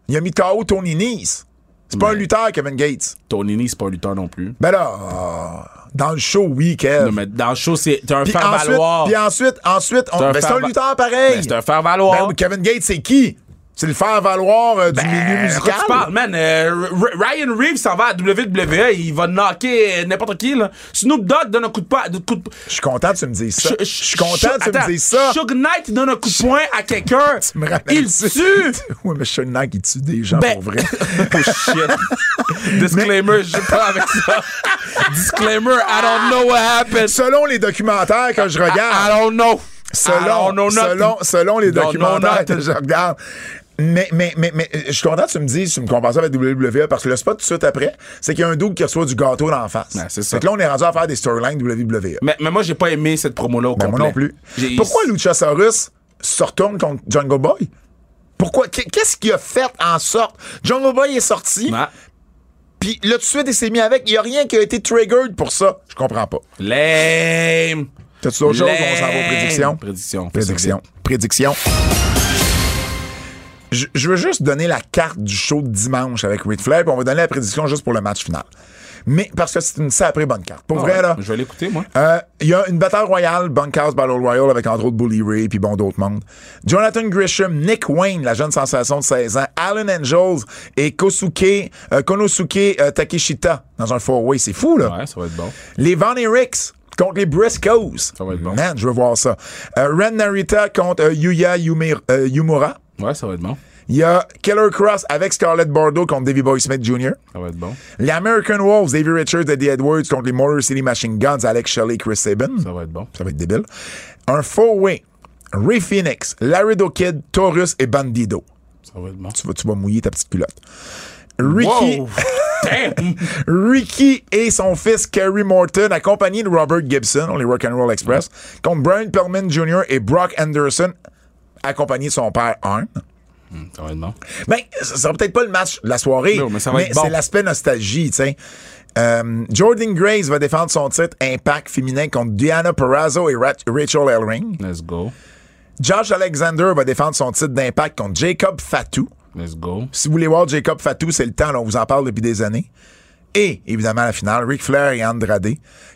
Il a mis KO Tony Nese. C'est pas un lutteur, Kevin Gates. Tony Nese, c'est pas un lutteur non plus. Ben là, euh, Dans le show, oui, Kev. Non, mais dans le show, c'est un Puis faire ensuite, valoir. puis ensuite, ensuite, on- C'est un ben, c'est un lutteur pareil. Ben, c'est un faire valoir. Ben, Kevin Gates, c'est qui? C'est le faire valoir euh, du milieu Ben, musical. quoi tu parles, man? Euh, Ryan Reeves s'en va à WWE, il va knocker n'importe qui, là. Snoop Dogg donne un coup de poing. Je suis content que tu me dises ça. Je suis content que tu me dises ça. Suge Knight donne un coup de poing à quelqu'un. Tu me rappelles Il tue. oui, mais Sean Knight, il tue des gens Ben- pour vrai. Oh shit. Disclaimer, je pas avec ça. Disclaimer, I don't know what happened. Selon les documentaires que je I, I regarde, don't know. I selon, don't know nothing. selon, selon les documentaires que je regarde. Mais, mais, mais, mais, je suis content que tu me dises, tu me compares ça avec WWE, parce que le spot tout de suite après, c'est qu'il y a un double qui reçoit du gâteau dans la face. Ouais, c'est ça. Fait que là, on est rendu à faire des storylines WWE. Mais, mais moi, j'ai pas aimé cette promo-là au Ben, moi complet. non plus. Pourquoi Luchasaurus se retourne contre Jungle Boy? Pourquoi? Qu- Qu'est-ce qui a fait en sorte? Jungle Boy est sorti, Ouais. puis là, tout de suite, il s'est mis avec. Il n'y a rien qui a été triggered pour ça. Je comprends pas. Lame. T'as-tu d'autres choses? On s'en va aux prédictions? Prédiction. Prédiction. Prédiction. Je, je veux juste donner la carte du show de dimanche avec Ric Flair, puis on va donner la prédiction juste pour le match final. Mais parce que c'est une sacrée bonne carte. Pour Ah vrai, ouais, là. Je vais l'écouter, moi. Euh, Il y a une bataille royale, Bunkhouse Battle Royale, avec entre autres Bully Ray puis bon d'autres mondes. Jonathan Grisham, Nick Wayne, la jeune sensation de 16 ans, Alan Angels et Kosuke, euh, Konosuke euh, Takeshita dans un four-way. C'est fou, là. Ouais, ça va être bon. Les Von Eriks contre les Briscoes. Ça va être bon. Man, je veux voir ça. Euh, Ren Narita contre euh, Yuya euh, Yumura. Ouais, ça va être bon. Il y a Killer Cross avec Scarlett Bordeaux contre Davey Boy Smith Jr. Ça va être bon. Les American Wolves, Davey Richards et Eddie Edwards contre les Motor City Machine Guns, Alex Shelley, Chris Sabin. Ça va être bon. Ça va être débile. Un four-way. Ray Phoenix, Laredo Kid, Taurus et Bandido. Ça va être bon. Tu vas, tu vas mouiller ta petite culotte. Ricky, Wow. Ricky et son fils Kerry Morton, accompagnés de Robert Gibson, les Rock'n'Roll Express, contre Brian Pillman Jr. et Brock Anderson, accompagnés de son père Arn. Ça va être bon. Ben, ça sera peut-être pas le match de la soirée, Non, mais ça va être bon. c'est l'aspect nostalgie, tu sais. Euh, Jordan Grace va défendre son titre Impact féminin contre Diana Perrazzo et Ra- Rachel Ellering. Let's go. Josh Alexander va défendre son titre d'Impact contre Jacob Fatou. Let's go. Si vous voulez voir Jacob Fatou, c'est le temps, là, on vous en parle depuis des années. Et, évidemment, la finale, Ric Flair et Andrade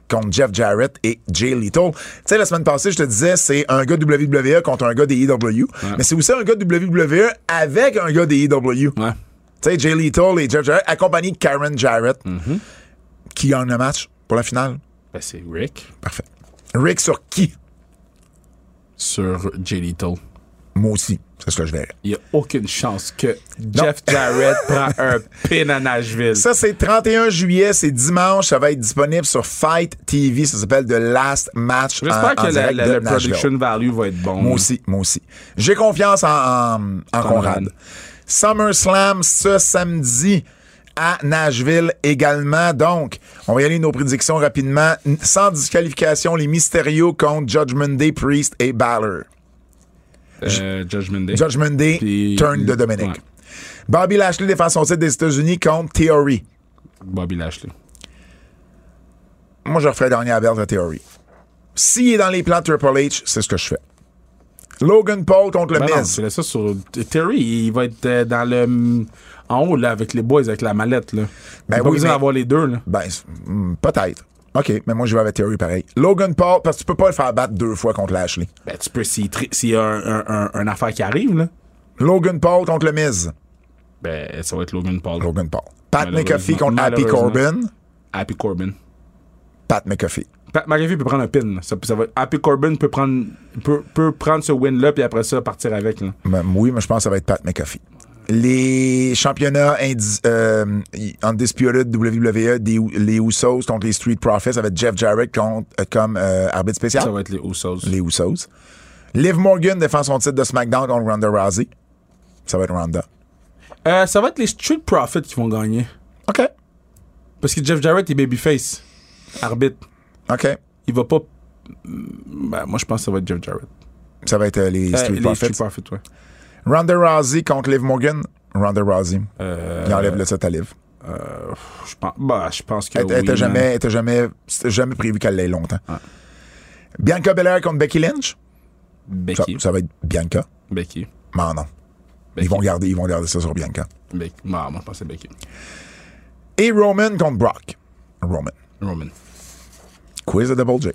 contre Jeff Jarrett et Jay Lethal. Tu sais, la semaine passée, je te disais, c'est un gars WWE contre un gars des EW. Mais c'est aussi un gars WWE avec un gars des EW. Ouais. Tu sais, Jay Lethal et Jeff Jarrett, accompagnés de Karen Jarrett, qui gagne le match pour la finale. Ben, c'est Rick Parfait. Rick sur qui? sur J. Little. Moi aussi. C'est ce que je verrais. Il n'y a aucune chance que Jeff Jarrett prend un pin à Nashville. Ça, c'est 31 juillet, c'est dimanche. Ça va être disponible sur Fight TV. Ça s'appelle The Last Match. J'espère que la, le Nashville. production value va être bon. Moi aussi, moi aussi. J'ai confiance en, en, en Conrad. SummerSlam ce samedi à Nashville également. Donc, on va y aller nos prédictions rapidement. Sans disqualification, les Mysterio contre Judgment Day, Priest et Balor. Euh, Judgment Day. Judgment Day, Puis- turn de Dominic. Ouais. Bobby Lashley défend son titre des États-Unis contre Theory. Bobby Lashley. Moi, je referais dernier à à Theory. S'il est dans les plans de Triple H, c'est ce que je fais. Logan Paul contre le Ben Miz. ça sur. Terry, il va être euh, dans le. En haut, là, avec les boys, avec la mallette, là. Ben il a pas oui, besoin d'avoir les deux, là. Ben, hmm, peut-être. OK, mais moi, je vais avec Theory pareil. Logan Paul, parce que tu peux pas le faire battre deux fois contre Lashley. Ben, tu peux, s'il y a un, un, un- affaire qui arrive, là. Logan Paul contre le Miz. Ben, ça va être Logan Paul. Logan Paul. Pat. McAfee contre Happy. Corbin. Happy Corbin. Pat McAfee. Pat McAfee peut prendre un pin. là. Ça, ça va, Happy Corbin peut prendre, peut, peut prendre ce win-là, puis après ça, partir avec. Là. Ben, oui, mais je pense que ça va être Pat McAfee. Les championnats indi- euh, Undisputed WWE, des- les Usos contre les Street Profits, ça va être Jeff Jarrett contre, euh, comme euh, arbitre spécial. Ça va être les Usos. Les Usos. Liv Morgan défend son titre de SmackDown contre Ronda Rousey. Ça va être Ronda. Euh, ça va être les Street Profits qui vont gagner. OK. Parce que Jeff Jarrett est babyface. Arbitre. OK. Il va pas. Ben, moi, je pense que ça va être Jeff Jarrett. Ça va être les Street les Profits. Street Profits, ouais. Ronda Rousey contre Liv Morgan? Ronda Rousey. Euh, Il enlève le titre à Liv. je pense, bah, je pense que. Elle elle oui, était man. jamais, était jamais, jamais prévu qu'elle l'ait longtemps. Bianca Belair contre Becky Lynch? Ça, Becky. ça va être Bianca. Becky. Non. Becky. Ils vont garder, ils vont garder ça sur Bianca. Becky. Non, moi, je pense que c'est Becky. Et Roman contre Brock. Roman. Roman. Quiz de Double J.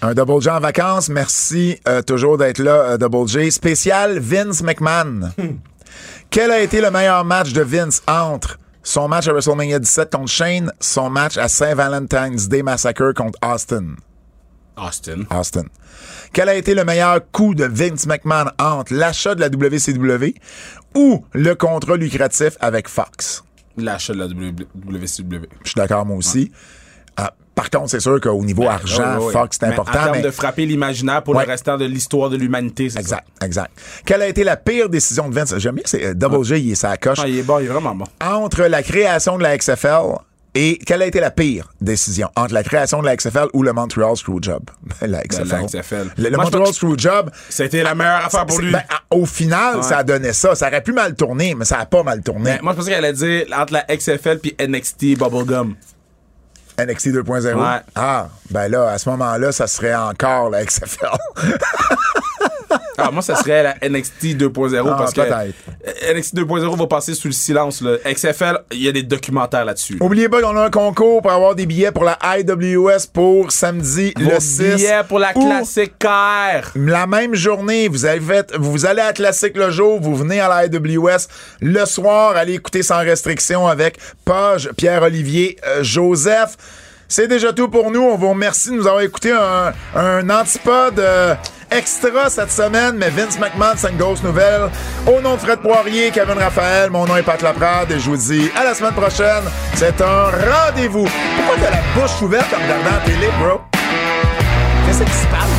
Un Double J en vacances. Merci euh, toujours d'être là, euh, Double J. Spécial Vince McMahon. Quel a été le meilleur match de Vince entre son match à WrestleMania 17 contre Shane, son match à Saint Valentine's Day Massacre contre Austin? Austin. Austin. Quel a été le meilleur coup de Vince McMahon entre l'achat de la WCW ou le contrat lucratif avec Fox? L'achat de la WCW. Je suis d'accord, moi aussi. Par contre, c'est sûr qu'au niveau argent, Ouais, ouais, ouais. Fox, c'est important. En termes mais- de frapper l'imaginaire pour Ouais. le restant de l'histoire de l'humanité, c'est Exact, exact. Quelle a été la pire décision de Vince? J'aime bien, c'est euh, Double J, il est sa coche. ça. Ah, il est bon, il est vraiment bon. Entre la création de la XFL et quelle a été la pire décision? Entre la création de la XFL ou le Montreal Screwjob? la XFL. la XFL. Le, le Moi, je Montreal Screwjob, C'était la meilleure affaire pour lui. ben, à- au final, ça a donné ça. Ça aurait pu mal tourner, mais ça a pas mal tourné. Moi, je pensais qu'elle allait dire entre la XFL puis NXT Bubblegum. NXT 2.0. Ouais. Ah, ben là, à ce moment-là, ça serait encore la XFL. Ah, moi, ça serait la NXT 2.0 Ah, parce que NXT 2.0 va passer sous le silence. Là. XFL, il y a des documentaires là-dessus. Oubliez pas qu'on a un concours pour avoir des billets pour la IWS pour samedi Vos le 6. billets pour la classique car. La même journée, vous avez fait, vous allez à Classique le jour, vous venez à la IWS le soir, allez écouter sans restriction avec Page, Pierre-Olivier, euh, Joseph. C'est déjà tout pour nous. On vous remercie de nous avoir écouté un, un antipode euh, extra cette semaine, mais Vince McMahon, c'est une grosse nouvelle. Au nom de Fred Poirier, Kevin Raphaël, mon nom est Pat Laprade et je vous dis à la semaine prochaine. C'est un rendez-vous. Pourquoi t'as la bouche ouverte en regardant la télé, bro? Qu'est-ce qui se passe?